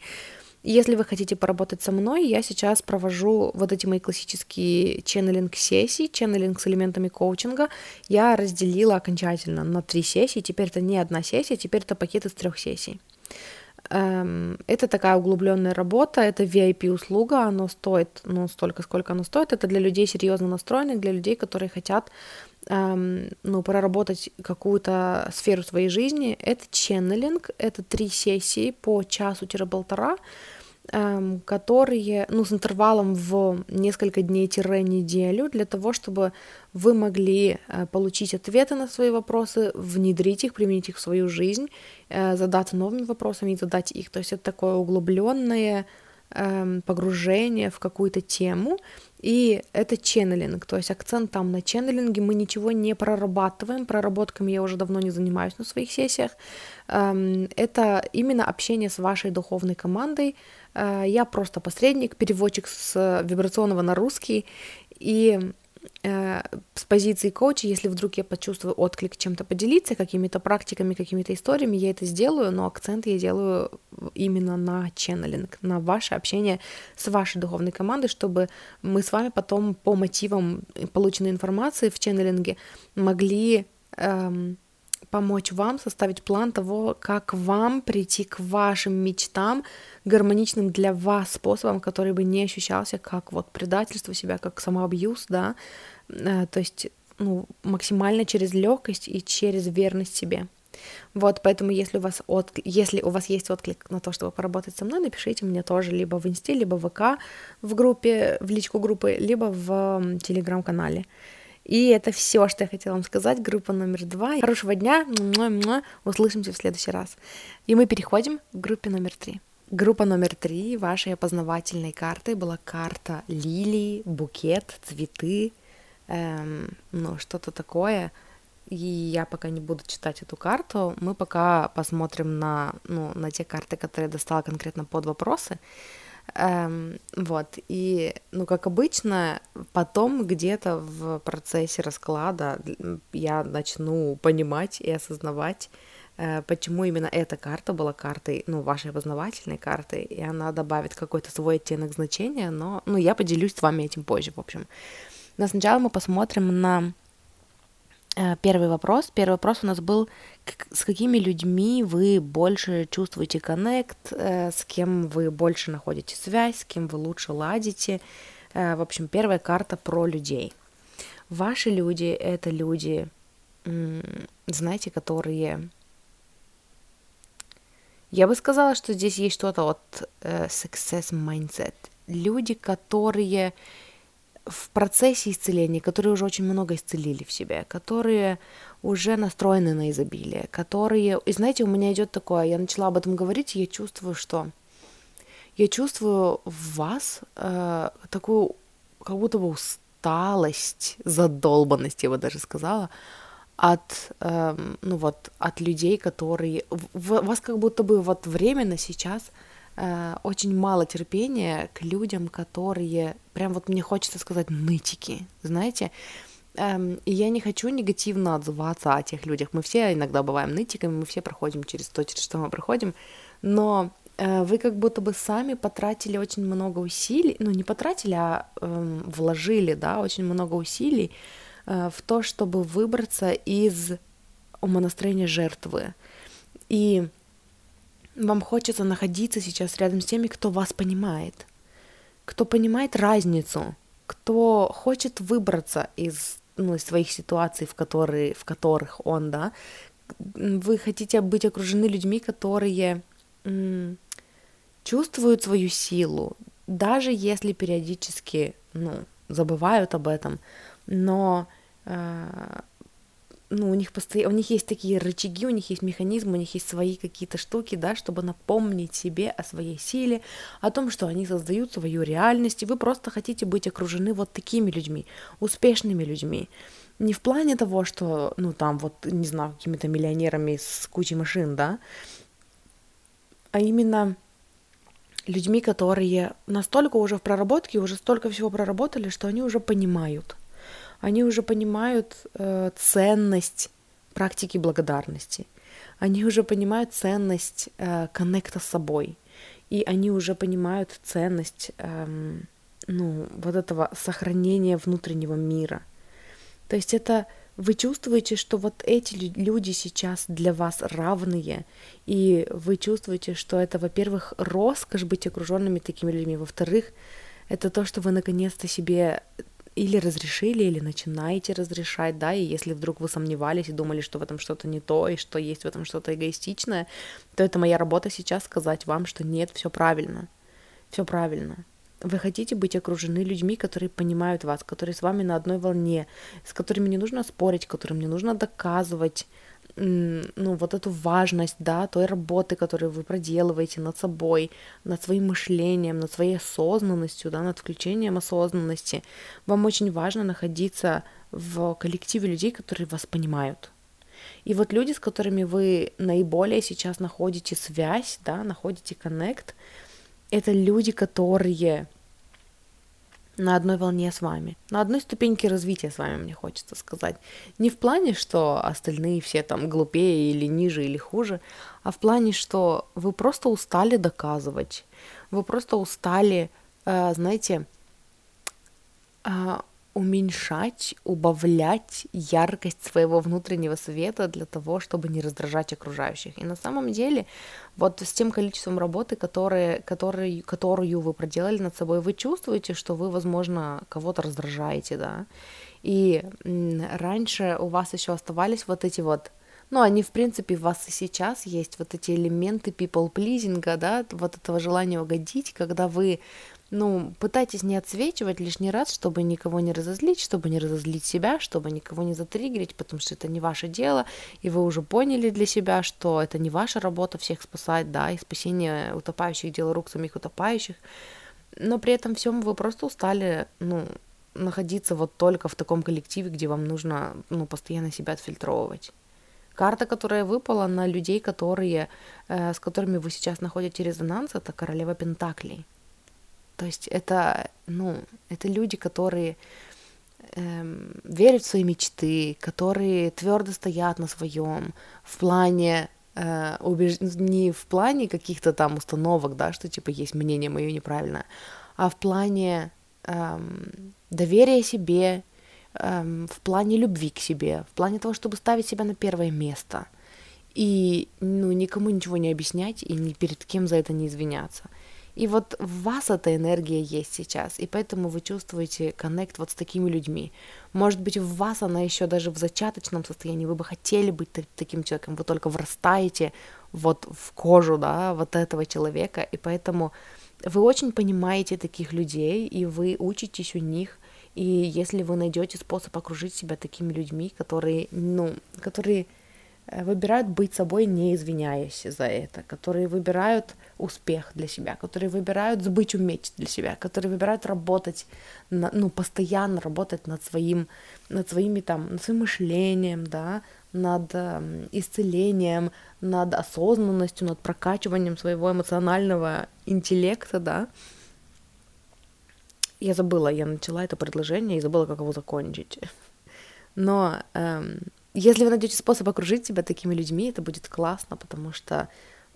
Если вы хотите поработать со мной, я сейчас провожу вот эти мои классические ченнелинг-сессии, ченнелинг с элементами коучинга. Я разделила окончательно на три сессии. Теперь это не одна сессия, теперь это пакет из трех сессий. Эм, это такая углубленная работа, это VIP-услуга, оно стоит, ну, столько, сколько оно стоит. Это для людей серьезно настроенных, для людей, которые хотят эм, ну, проработать какую-то сферу своей жизни, это ченнелинг, это три сессии по часу-полтора, эм, которые, ну, с интервалом в несколько дней-неделю для того, чтобы вы могли э, получить ответы на свои вопросы, внедрить их, применить их в свою жизнь, э, задаться новыми вопросами и задать их. То есть это такое углубленное эм, погружение в какую-то тему, и это ченнелинг, то есть акцент там на ченнелинге, мы ничего не прорабатываем, проработками я уже давно не занимаюсь на своих сессиях, эм, это именно общение с вашей духовной командой, э, я просто посредник, переводчик с вибрационного на русский, и Э, с позиции коуча, если вдруг я почувствую отклик чем-то поделиться, какими-то практиками, какими-то историями, я это сделаю, но акцент я делаю именно на ченнелинг, на ваше общение с вашей духовной командой, чтобы мы с вами потом по мотивам полученной информации в ченнелинге могли эм, помочь вам составить план того, как вам прийти к вашим мечтам, гармоничным для вас способом, который бы не ощущался как вот предательство себя, как самоабьюз, да, э, то есть ну, максимально через легкость и через верность себе. Вот, поэтому если у вас от... если у вас есть отклик на то, чтобы поработать со мной, напишите мне тоже либо в инсте, либо в ВК в группе, в личку группы, либо в телеграм-канале. И это все, что я хотела вам сказать. Группа номер два. Хорошего дня. Услышимся в следующий раз. И мы переходим к группе номер три. Группа номер три вашей опознавательной карты была карта лилии, букет, цветы, эм, ну, что-то такое. И я пока не буду читать эту карту, мы пока посмотрим на, ну, на те карты, которые я достала конкретно под вопросы. Эм, вот, и, ну, как обычно, потом где-то в процессе расклада я начну понимать и осознавать, э, почему именно эта карта была картой, ну, вашей опознавательной картой, и она добавит какой-то свой оттенок значения, но, ну, я поделюсь с вами этим позже, в общем. Но сначала мы посмотрим на первый вопрос. Первый вопрос у нас был, с какими людьми вы больше чувствуете коннект, э, с кем вы больше находите связь, с кем вы лучше ладите. Э, в общем, первая карта про людей. Ваши люди — это люди, знаете, которые... Я бы сказала, что здесь есть что-то от success mindset. Люди, которые в процессе исцеления, которые уже очень много исцелили в себе, которые уже настроены на изобилие, которые... И знаете, у меня идет такое, я начала об этом говорить, и я чувствую, что... Я чувствую в вас э, такую как будто бы усталость, задолбанность, я бы даже сказала, от, э, ну вот, от людей, которые... В, вас как будто бы вот временно сейчас Э, очень мало терпения к людям, которые, прям вот мне хочется сказать, нытики, знаете, эм, и я не хочу негативно отзываться о тех людях. Мы все иногда бываем нытиками, мы все проходим через то, через что мы проходим, но э, вы как будто бы сами потратили очень много усилий, ну не потратили, а э, вложили, да, очень много усилий э, в то, чтобы выбраться из умонастроения жертвы. И вам хочется находиться сейчас рядом с теми, кто вас понимает, кто понимает разницу, кто хочет выбраться из, ну, из своих ситуаций, в, которые, в которых он, да, вы хотите быть окружены людьми, которые м- чувствуют свою силу, даже если периодически, ну, забывают об этом, но э, ну, у них постоянно, у них есть такие рычаги, у них есть механизмы, у них есть свои какие-то штуки, да, чтобы напомнить себе о своей силе, о том, что они создают свою реальность, и вы просто хотите быть окружены вот такими людьми, успешными людьми. Не в плане того, что, ну, там, вот, не знаю, какими-то миллионерами с кучей машин, да, а именно людьми, которые настолько уже в проработке, уже столько всего проработали, что они уже понимают – они уже понимают э, ценность практики благодарности, они уже понимают ценность э, коннекта с собой, и они уже понимают ценность э, ну, вот этого сохранения внутреннего мира. То есть это вы чувствуете, что вот эти люди сейчас для вас равные, и вы чувствуете, что это, во-первых, роскошь быть окруженными такими людьми, во-вторых, это то, что вы наконец-то себе или разрешили, или начинаете разрешать, да, и если вдруг вы сомневались и думали, что в этом что-то не то, и что есть в этом что-то эгоистичное, то это моя работа сейчас сказать вам, что нет, все правильно, все правильно. Вы хотите быть окружены людьми, которые понимают вас, которые с вами на одной волне, с которыми не нужно спорить, которым не нужно доказывать, ну, вот эту важность, да, той работы, которую вы проделываете над собой, над своим мышлением, над своей осознанностью, да, над включением осознанности, вам очень важно находиться в коллективе людей, которые вас понимают. И вот люди, с которыми вы наиболее сейчас находите связь, да, находите коннект, это люди, которые на одной волне с вами, на одной ступеньке развития с вами, мне хочется сказать. Не в плане, что остальные все там глупее или ниже или хуже, а в плане, что вы просто устали доказывать, вы просто устали, э, знаете, э, уменьшать, убавлять яркость своего внутреннего света для того, чтобы не раздражать окружающих. И на самом деле, вот с тем количеством работы, которые, которые, которую вы проделали над собой, вы чувствуете, что вы, возможно, кого-то раздражаете, да. И раньше у вас еще оставались вот эти вот ну, они, в принципе, у вас и сейчас есть вот эти элементы people pleasing, да, вот этого желания угодить, когда вы ну, пытайтесь не отсвечивать лишний раз, чтобы никого не разозлить, чтобы не разозлить себя, чтобы никого не затриггерить, потому что это не ваше дело, и вы уже поняли для себя, что это не ваша работа всех спасать, да, и спасение утопающих дело рук самих утопающих, но при этом всем вы просто устали, ну, находиться вот только в таком коллективе, где вам нужно, ну, постоянно себя отфильтровывать. Карта, которая выпала на людей, которые, э, с которыми вы сейчас находите резонанс, это королева Пентаклей. То есть это, ну, это люди, которые эм, верят в свои мечты, которые твердо стоят на своем в плане э, убеж... не в плане каких-то там установок, да, что типа есть мнение мое неправильное, а в плане эм, доверия себе, эм, в плане любви к себе, в плане того, чтобы ставить себя на первое место и ну никому ничего не объяснять и ни перед кем за это не извиняться. И вот в вас эта энергия есть сейчас, и поэтому вы чувствуете коннект вот с такими людьми. Может быть, в вас она еще даже в зачаточном состоянии, вы бы хотели быть таким человеком, вы только врастаете вот в кожу, да, вот этого человека, и поэтому вы очень понимаете таких людей, и вы учитесь у них, и если вы найдете способ окружить себя такими людьми, которые, ну, которые выбирают быть собой, не извиняясь за это, которые выбирают успех для себя, которые выбирают быть уметь для себя, которые выбирают работать, на, ну, постоянно работать над своим, над своими там, над своим мышлением, да, над э, исцелением, над осознанностью, над прокачиванием своего эмоционального интеллекта, да. Я забыла, я начала это предложение и забыла, как его закончить. Но эм, если вы найдете способ окружить себя такими людьми, это будет классно, потому что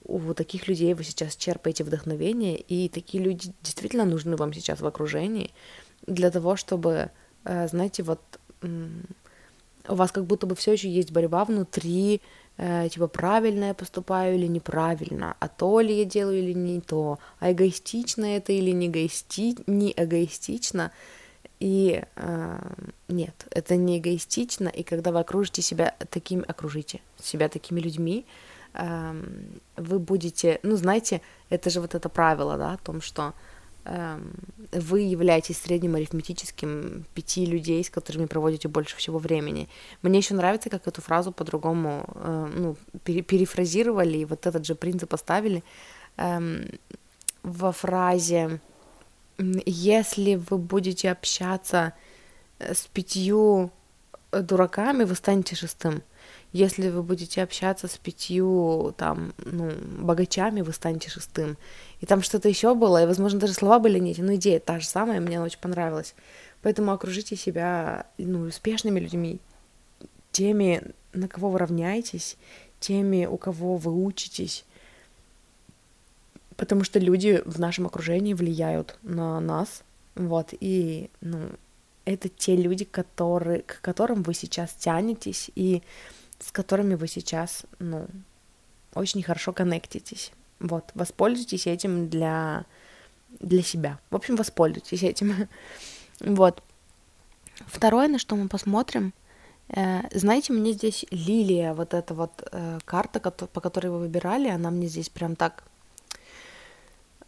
у таких людей вы сейчас черпаете вдохновение, и такие люди действительно нужны вам сейчас в окружении для того, чтобы, э, знаете, вот у вас как будто бы все еще есть борьба внутри, э, типа правильно я поступаю или неправильно, а то ли я делаю или не то, а эгоистично это или не, эгоисти... не эгоистично. И э, нет, это не эгоистично, и когда вы окружите себя такими, окружите себя такими людьми, э, вы будете, ну, знаете, это же вот это правило, да, о том, что э, вы являетесь средним арифметическим пяти людей, с которыми проводите больше всего времени. Мне еще нравится, как эту фразу по-другому, э, ну, пере перефразировали, и вот этот же принцип оставили э, во фразе если вы будете общаться э, с пятью э, дураками, вы станете шестым. Если вы будете общаться с пятью там, ну, богачами, вы станете шестым. И там что-то еще было, и, возможно, даже слова были не эти, но идея та же самая, мне она очень понравилась. Поэтому окружите себя ну, успешными людьми, теми, на кого вы равняетесь, теми, у кого вы учитесь, потому что люди в нашем окружении влияют на нас, вот, и, ну, это те люди, которые, к которым вы сейчас тянетесь и с которыми вы сейчас, ну, очень хорошо коннектитесь. Вот, воспользуйтесь этим для, для себя. В общем, воспользуйтесь этим. вот. Второе, на что мы посмотрим, э, знаете, мне здесь лилия, вот эта вот э, карта, по которой вы выбирали, она мне здесь прям так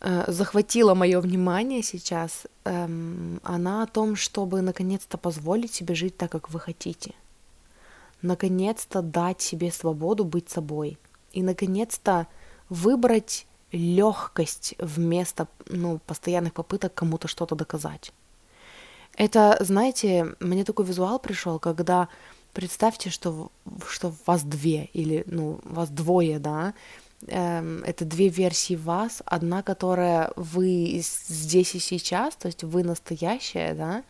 захватила мое внимание сейчас. Эм, она о том, чтобы наконец-то позволить себе жить так, как вы хотите. Наконец-то дать себе свободу быть собой. И наконец-то выбрать легкость вместо ну, постоянных попыток кому-то что-то доказать. Это, знаете, мне такой визуал пришел, когда представьте, что, что вас две или ну, вас двое, да, это две версии вас, одна, которая вы здесь и сейчас, то есть вы настоящая, да,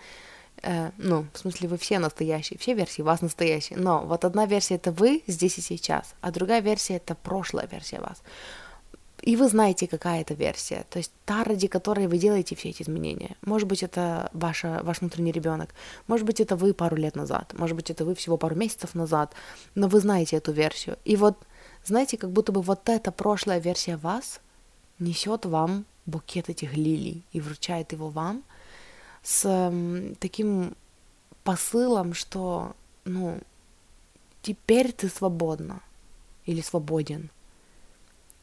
э, ну, в смысле, вы все настоящие, все версии вас настоящие, но вот одна версия это вы здесь и сейчас, а другая версия это прошлая версия вас. И вы знаете, какая это версия, то есть та, ради которой вы делаете все эти изменения. Может быть, это ваша, ваш внутренний ребенок, может быть, это вы пару лет назад, может быть, это вы всего пару месяцев назад, но вы знаете эту версию. И вот, знаете, как будто бы вот эта прошлая версия вас несет вам букет этих лилий и вручает его вам с м, таким посылом, что, ну, теперь ты свободна или свободен –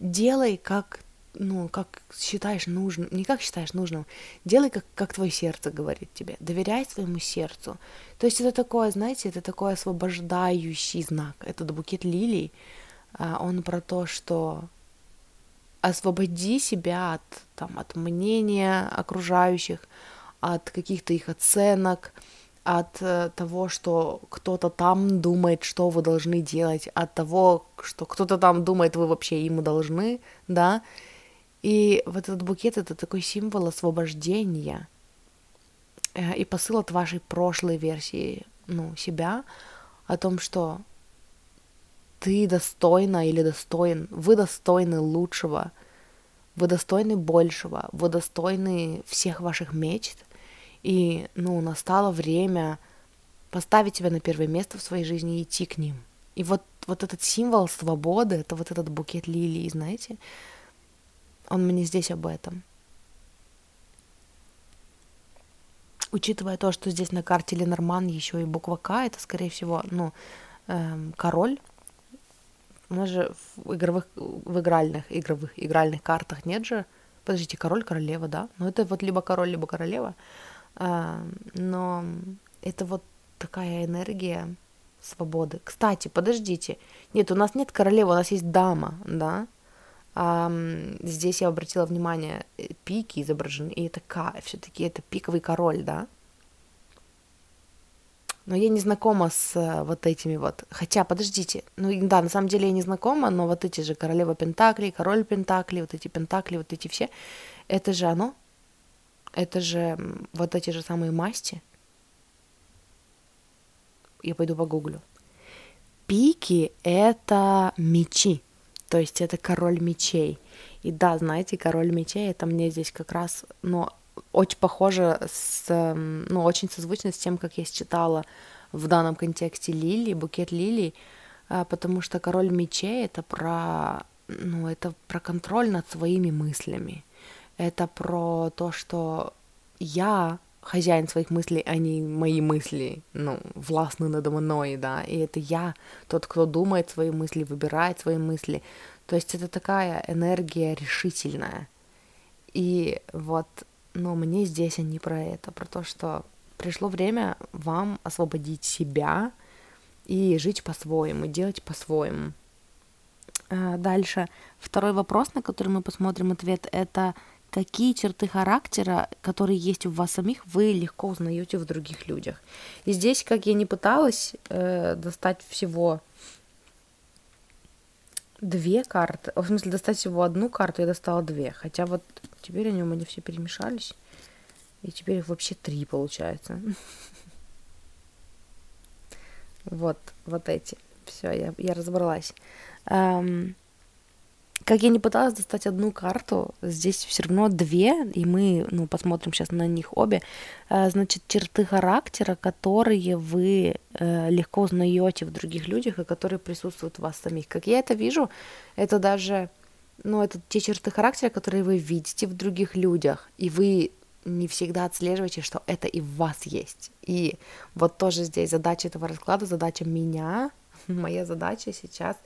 делай как ну, как считаешь нужным, не как считаешь нужным, делай, как, как твое сердце говорит тебе, доверяй своему сердцу. То есть это такое, знаете, это такой освобождающий знак. Этот букет лилий, он про то, что освободи себя от, там, от мнения окружающих, от каких-то их оценок, от э, того, что кто-то там думает, что вы должны делать, от того, что кто-то там думает, вы вообще ему должны, да. И вот этот букет — это такой символ освобождения э, и посыл от вашей прошлой версии, ну, себя, о том, что ты достойна или достоин, вы достойны лучшего, вы достойны большего, вы достойны всех ваших мечт, и, ну, настало время поставить себя на первое место в своей жизни и идти к ним. И вот, вот этот символ свободы, это вот этот букет лилий, знаете, он мне здесь об этом. Учитывая то, что здесь на карте Ленорман еще и буква К, это, скорее всего, ну, эм, король. У нас же в игровых, в игральных, игровых, игральных картах нет же. Подождите, король, королева, да? Ну, это вот либо король, либо королева. А, но это вот такая энергия свободы. Кстати, подождите. Нет, у нас нет королевы, у нас есть дама, да? А, здесь я обратила внимание, э, пики изображены, и это К, все-таки это пиковый король, да? Но я не знакома с э, вот этими вот. Хотя, подождите, ну да, на самом деле я не знакома, но вот эти же королева Пентакли, король Пентакли, вот эти Пентакли, вот эти все, это же оно, это же вот эти же самые масти. Я пойду погуглю. Пики — это мечи, то есть это король мечей. И да, знаете, король мечей — это мне здесь как раз, ну, очень похоже с, ну, очень созвучно с тем, как я считала в данном контексте лилии, букет лилий, а, потому что король мечей — это про, ну, это про контроль над своими мыслями — это про то, что я хозяин своих мыслей, а не мои мысли, ну, властны надо мной, да, и это я, тот, кто думает свои мысли, выбирает свои мысли, то есть это такая энергия решительная, и вот, но мне здесь они про это, про то, что пришло время вам освободить себя и жить по-своему, делать по-своему. А, дальше, второй вопрос, на который мы посмотрим ответ, это какие черты характера, которые есть в вас самих, вы легко узнаете в других людях. И здесь, как я не пыталась э, достать всего две карты, в смысле достать всего одну карту, я достала две, хотя вот теперь они у меня все перемешались, и теперь их вообще три получается. Вот, вот эти. Все, я, я разобралась. Как я не пыталась достать одну карту, здесь все равно две, и мы ну, посмотрим сейчас на них обе. Э, значит, черты характера, которые вы э, легко узнаете в других людях и которые присутствуют в вас самих. Как я это вижу, это даже, ну, это те черты характера, которые вы видите в других людях, и вы не всегда отслеживаете, что это и в вас есть. И вот тоже здесь задача этого расклада, задача меня, моя задача сейчас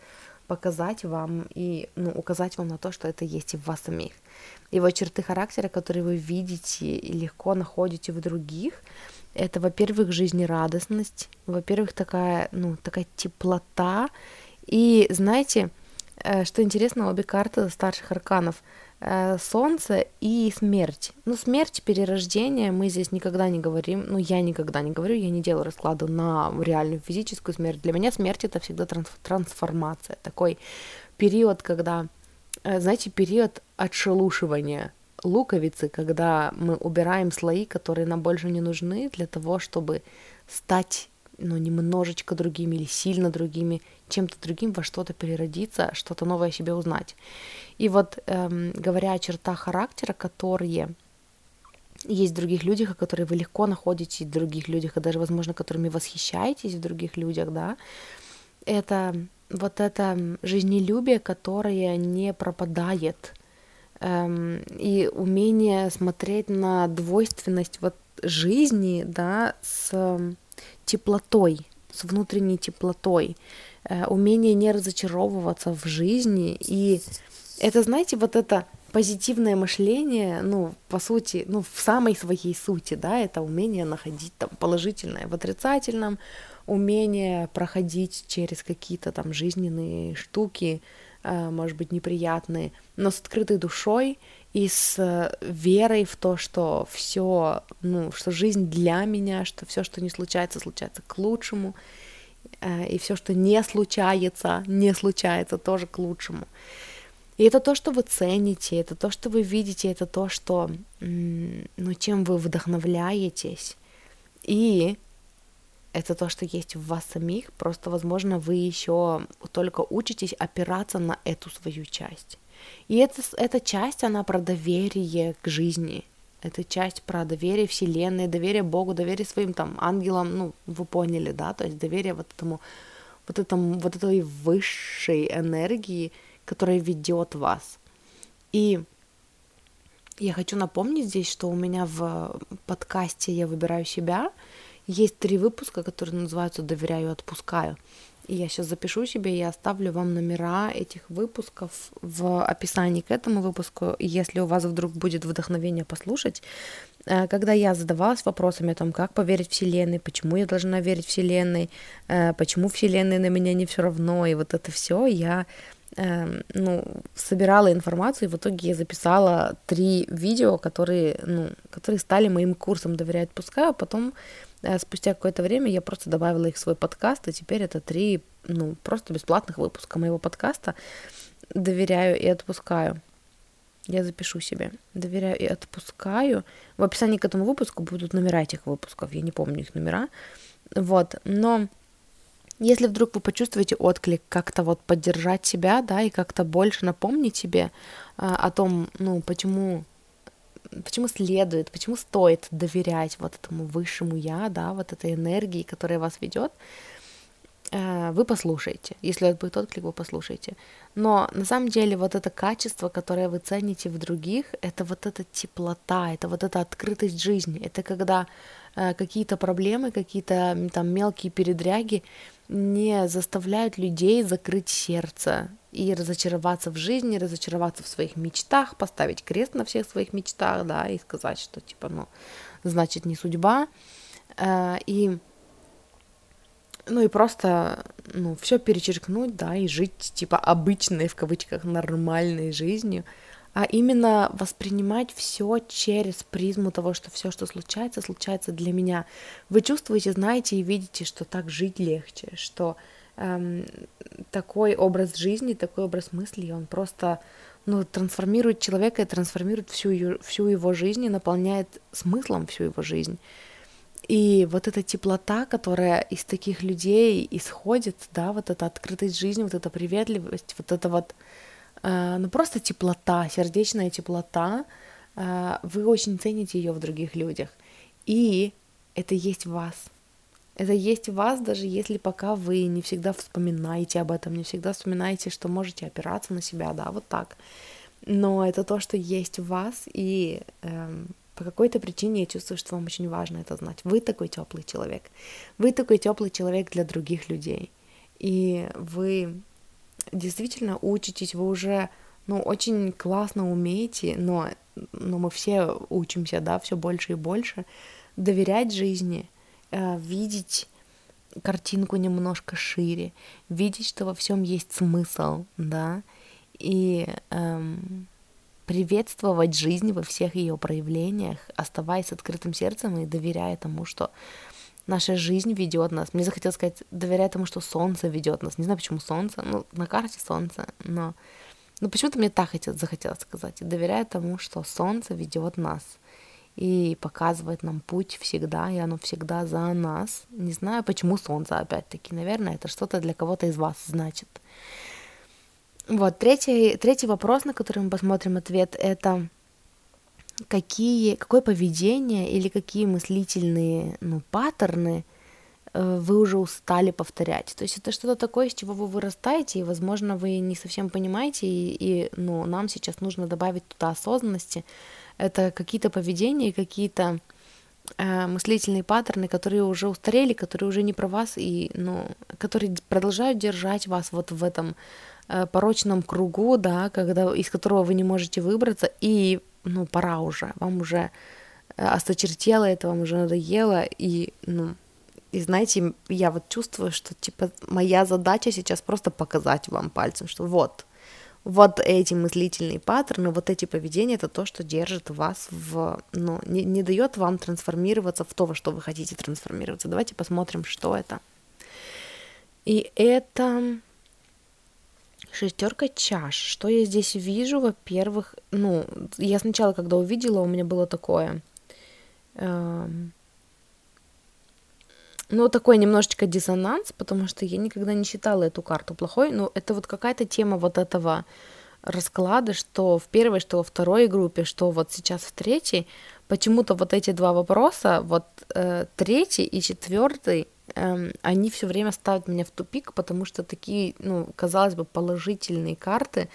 показать вам и ну, указать вам на то, что это есть и в вас самих. И вот черты характера, которые вы видите и легко находите в других, это, во-первых, жизнерадостность, во-первых, такая, ну, такая теплота. И знаете, что интересно, обе карты старших арканов э, Солнце и смерть. Ну, смерть, перерождение мы здесь никогда не говорим, ну, я никогда не говорю, я не делаю расклады на реальную физическую смерть. Для меня смерть это всегда трансформация, такой период, когда, э, знаете, период отшелушивания, луковицы, когда мы убираем слои, которые нам больше не нужны для того, чтобы стать ну, немножечко другими или сильно другими, чем-то другим, во что-то переродиться, что-то новое о себе узнать. И вот эм, говоря о чертах характера, которые есть в других людях, о которых вы легко находите в других людях, и даже, возможно, которыми восхищаетесь в других людях, да, это вот это жизнелюбие, которое не пропадает, эм, и умение смотреть на двойственность вот жизни, да, с теплотой, с внутренней теплотой, э, умение не разочаровываться в жизни. И это, знаете, вот это позитивное мышление, ну, по сути, ну, в самой своей сути, да, это умение находить там положительное в отрицательном, умение проходить через какие-то там жизненные штуки, Э, может быть, неприятные, но с открытой душой и с э, верой в то, что все, ну, что жизнь для меня, что все, что не случается, случается к лучшему, э, и все, что не случается, не случается тоже к лучшему. И это то, что вы цените, это то, что вы видите, это то, что, ну, чем вы вдохновляетесь. И это то, что есть в вас самих, просто, возможно, вы еще только учитесь опираться на эту свою часть. И это, эта часть, она про доверие к жизни, это часть про доверие Вселенной, доверие Богу, доверие своим там ангелам, ну, вы поняли, да, то есть доверие вот этому, вот этому, вот этой высшей энергии, которая ведет вас. И я хочу напомнить здесь, что у меня в подкасте «Я выбираю себя» Есть три выпуска, которые называются «Доверяю, отпускаю». И я сейчас запишу себе и оставлю вам номера этих выпусков в описании к этому выпуску. Если у вас вдруг будет вдохновение послушать, э, когда я задавалась вопросами о том, как поверить Вселенной, почему я должна верить Вселенной, э, почему Вселенной на меня не все равно, и вот это все, я эм, ну, собирала информацию, и в итоге я записала три видео, которые, ну, которые стали моим курсом «Доверять, отпускаю», а потом Э, спустя какое-то время я просто добавила их в свой подкаст, и теперь это три, ну, просто бесплатных выпуска моего подкаста. Доверяю и отпускаю. Я запишу себе. Доверяю и отпускаю. В описании к этому выпуску будут номера этих выпусков. Я не помню их номера. Вот. Но если вдруг вы почувствуете отклик, как-то вот поддержать себя, да, и как-то больше напомнить себе а, о том, ну, почему почему следует, почему стоит доверять вот этому высшему я, да, вот этой энергии, которая вас ведет, э, вы послушаете. Если это будет отклик, вы послушаете. Но на самом деле вот это качество, которое вы цените в других, это вот эта теплота, это вот эта открытость жизни. Это когда э, какие-то проблемы, какие-то там мелкие передряги не заставляют людей закрыть сердце и разочароваться в жизни, разочароваться в своих мечтах, поставить крест на всех своих мечтах, да, и сказать, что типа, ну, значит, не судьба. Э, и ну и просто, ну, все перечеркнуть, да, и жить, типа, обычной, в кавычках, нормальной жизнью, а именно воспринимать все через призму того, что все, что случается, случается для меня. Вы чувствуете, знаете и видите, что так жить легче, что эм, такой образ жизни, такой образ мысли, он просто ну, трансформирует человека и трансформирует всю, ее, всю его жизнь и наполняет смыслом всю его жизнь. И вот эта теплота, которая из таких людей исходит, да, вот эта открытость жизни, вот эта приветливость, вот это вот Э, ну просто теплота, сердечная теплота, э, вы очень цените ее в других людях. И это есть в вас. Это есть в вас, даже если пока вы не всегда вспоминаете об этом, не всегда вспоминаете, что можете опираться на себя, да, вот так. Но это то, что есть в вас, и эм, по какой-то причине я чувствую, что вам очень важно это знать. Вы такой теплый человек. Вы такой теплый человек для других людей. И вы действительно учитесь, вы уже ну, очень классно умеете, но, но мы все учимся, да, все больше и больше доверять жизни, э, видеть картинку немножко шире, видеть, что во всем есть смысл, да, и эм, приветствовать жизнь во всех ее проявлениях, оставаясь открытым сердцем и доверяя тому, что наша жизнь ведет нас. Мне захотелось сказать, доверяя тому, что солнце ведет нас. Не знаю, почему солнце, ну, на карте солнце, но ну, почему-то мне так хотел, захотелось сказать. Доверяя тому, что солнце ведет нас и показывает нам путь всегда, и оно всегда за нас. Не знаю, почему солнце, опять-таки. Наверное, это что-то для кого-то из вас значит. Вот, третий, третий вопрос, на который мы посмотрим ответ, это какие, какое поведение или какие мыслительные ну, паттерны э, вы уже устали повторять. То есть это что-то такое, с чего вы вырастаете, и, возможно, вы не совсем понимаете, и, и ну, нам сейчас нужно добавить туда осознанности. Это какие-то поведения, какие-то э, мыслительные паттерны, которые уже устарели, которые уже не про вас, и, ну, которые продолжают держать вас вот в этом Э, порочном кругу, да, когда, из которого вы не можете выбраться, и, ну, пора уже, вам уже э, осточертело это, вам уже надоело, и, ну, и знаете, я вот чувствую, что, типа, моя задача сейчас просто показать вам пальцем, что вот, вот эти мыслительные паттерны, вот эти поведения, это то, что держит вас в, ну, не, не дает вам трансформироваться в то, во что вы хотите трансформироваться. Давайте посмотрим, что это. И это Шестерка чаш. Что я здесь вижу? Во-первых, ну, я сначала, когда увидела, у меня было такое... Э, ну, такой немножечко диссонанс, потому что я никогда не считала эту карту плохой. Но это вот какая-то тема вот этого расклада, что в первой, что во второй группе, что вот сейчас в третьей, почему-то вот эти два вопроса, вот э, третий и четвертый, эм, они все время ставят меня в тупик, потому что такие, ну, казалось бы, положительные карты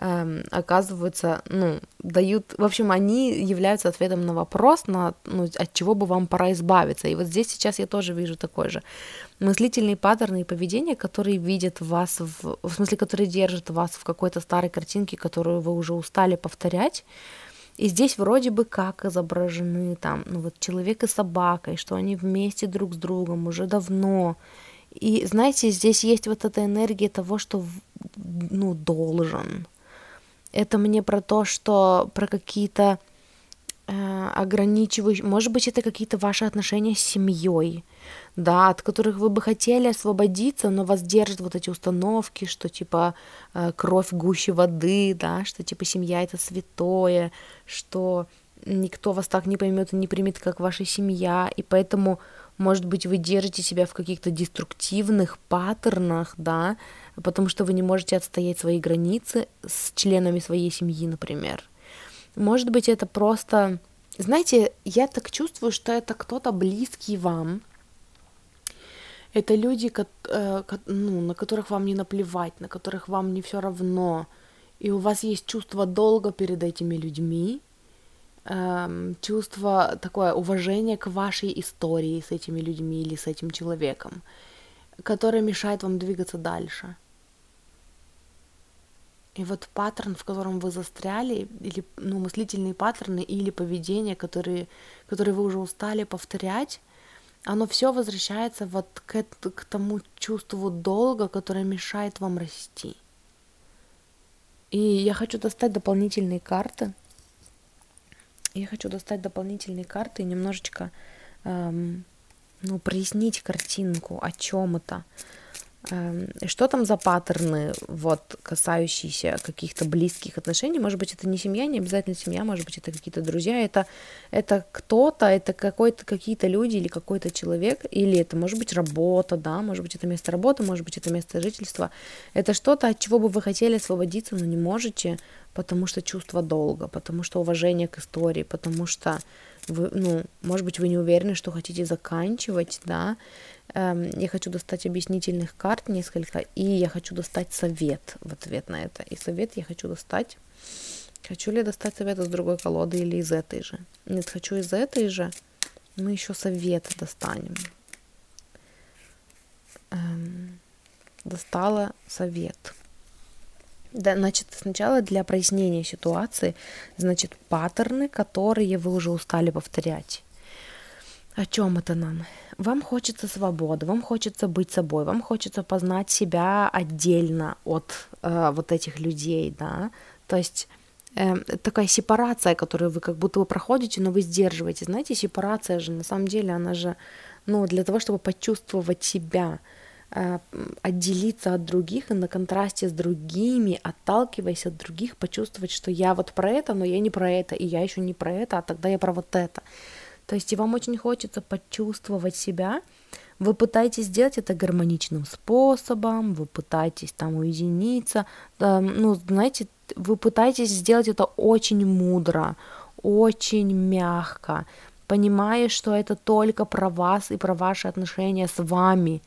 эм, оказываются, ну, дают, в общем, они являются ответом на вопрос, на, ну, от чего бы вам пора избавиться. И вот здесь сейчас я тоже вижу такой же мыслительные паттерны и поведения, которые видят вас, в, в смысле, которые держат вас в какой-то старой картинке, которую вы уже устали повторять, и здесь вроде бы как изображены там, ну вот человек и собака, и что они вместе друг с другом уже давно. И знаете, здесь есть вот эта энергия того, что ну должен. Это мне про то, что про какие-то э, ограничивающие, может быть, это какие-то ваши отношения с семьей, да, от которых вы бы хотели освободиться, но вас держат вот эти установки, что типа э, кровь гуще воды, да, что типа семья это святое, что никто вас так не поймет и не примет, как ваша семья, и поэтому, может быть, вы держите себя в каких-то деструктивных паттернах, да, потому что вы не можете отстоять свои границы с членами своей семьи, например. Может быть, это просто... Знаете, я так чувствую, что это кто-то близкий вам, это люди, э, ну, на которых вам не наплевать, на которых вам не все равно. И у вас есть чувство долга перед этими людьми, эм, чувство такое уважение к вашей истории с этими людьми или с этим человеком, которое мешает вам двигаться дальше. И вот паттерн, в котором вы застряли, или ну, мыслительные паттерны или поведение, которые, которые вы уже устали повторять, оно все возвращается вот к, к тому чувству долга, которое мешает вам расти. И я хочу достать дополнительные карты. Я хочу достать дополнительные карты и немножечко эм, ну, прояснить картинку, о чем это. Эм, что там за паттерны, вот, касающиеся каких-то близких отношений? Может быть, это не семья, не обязательно семья, может быть, это какие-то друзья, это, это кто-то, это какой-то, какие-то люди или какой-то человек, или это может быть работа, да, может быть, это место работы, может быть, это место жительства. Это что-то, от чего бы вы хотели освободиться, но не можете, потому что чувство долга, потому что уважение к истории, потому что вы, ну, может быть, вы не уверены, что хотите заканчивать, да, я хочу достать объяснительных карт несколько, и я хочу достать совет в ответ на это. И совет я хочу достать Хочу ли достать совет из другой колоды или из этой же? Нет, хочу из этой же. Мы еще совет достанем. Эм, достала совет. Да, значит, сначала для прояснения ситуации, значит, паттерны, которые вы уже устали повторять. О чем это нам? Вам хочется свободы, вам хочется быть собой, вам хочется познать себя отдельно от э, вот этих людей, да. То есть э, такая сепарация, которую вы как будто бы проходите, но вы сдерживаете. Знаете, сепарация же на самом деле, она же, ну, для того, чтобы почувствовать себя, э, отделиться от других и на контрасте с другими, отталкиваясь от других, почувствовать, что я вот про это, но я не про это, и я еще не про это, а тогда я про вот это. То есть и вам очень хочется почувствовать себя, вы пытаетесь сделать это гармоничным способом, вы пытаетесь там уединиться, ну, знаете, вы пытаетесь сделать это очень мудро, очень мягко, понимая, что это только про вас и про ваши отношения с вами,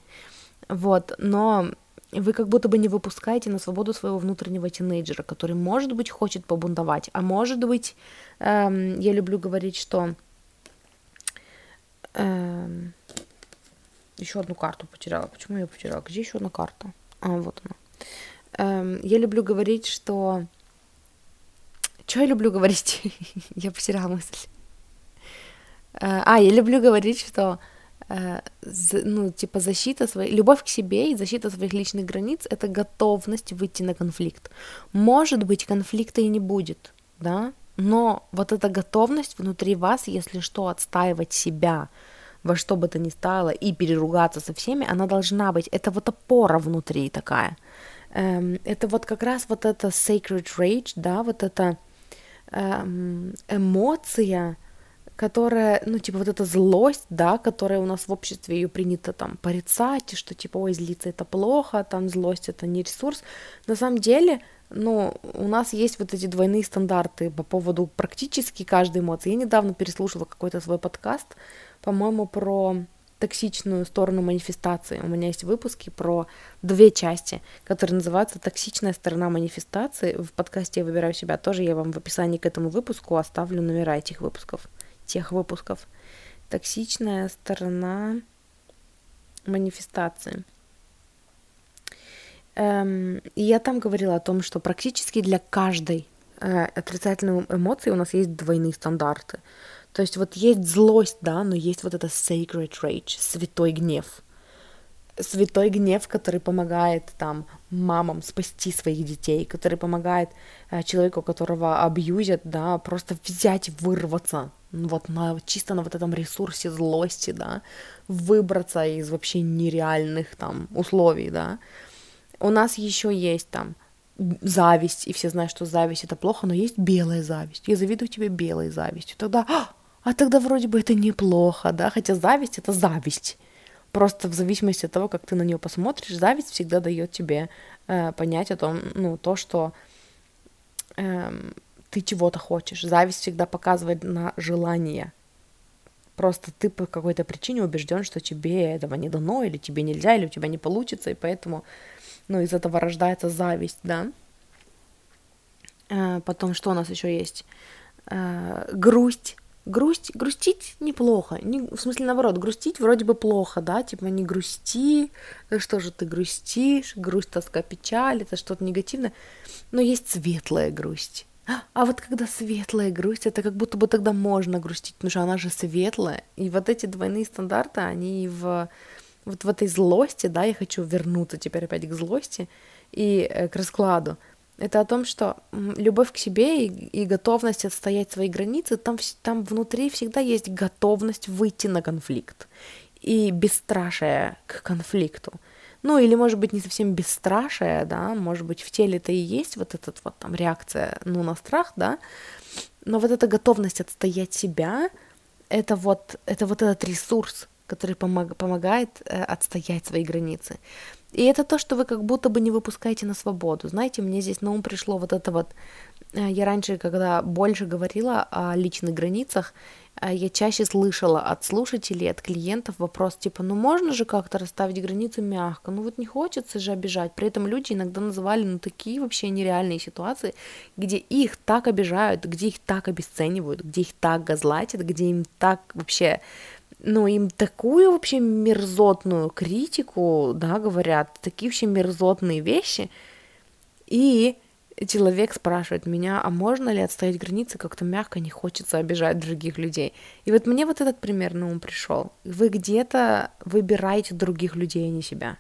вот, но вы как будто бы не выпускаете на свободу своего внутреннего тинейджера, который, может быть, хочет побунтовать, а может быть, эм, я люблю говорить, что эм, еще одну карту потеряла. Почему я потеряла? Где еще одна карта? А, вот она. Эм, я люблю говорить, что... Что я люблю говорить? я потеряла мысль. Э, а, я люблю говорить, что э, ну, типа защита своей, любовь к себе и защита своих личных границ — это готовность выйти на конфликт. Может быть, конфликта и не будет, да, но вот эта готовность внутри вас, если что, отстаивать себя во что бы то ни стало и переругаться со всеми, она должна быть. Это вот опора внутри такая. Эм, это вот как раз вот эта sacred rage, да, вот эта эм, эмоция, которая, ну, типа, вот эта злость, да, которая у нас в обществе ее принято там порицать, что, типа, ой, злиться это плохо, там, злость это не ресурс. На самом деле, ну, у нас есть вот эти двойные стандарты по поводу практически каждой эмоции. Я недавно переслушала какой-то свой подкаст, по-моему, про токсичную сторону манифестации. У меня есть выпуски про две части, которые называются «Токсичная сторона манифестации». В подкасте «Я выбираю себя» тоже я вам в описании к этому выпуску оставлю номера этих выпусков, тех выпусков. Токсичная сторона манифестации. Эм, и я там говорила о том, что практически для каждой э, отрицательной эмоции у нас есть двойные стандарты. То есть вот есть злость, да, но есть вот это sacred rage, святой гнев. Святой гнев, который помогает там мамам спасти своих детей, который помогает э, человеку, которого абьюзят, да, просто взять, вырваться вот на, чисто на вот этом ресурсе злости, да, выбраться из вообще нереальных там условий, да. У нас еще есть там зависть, и все знают, что зависть это плохо, но есть белая зависть. Я завидую тебе белой завистью. Тогда, а, а тогда вроде бы это неплохо, да, хотя зависть это зависть. Просто в зависимости от того, как ты на нее посмотришь, зависть всегда дает тебе э, понять о том, ну, то, что э, ты чего-то хочешь. Зависть всегда показывает на желание. Просто ты по какой-то причине убежден, что тебе этого не дано, или тебе нельзя, или у тебя не получится, и поэтому ну, из этого рождается зависть, да. А, потом, что у нас еще есть? А, грусть. Грусть, грустить неплохо. Не, в смысле, наоборот, грустить вроде бы плохо, да, типа не грусти, да что же ты грустишь, грусть, тоска, печаль, это что-то негативное, но есть светлая грусть. А вот когда светлая грусть, это как будто бы тогда можно грустить, потому что она же светлая. И вот эти двойные стандарты, они в вот в этой злости, да, я хочу вернуться теперь опять к злости и э, к раскладу. Это о том, что любовь к себе и, и готовность отстоять свои границы, там, там внутри всегда есть готовность выйти на конфликт и бесстрашие к конфликту. Ну, или, может быть, не совсем бесстрашие, да, может быть, в теле-то и есть вот эта вот там реакция, ну, на страх, да, но вот эта готовность отстоять себя, это вот, это вот этот ресурс, который помог, помогает э, отстоять свои границы. И это то, что вы как будто бы не выпускаете на свободу. Знаете, мне здесь на ум пришло вот это вот Э, я раньше, когда больше говорила о личных границах, э, я чаще слышала от слушателей, от клиентов вопрос типа, ну можно же как-то расставить границы мягко, ну вот не хочется же обижать. При этом люди иногда называли ну такие вообще нереальные ситуации, где их так обижают, где их так обесценивают, где их так газлатят, где им так вообще ну, им такую вообще мерзотную критику, да, говорят, такие вообще мерзотные вещи, и человек спрашивает меня, а можно ли отстоять границы, как-то мягко не хочется обижать других людей. И вот мне вот этот пример на ум пришел. Вы где-то выбираете других людей, а не себя.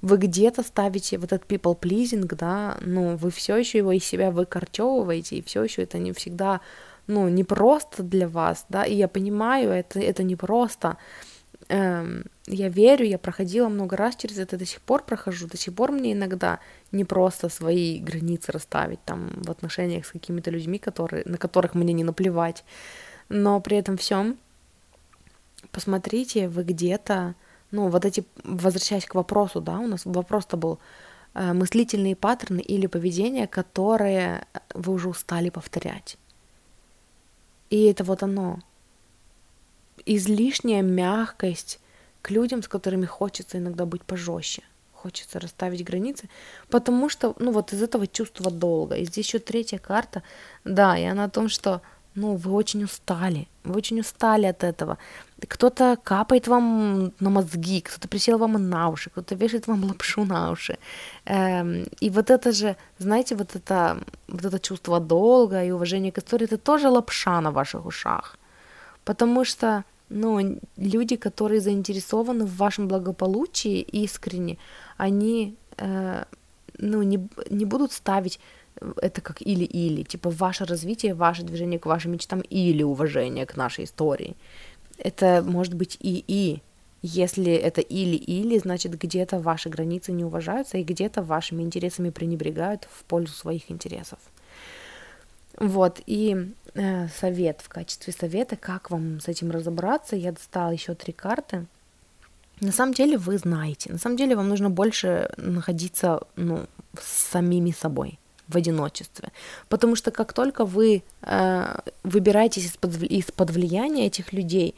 Вы где-то ставите вот этот people pleasing, да, ну, вы все еще его из себя выкорчевываете, и все еще это не всегда, ну, не просто для вас, да, и я понимаю, это, это не просто, эм, я верю, я проходила много раз через это, до сих пор прохожу, до сих пор мне иногда не просто свои границы расставить там в отношениях с какими-то людьми, которые, на которых мне не наплевать, но при этом всем посмотрите, вы где-то, ну, вот эти, возвращаясь к вопросу, да, у нас вопрос-то был, э, мыслительные паттерны или поведение, которые вы уже устали повторять. И это вот оно. Излишняя мягкость к людям, с которыми хочется иногда быть пожестче. Хочется расставить границы, потому что, ну, вот из этого чувства долга. И здесь еще третья карта, да, и она о том, что, ну, вы очень устали, вы очень устали от этого. Кто-то капает вам на мозги, кто-то присел вам на уши, кто-то вешает вам лапшу на уши. Эм, и вот это же, знаете, вот это, вот это чувство долга и уважения к истории, это тоже лапша на ваших ушах. Потому что ну, люди, которые заинтересованы в вашем благополучии искренне, они, э, ну, не, не будут ставить это как или-или, типа ваше развитие, ваше движение к вашим мечтам или уважение к нашей истории. Это может быть и-и. Если это или-или, значит где-то ваши границы не уважаются и где-то вашими интересами пренебрегают в пользу своих интересов. Вот, и э, совет в качестве совета, как вам с этим разобраться, я достала еще три карты. На самом деле вы знаете, на самом деле вам нужно больше находиться ну, с самими собой в одиночестве. Потому что как только вы э, выбираетесь из-под, из-под влияния этих людей,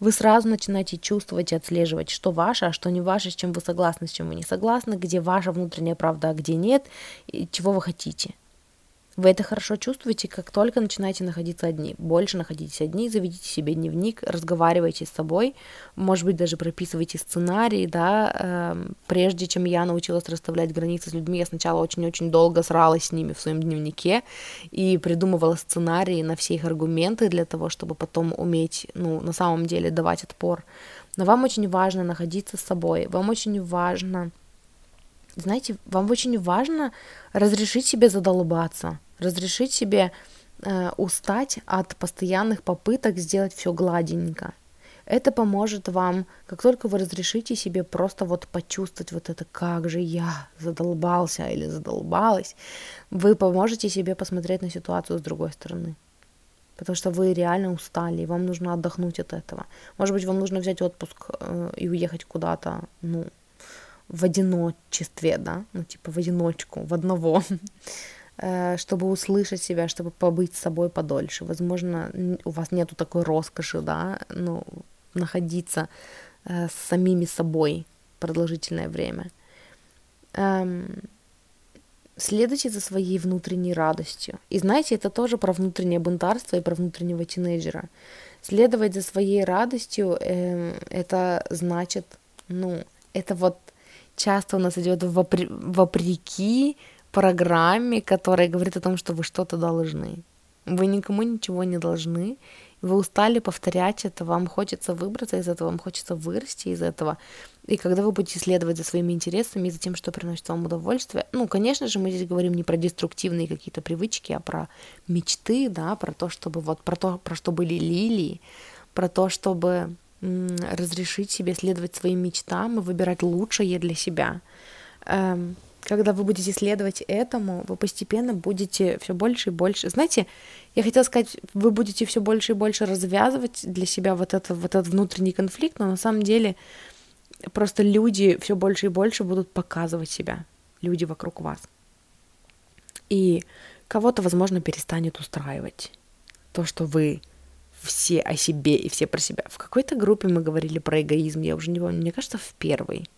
вы сразу начинаете чувствовать и отслеживать, что ваше, а что не ваше, с чем вы согласны, с чем вы не согласны, где ваша внутренняя правда, а где нет, и чего вы хотите. Вы это хорошо чувствуете, как только начинаете находиться одни. Больше находитесь одни, заведите себе дневник, разговаривайте с собой, может быть, даже прописывайте сценарий, да. Э, прежде чем я научилась расставлять границы с людьми, я сначала очень-очень долго сралась с ними в своем дневнике и придумывала сценарии на все их аргументы для того, чтобы потом уметь, ну, на самом деле давать отпор. Но вам очень важно находиться с собой, вам очень важно знаете, вам очень важно разрешить себе задолбаться, разрешить себе э, устать от постоянных попыток сделать все гладенько. Это поможет вам, как только вы разрешите себе просто вот почувствовать вот это, как же я задолбался или задолбалась, вы поможете себе посмотреть на ситуацию с другой стороны. Потому что вы реально устали, и вам нужно отдохнуть от этого. Может быть, вам нужно взять отпуск э, и уехать куда-то, ну, в одиночестве, да, ну, типа в одиночку, в одного, чтобы услышать себя, чтобы побыть с собой подольше. Возможно, у вас нету такой роскоши, да, ну, находиться э, с самими собой продолжительное время. Эм, следуйте за своей внутренней радостью. И знаете, это тоже про внутреннее бунтарство и про внутреннего тинейджера. Следовать за своей радостью, э, это значит, ну, это вот часто у нас идет вопр- вопреки программе, которая говорит о том, что вы что-то должны. Вы никому ничего не должны. Вы устали повторять это, вам хочется выбраться из этого, вам хочется вырасти из этого. И когда вы будете следовать за своими интересами и за тем, что приносит вам удовольствие, ну, конечно же, мы здесь говорим не про деструктивные какие-то привычки, а про мечты, да, про то, чтобы вот про то, про что были лилии, про то, чтобы разрешить себе следовать своим мечтам и выбирать лучшее для себя. Эм, когда вы будете следовать этому, вы постепенно будете все больше и больше. Знаете, я хотела сказать, вы будете все больше и больше развязывать для себя вот, это, вот этот внутренний конфликт, но на самом деле просто люди все больше и больше будут показывать себя, люди вокруг вас. И Кого-то, возможно, перестанет устраивать то, что вы все о себе и все про себя. В какой-то группе мы говорили про эгоизм, я уже не помню, мне кажется, в первой.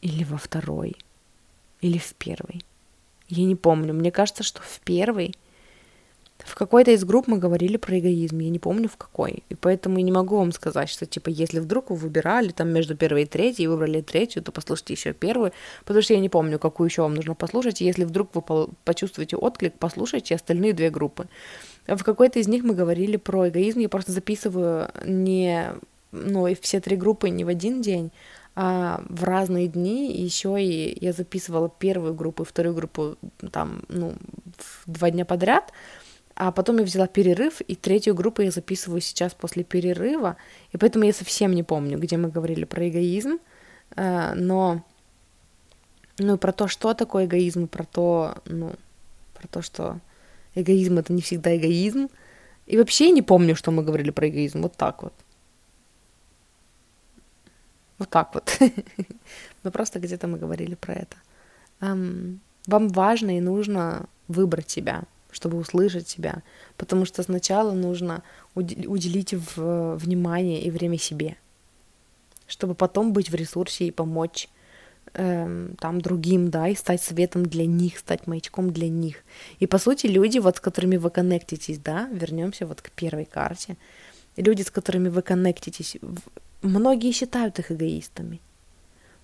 Или во второй. Или в первой. Я не помню. Мне кажется, что в первой в какой-то из групп мы говорили про эгоизм, я не помню в какой. И поэтому я не могу вам сказать, что, типа, если вдруг вы выбирали там между первой и третьей, и выбрали третью, то послушайте еще первую, потому что я не помню, какую еще вам нужно послушать. И если вдруг вы почувствуете отклик, послушайте остальные две группы. В какой-то из них мы говорили про эгоизм, я просто записываю не, ну, и все три группы не в один день, а в разные дни еще и я записывала первую группу и вторую группу там, ну, два дня подряд, а потом я взяла перерыв, и третью группу я записываю сейчас после перерыва, и поэтому я совсем не помню, где мы говорили про эгоизм, э, но ну, про то, что такое эгоизм, про то, ну, про то, что эгоизм это не всегда эгоизм. И вообще я не помню, что мы говорили про эгоизм. Вот так вот. Вот так вот. Но просто где-то мы говорили про это. Вам важно и нужно выбрать себя чтобы услышать себя, потому что сначала нужно уделить внимание и время себе, чтобы потом быть в ресурсе и помочь эм, там другим, да, и стать светом для них, стать маячком для них. И по сути люди, вот с которыми вы коннектитесь, да, вернемся вот к первой карте, люди, с которыми вы коннектитесь, многие считают их эгоистами,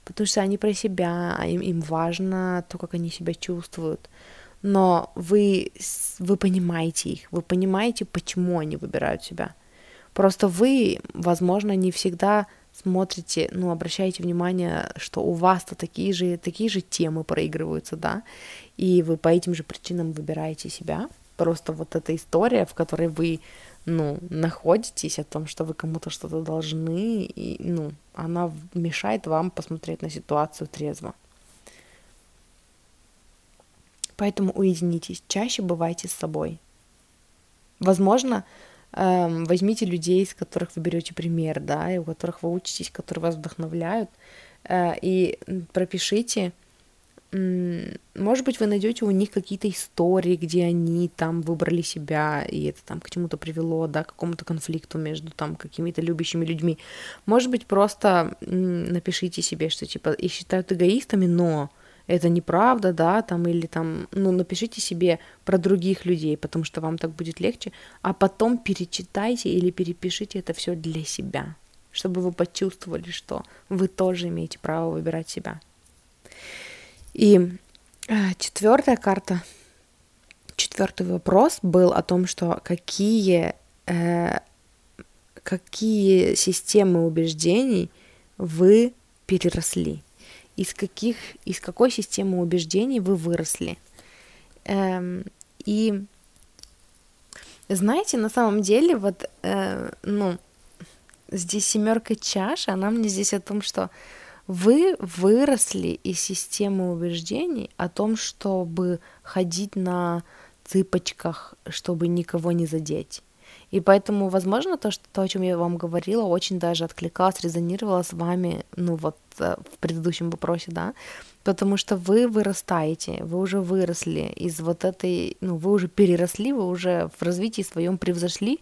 потому что они про себя, а им, им важно то, как они себя чувствуют, но вы, вы понимаете их, вы понимаете, почему они выбирают себя. Просто вы, возможно, не всегда смотрите, ну, обращаете внимание, что у вас-то такие же, такие же темы проигрываются, да, и вы по этим же причинам выбираете себя. Просто вот эта история, в которой вы, ну, находитесь, о том, что вы кому-то что-то должны, и, ну, она мешает вам посмотреть на ситуацию трезво. Поэтому уединитесь, чаще бывайте с собой. Возможно, эм, возьмите людей, из которых вы берете пример, да, и у которых вы учитесь, которые вас вдохновляют, э, и пропишите, может быть, вы найдете у них какие-то истории, где они там выбрали себя, и это там к чему-то привело, да, к какому-то конфликту между там какими-то любящими людьми. Может быть, просто напишите себе, что типа их считают эгоистами, но это неправда, да, там, или там, ну, напишите себе про других людей, потому что вам так будет легче, а потом перечитайте или перепишите это все для себя, чтобы вы почувствовали, что вы тоже имеете право выбирать себя. И э, четвертая карта, четвертый вопрос был о том, что какие, э, какие системы убеждений вы переросли из каких, из какой системы убеждений вы выросли. Эм, и знаете, на самом деле, вот, э, ну, здесь семерка чаш, она мне здесь о том, что вы выросли из системы убеждений о том, чтобы ходить на цыпочках, чтобы никого не задеть. И поэтому, возможно, то, что, то, о чем я вам говорила, очень даже откликалось, резонировало с вами, ну вот Э, в предыдущем вопросе, да, потому что вы вырастаете, вы уже выросли из вот этой, ну, вы уже переросли, вы уже в развитии своем превзошли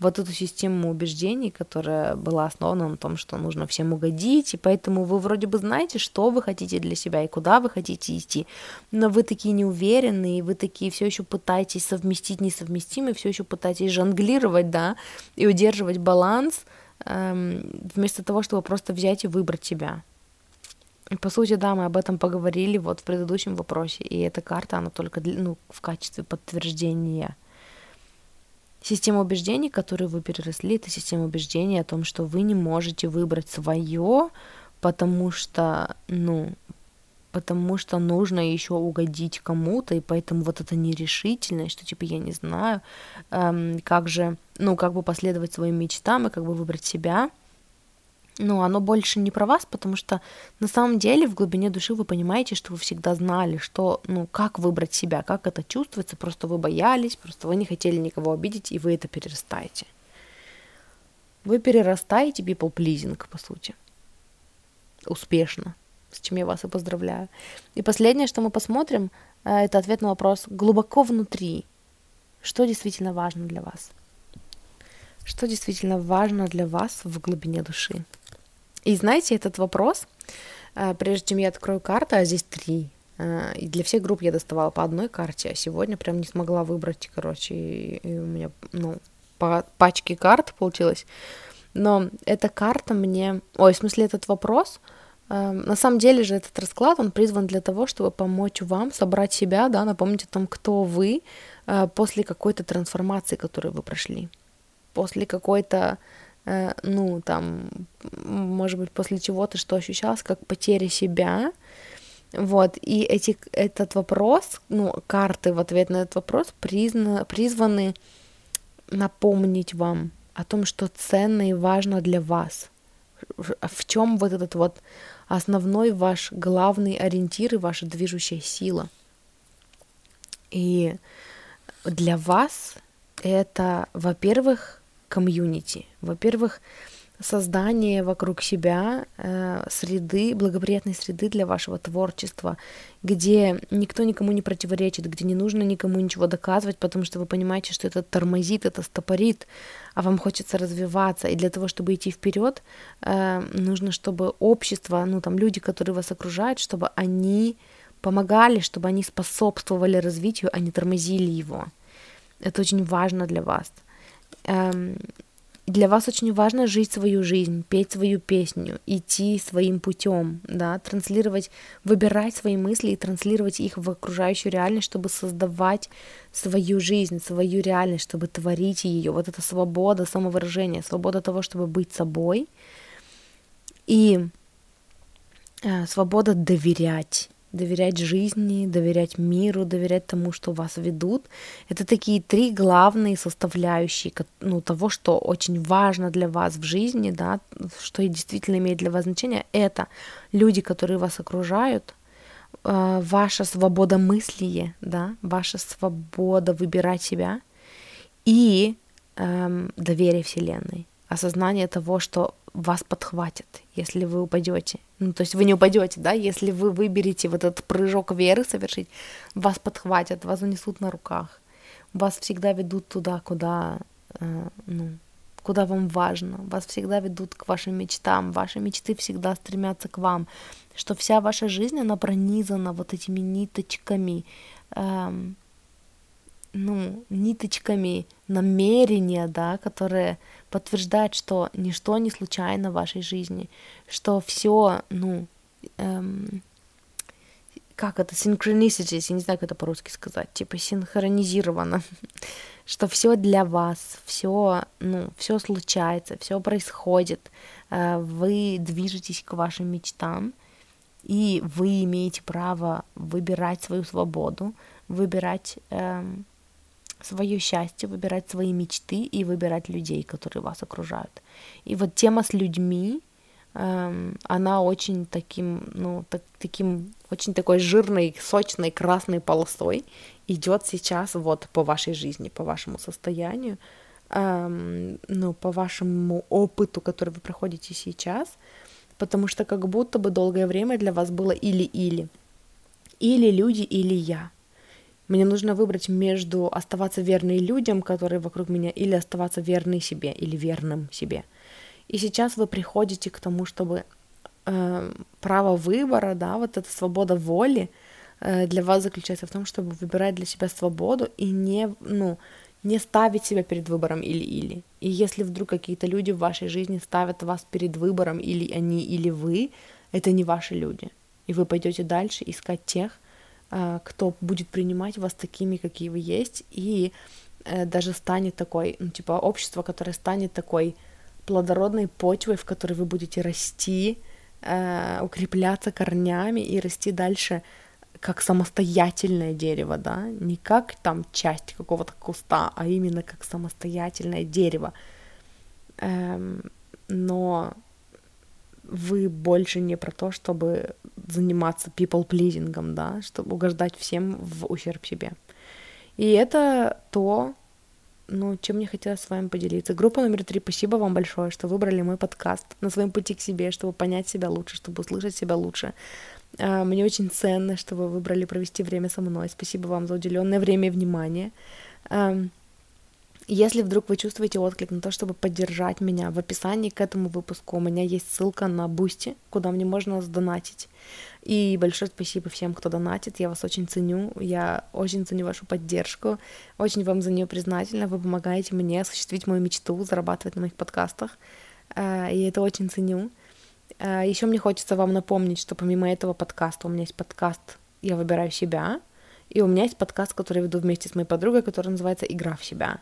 вот эту систему убеждений, которая была основана на том, что нужно всем угодить, и поэтому вы вроде бы знаете, что вы хотите для себя и куда вы хотите идти, но вы такие неуверенные, и вы такие все еще пытаетесь совместить несовместимые, все еще пытаетесь жонглировать, да, и удерживать баланс, эм, вместо того, чтобы просто взять и выбрать себя. По сути, да, мы об этом поговорили вот в предыдущем вопросе, и эта карта, она только ну, в качестве подтверждения. Система убеждений, которую вы переросли, это система убеждений о том, что вы не можете выбрать свое, потому что, ну, потому что нужно еще угодить кому-то, и поэтому вот эта нерешительность, что типа я не знаю, эм, как же, ну, как бы последовать своим мечтам и как бы выбрать себя, ну, оно больше не про вас, потому что на самом деле в глубине души вы понимаете, что вы всегда знали, что, ну, как выбрать себя, как это чувствуется, просто вы боялись, просто вы не хотели никого обидеть, и вы это перерастаете. Вы перерастаете people pleasing, по сути. Успешно, с чем я вас и поздравляю. И последнее, что мы посмотрим, э, это ответ на вопрос глубоко внутри, что действительно важно для вас. Что действительно важно для вас в глубине души. И знаете, этот вопрос, э, прежде чем я открою карту, а здесь три, э, и для всех групп я доставала по одной карте, а сегодня прям не смогла выбрать, короче, и у меня, ну, по пачке карт получилось. Но эта карта мне... Ой, в смысле, этот вопрос... Э, на самом деле же этот расклад, он призван для того, чтобы помочь вам собрать себя, да, напомнить о том, кто вы после какой-то трансформации, которую вы прошли. После какой-то, ну, там, может быть, после чего-то, что ощущалось как потеря себя, вот, и эти, этот вопрос, ну, карты в ответ на этот вопрос признаны, призваны напомнить вам о том, что ценно и важно для вас. В чем вот этот вот основной ваш главный ориентир и ваша движущая сила. И для вас это, во-первых, комьюнити. Во-первых, создание вокруг себя э, среды, благоприятной среды для вашего творчества, где никто никому не противоречит, где не нужно никому ничего доказывать, потому что вы понимаете, что это тормозит, это стопорит, а вам хочется развиваться. И для того, чтобы идти вперед, э, нужно, чтобы общество, ну там люди, которые вас окружают, чтобы они помогали, чтобы они способствовали развитию, а не тормозили его. Это очень важно для вас. Эм, для вас очень важно жить свою жизнь, петь свою песню, идти своим путем, да, транслировать, выбирать свои мысли и транслировать их в окружающую реальность, чтобы создавать свою жизнь, свою реальность, чтобы творить ее. Вот это свобода самовыражения, свобода того, чтобы быть собой и э, свобода доверять доверять жизни, доверять миру, доверять тому, что вас ведут. Это такие три главные составляющие ну, того, что очень важно для вас в жизни, да, что действительно имеет для вас значение. Это люди, которые вас окружают, э, ваша свобода мысли, да, ваша свобода выбирать себя и эм, доверие Вселенной, осознание того, что вас подхватит, если вы упадете. Ну, то есть вы не упадете, да, если вы выберете вот этот прыжок веры совершить, вас подхватят, вас занесут на руках, вас всегда ведут туда, куда, э, ну, куда вам важно, вас всегда ведут к вашим мечтам, ваши мечты всегда стремятся к вам, что вся ваша жизнь, она пронизана вот этими ниточками, эм, ну, ниточками намерения, да, которые подтверждают, что ничто не случайно в вашей жизни, что все, ну, эм, как это, synchronicities, я не знаю, как это по-русски сказать, типа синхронизировано, что все для вас, все, ну, все случается, все происходит, э, вы движетесь к вашим мечтам, и вы имеете право выбирать свою свободу, выбирать эм, свое счастье, выбирать свои мечты и выбирать людей, которые вас окружают. И вот тема с людьми, эм, она очень таким, ну, так, таким, очень такой жирной, сочной, красной полосой идет сейчас вот по вашей жизни, по вашему состоянию, эм, ну, по вашему опыту, который вы проходите сейчас, потому что как будто бы долгое время для вас было или-или. Или люди, или я. Мне нужно выбрать между оставаться верной людям, которые вокруг меня, или оставаться верной себе, или верным себе. И сейчас вы приходите к тому, чтобы э, право выбора, да, вот эта свобода воли э, для вас заключается в том, чтобы выбирать для себя свободу и не, ну, не ставить себя перед выбором или-или. И если вдруг какие-то люди в вашей жизни ставят вас перед выбором или они, или вы, это не ваши люди. И вы пойдете дальше искать тех, кто будет принимать вас такими, какие вы есть, и э, даже станет такой, ну, типа, общество, которое станет такой плодородной почвой, в которой вы будете расти, э, укрепляться корнями и расти дальше как самостоятельное дерево, да, не как там часть какого-то куста, а именно как самостоятельное дерево. Эм, но вы больше не про то, чтобы заниматься people pleasing, да, чтобы угождать всем в ущерб себе. И это то, ну, чем мне хотелось с вами поделиться. Группа номер три, спасибо вам большое, что выбрали мой подкаст на своем пути к себе, чтобы понять себя лучше, чтобы услышать себя лучше, А, мне очень ценно, что вы выбрали провести время со мной. Спасибо вам за уделенное время и внимание. Если вдруг вы чувствуете отклик на то, чтобы поддержать меня, в описании к этому выпуску у меня есть ссылка на Boosty, куда мне можно сдонатить. И большое спасибо всем, кто донатит, я вас очень ценю, я очень ценю вашу поддержку, очень вам за нее признательна, вы помогаете мне осуществить мою мечту, зарабатывать на моих подкастах, э, и это очень ценю. Э, Еще мне хочется вам напомнить, что помимо этого подкаста у меня есть подкаст «Я выбираю себя», и у меня есть подкаст, который я веду вместе с моей подругой, который называется «Игра в себя».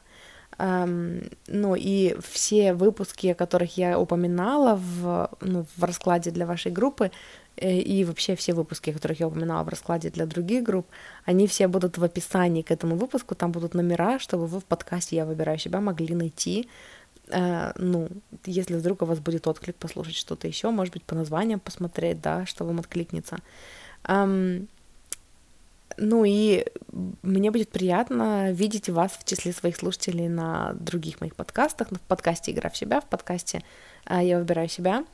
Ну и все выпуски, о которых я упоминала в, ну, в раскладе для вашей группы, э, и вообще все выпуски, о которых я упоминала в раскладе для других групп, они все будут в описании к этому выпуску, там будут номера, чтобы вы в подкасте «Я выбираю себя» могли найти, uh, ну, если вдруг у вас будет отклик послушать что-то еще, может быть, по названиям посмотреть, да, что вам откликнется. Um, ну и мне будет приятно видеть вас в числе своих слушателей на других моих подкастах, в подкасте «Игра в себя», в подкасте а, «Я выбираю себя».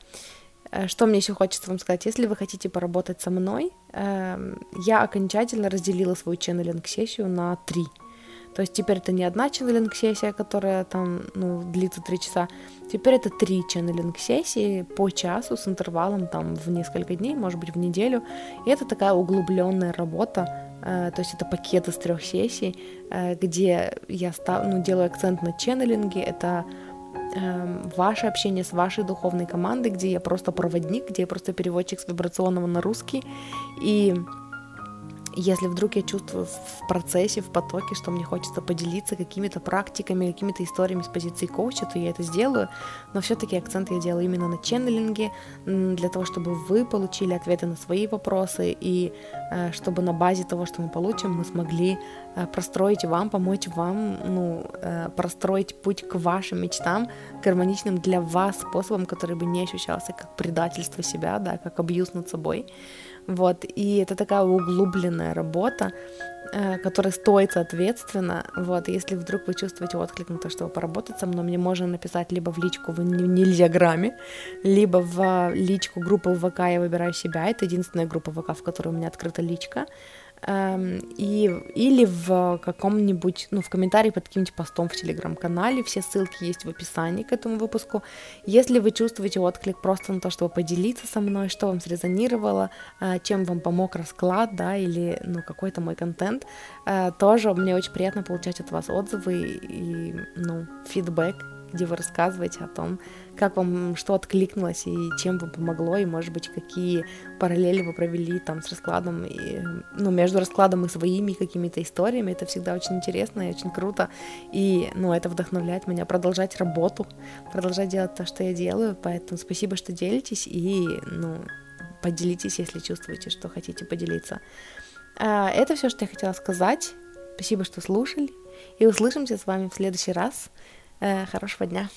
Э, что мне еще хочется вам сказать? Если вы хотите поработать со мной, эм, я окончательно разделила свою ченнелинг-сессию на три – то есть теперь это не одна ченнелинг-сессия, которая там ну, длится три часа, теперь это три ченнелинг-сессии по часу с интервалом там в несколько дней, может быть в неделю. И это такая углубленная работа, то есть это пакет из трех сессий, э, где я став, ну, делаю акцент на ченнелинге, это э, ваше общение с вашей духовной командой, где я просто проводник, где я просто переводчик с вибрационного на русский, и если вдруг я чувствую в процессе, в потоке, что мне хочется поделиться какими-то практиками, какими-то историями с позиции коуча, то я это сделаю. Но все-таки акцент я делаю именно на ченнелинге, для того, чтобы вы получили ответы на свои вопросы и э, чтобы на базе того, что мы получим, мы смогли э, простроить вам, помочь вам, ну, э, простроить путь к вашим мечтам, гармоничным для вас способом, который бы не ощущался как предательство себя, да, как абьюз над собой. Вот, и это такая углубленная работа, э, которая стоит соответственно. Вот, если вдруг вы чувствуете отклик на то, чтобы поработать со мной, мне можно написать либо в личку в нельзя грамме, либо в личку группы ВК «Я выбираю себя». Это единственная группа ВК, в которой у меня открыта личка. Эм, и, или в каком-нибудь, ну, в комментарии под каким-нибудь постом в телеграм-канале, все ссылки есть в описании к этому выпуску. Если вы чувствуете отклик просто на то, чтобы поделиться со мной, что вам срезонировало, э, чем вам помог расклад, да, или, ну, какой-то мой контент, э, тоже мне очень приятно получать от вас отзывы и, ну, фидбэк, где вы рассказываете о том, как вам что откликнулось и чем вам помогло, и, может быть, какие параллели вы провели там с раскладом, и, ну, между раскладом и своими какими-то историями. Это всегда очень интересно и очень круто, и, ну, это вдохновляет меня продолжать работу, продолжать делать то, что я делаю, поэтому спасибо, что делитесь, и, ну, поделитесь, если чувствуете, что хотите поделиться. А, это все, что я хотела сказать. Спасибо, что слушали. И услышимся с вами в следующий раз. Э, хорошего дня.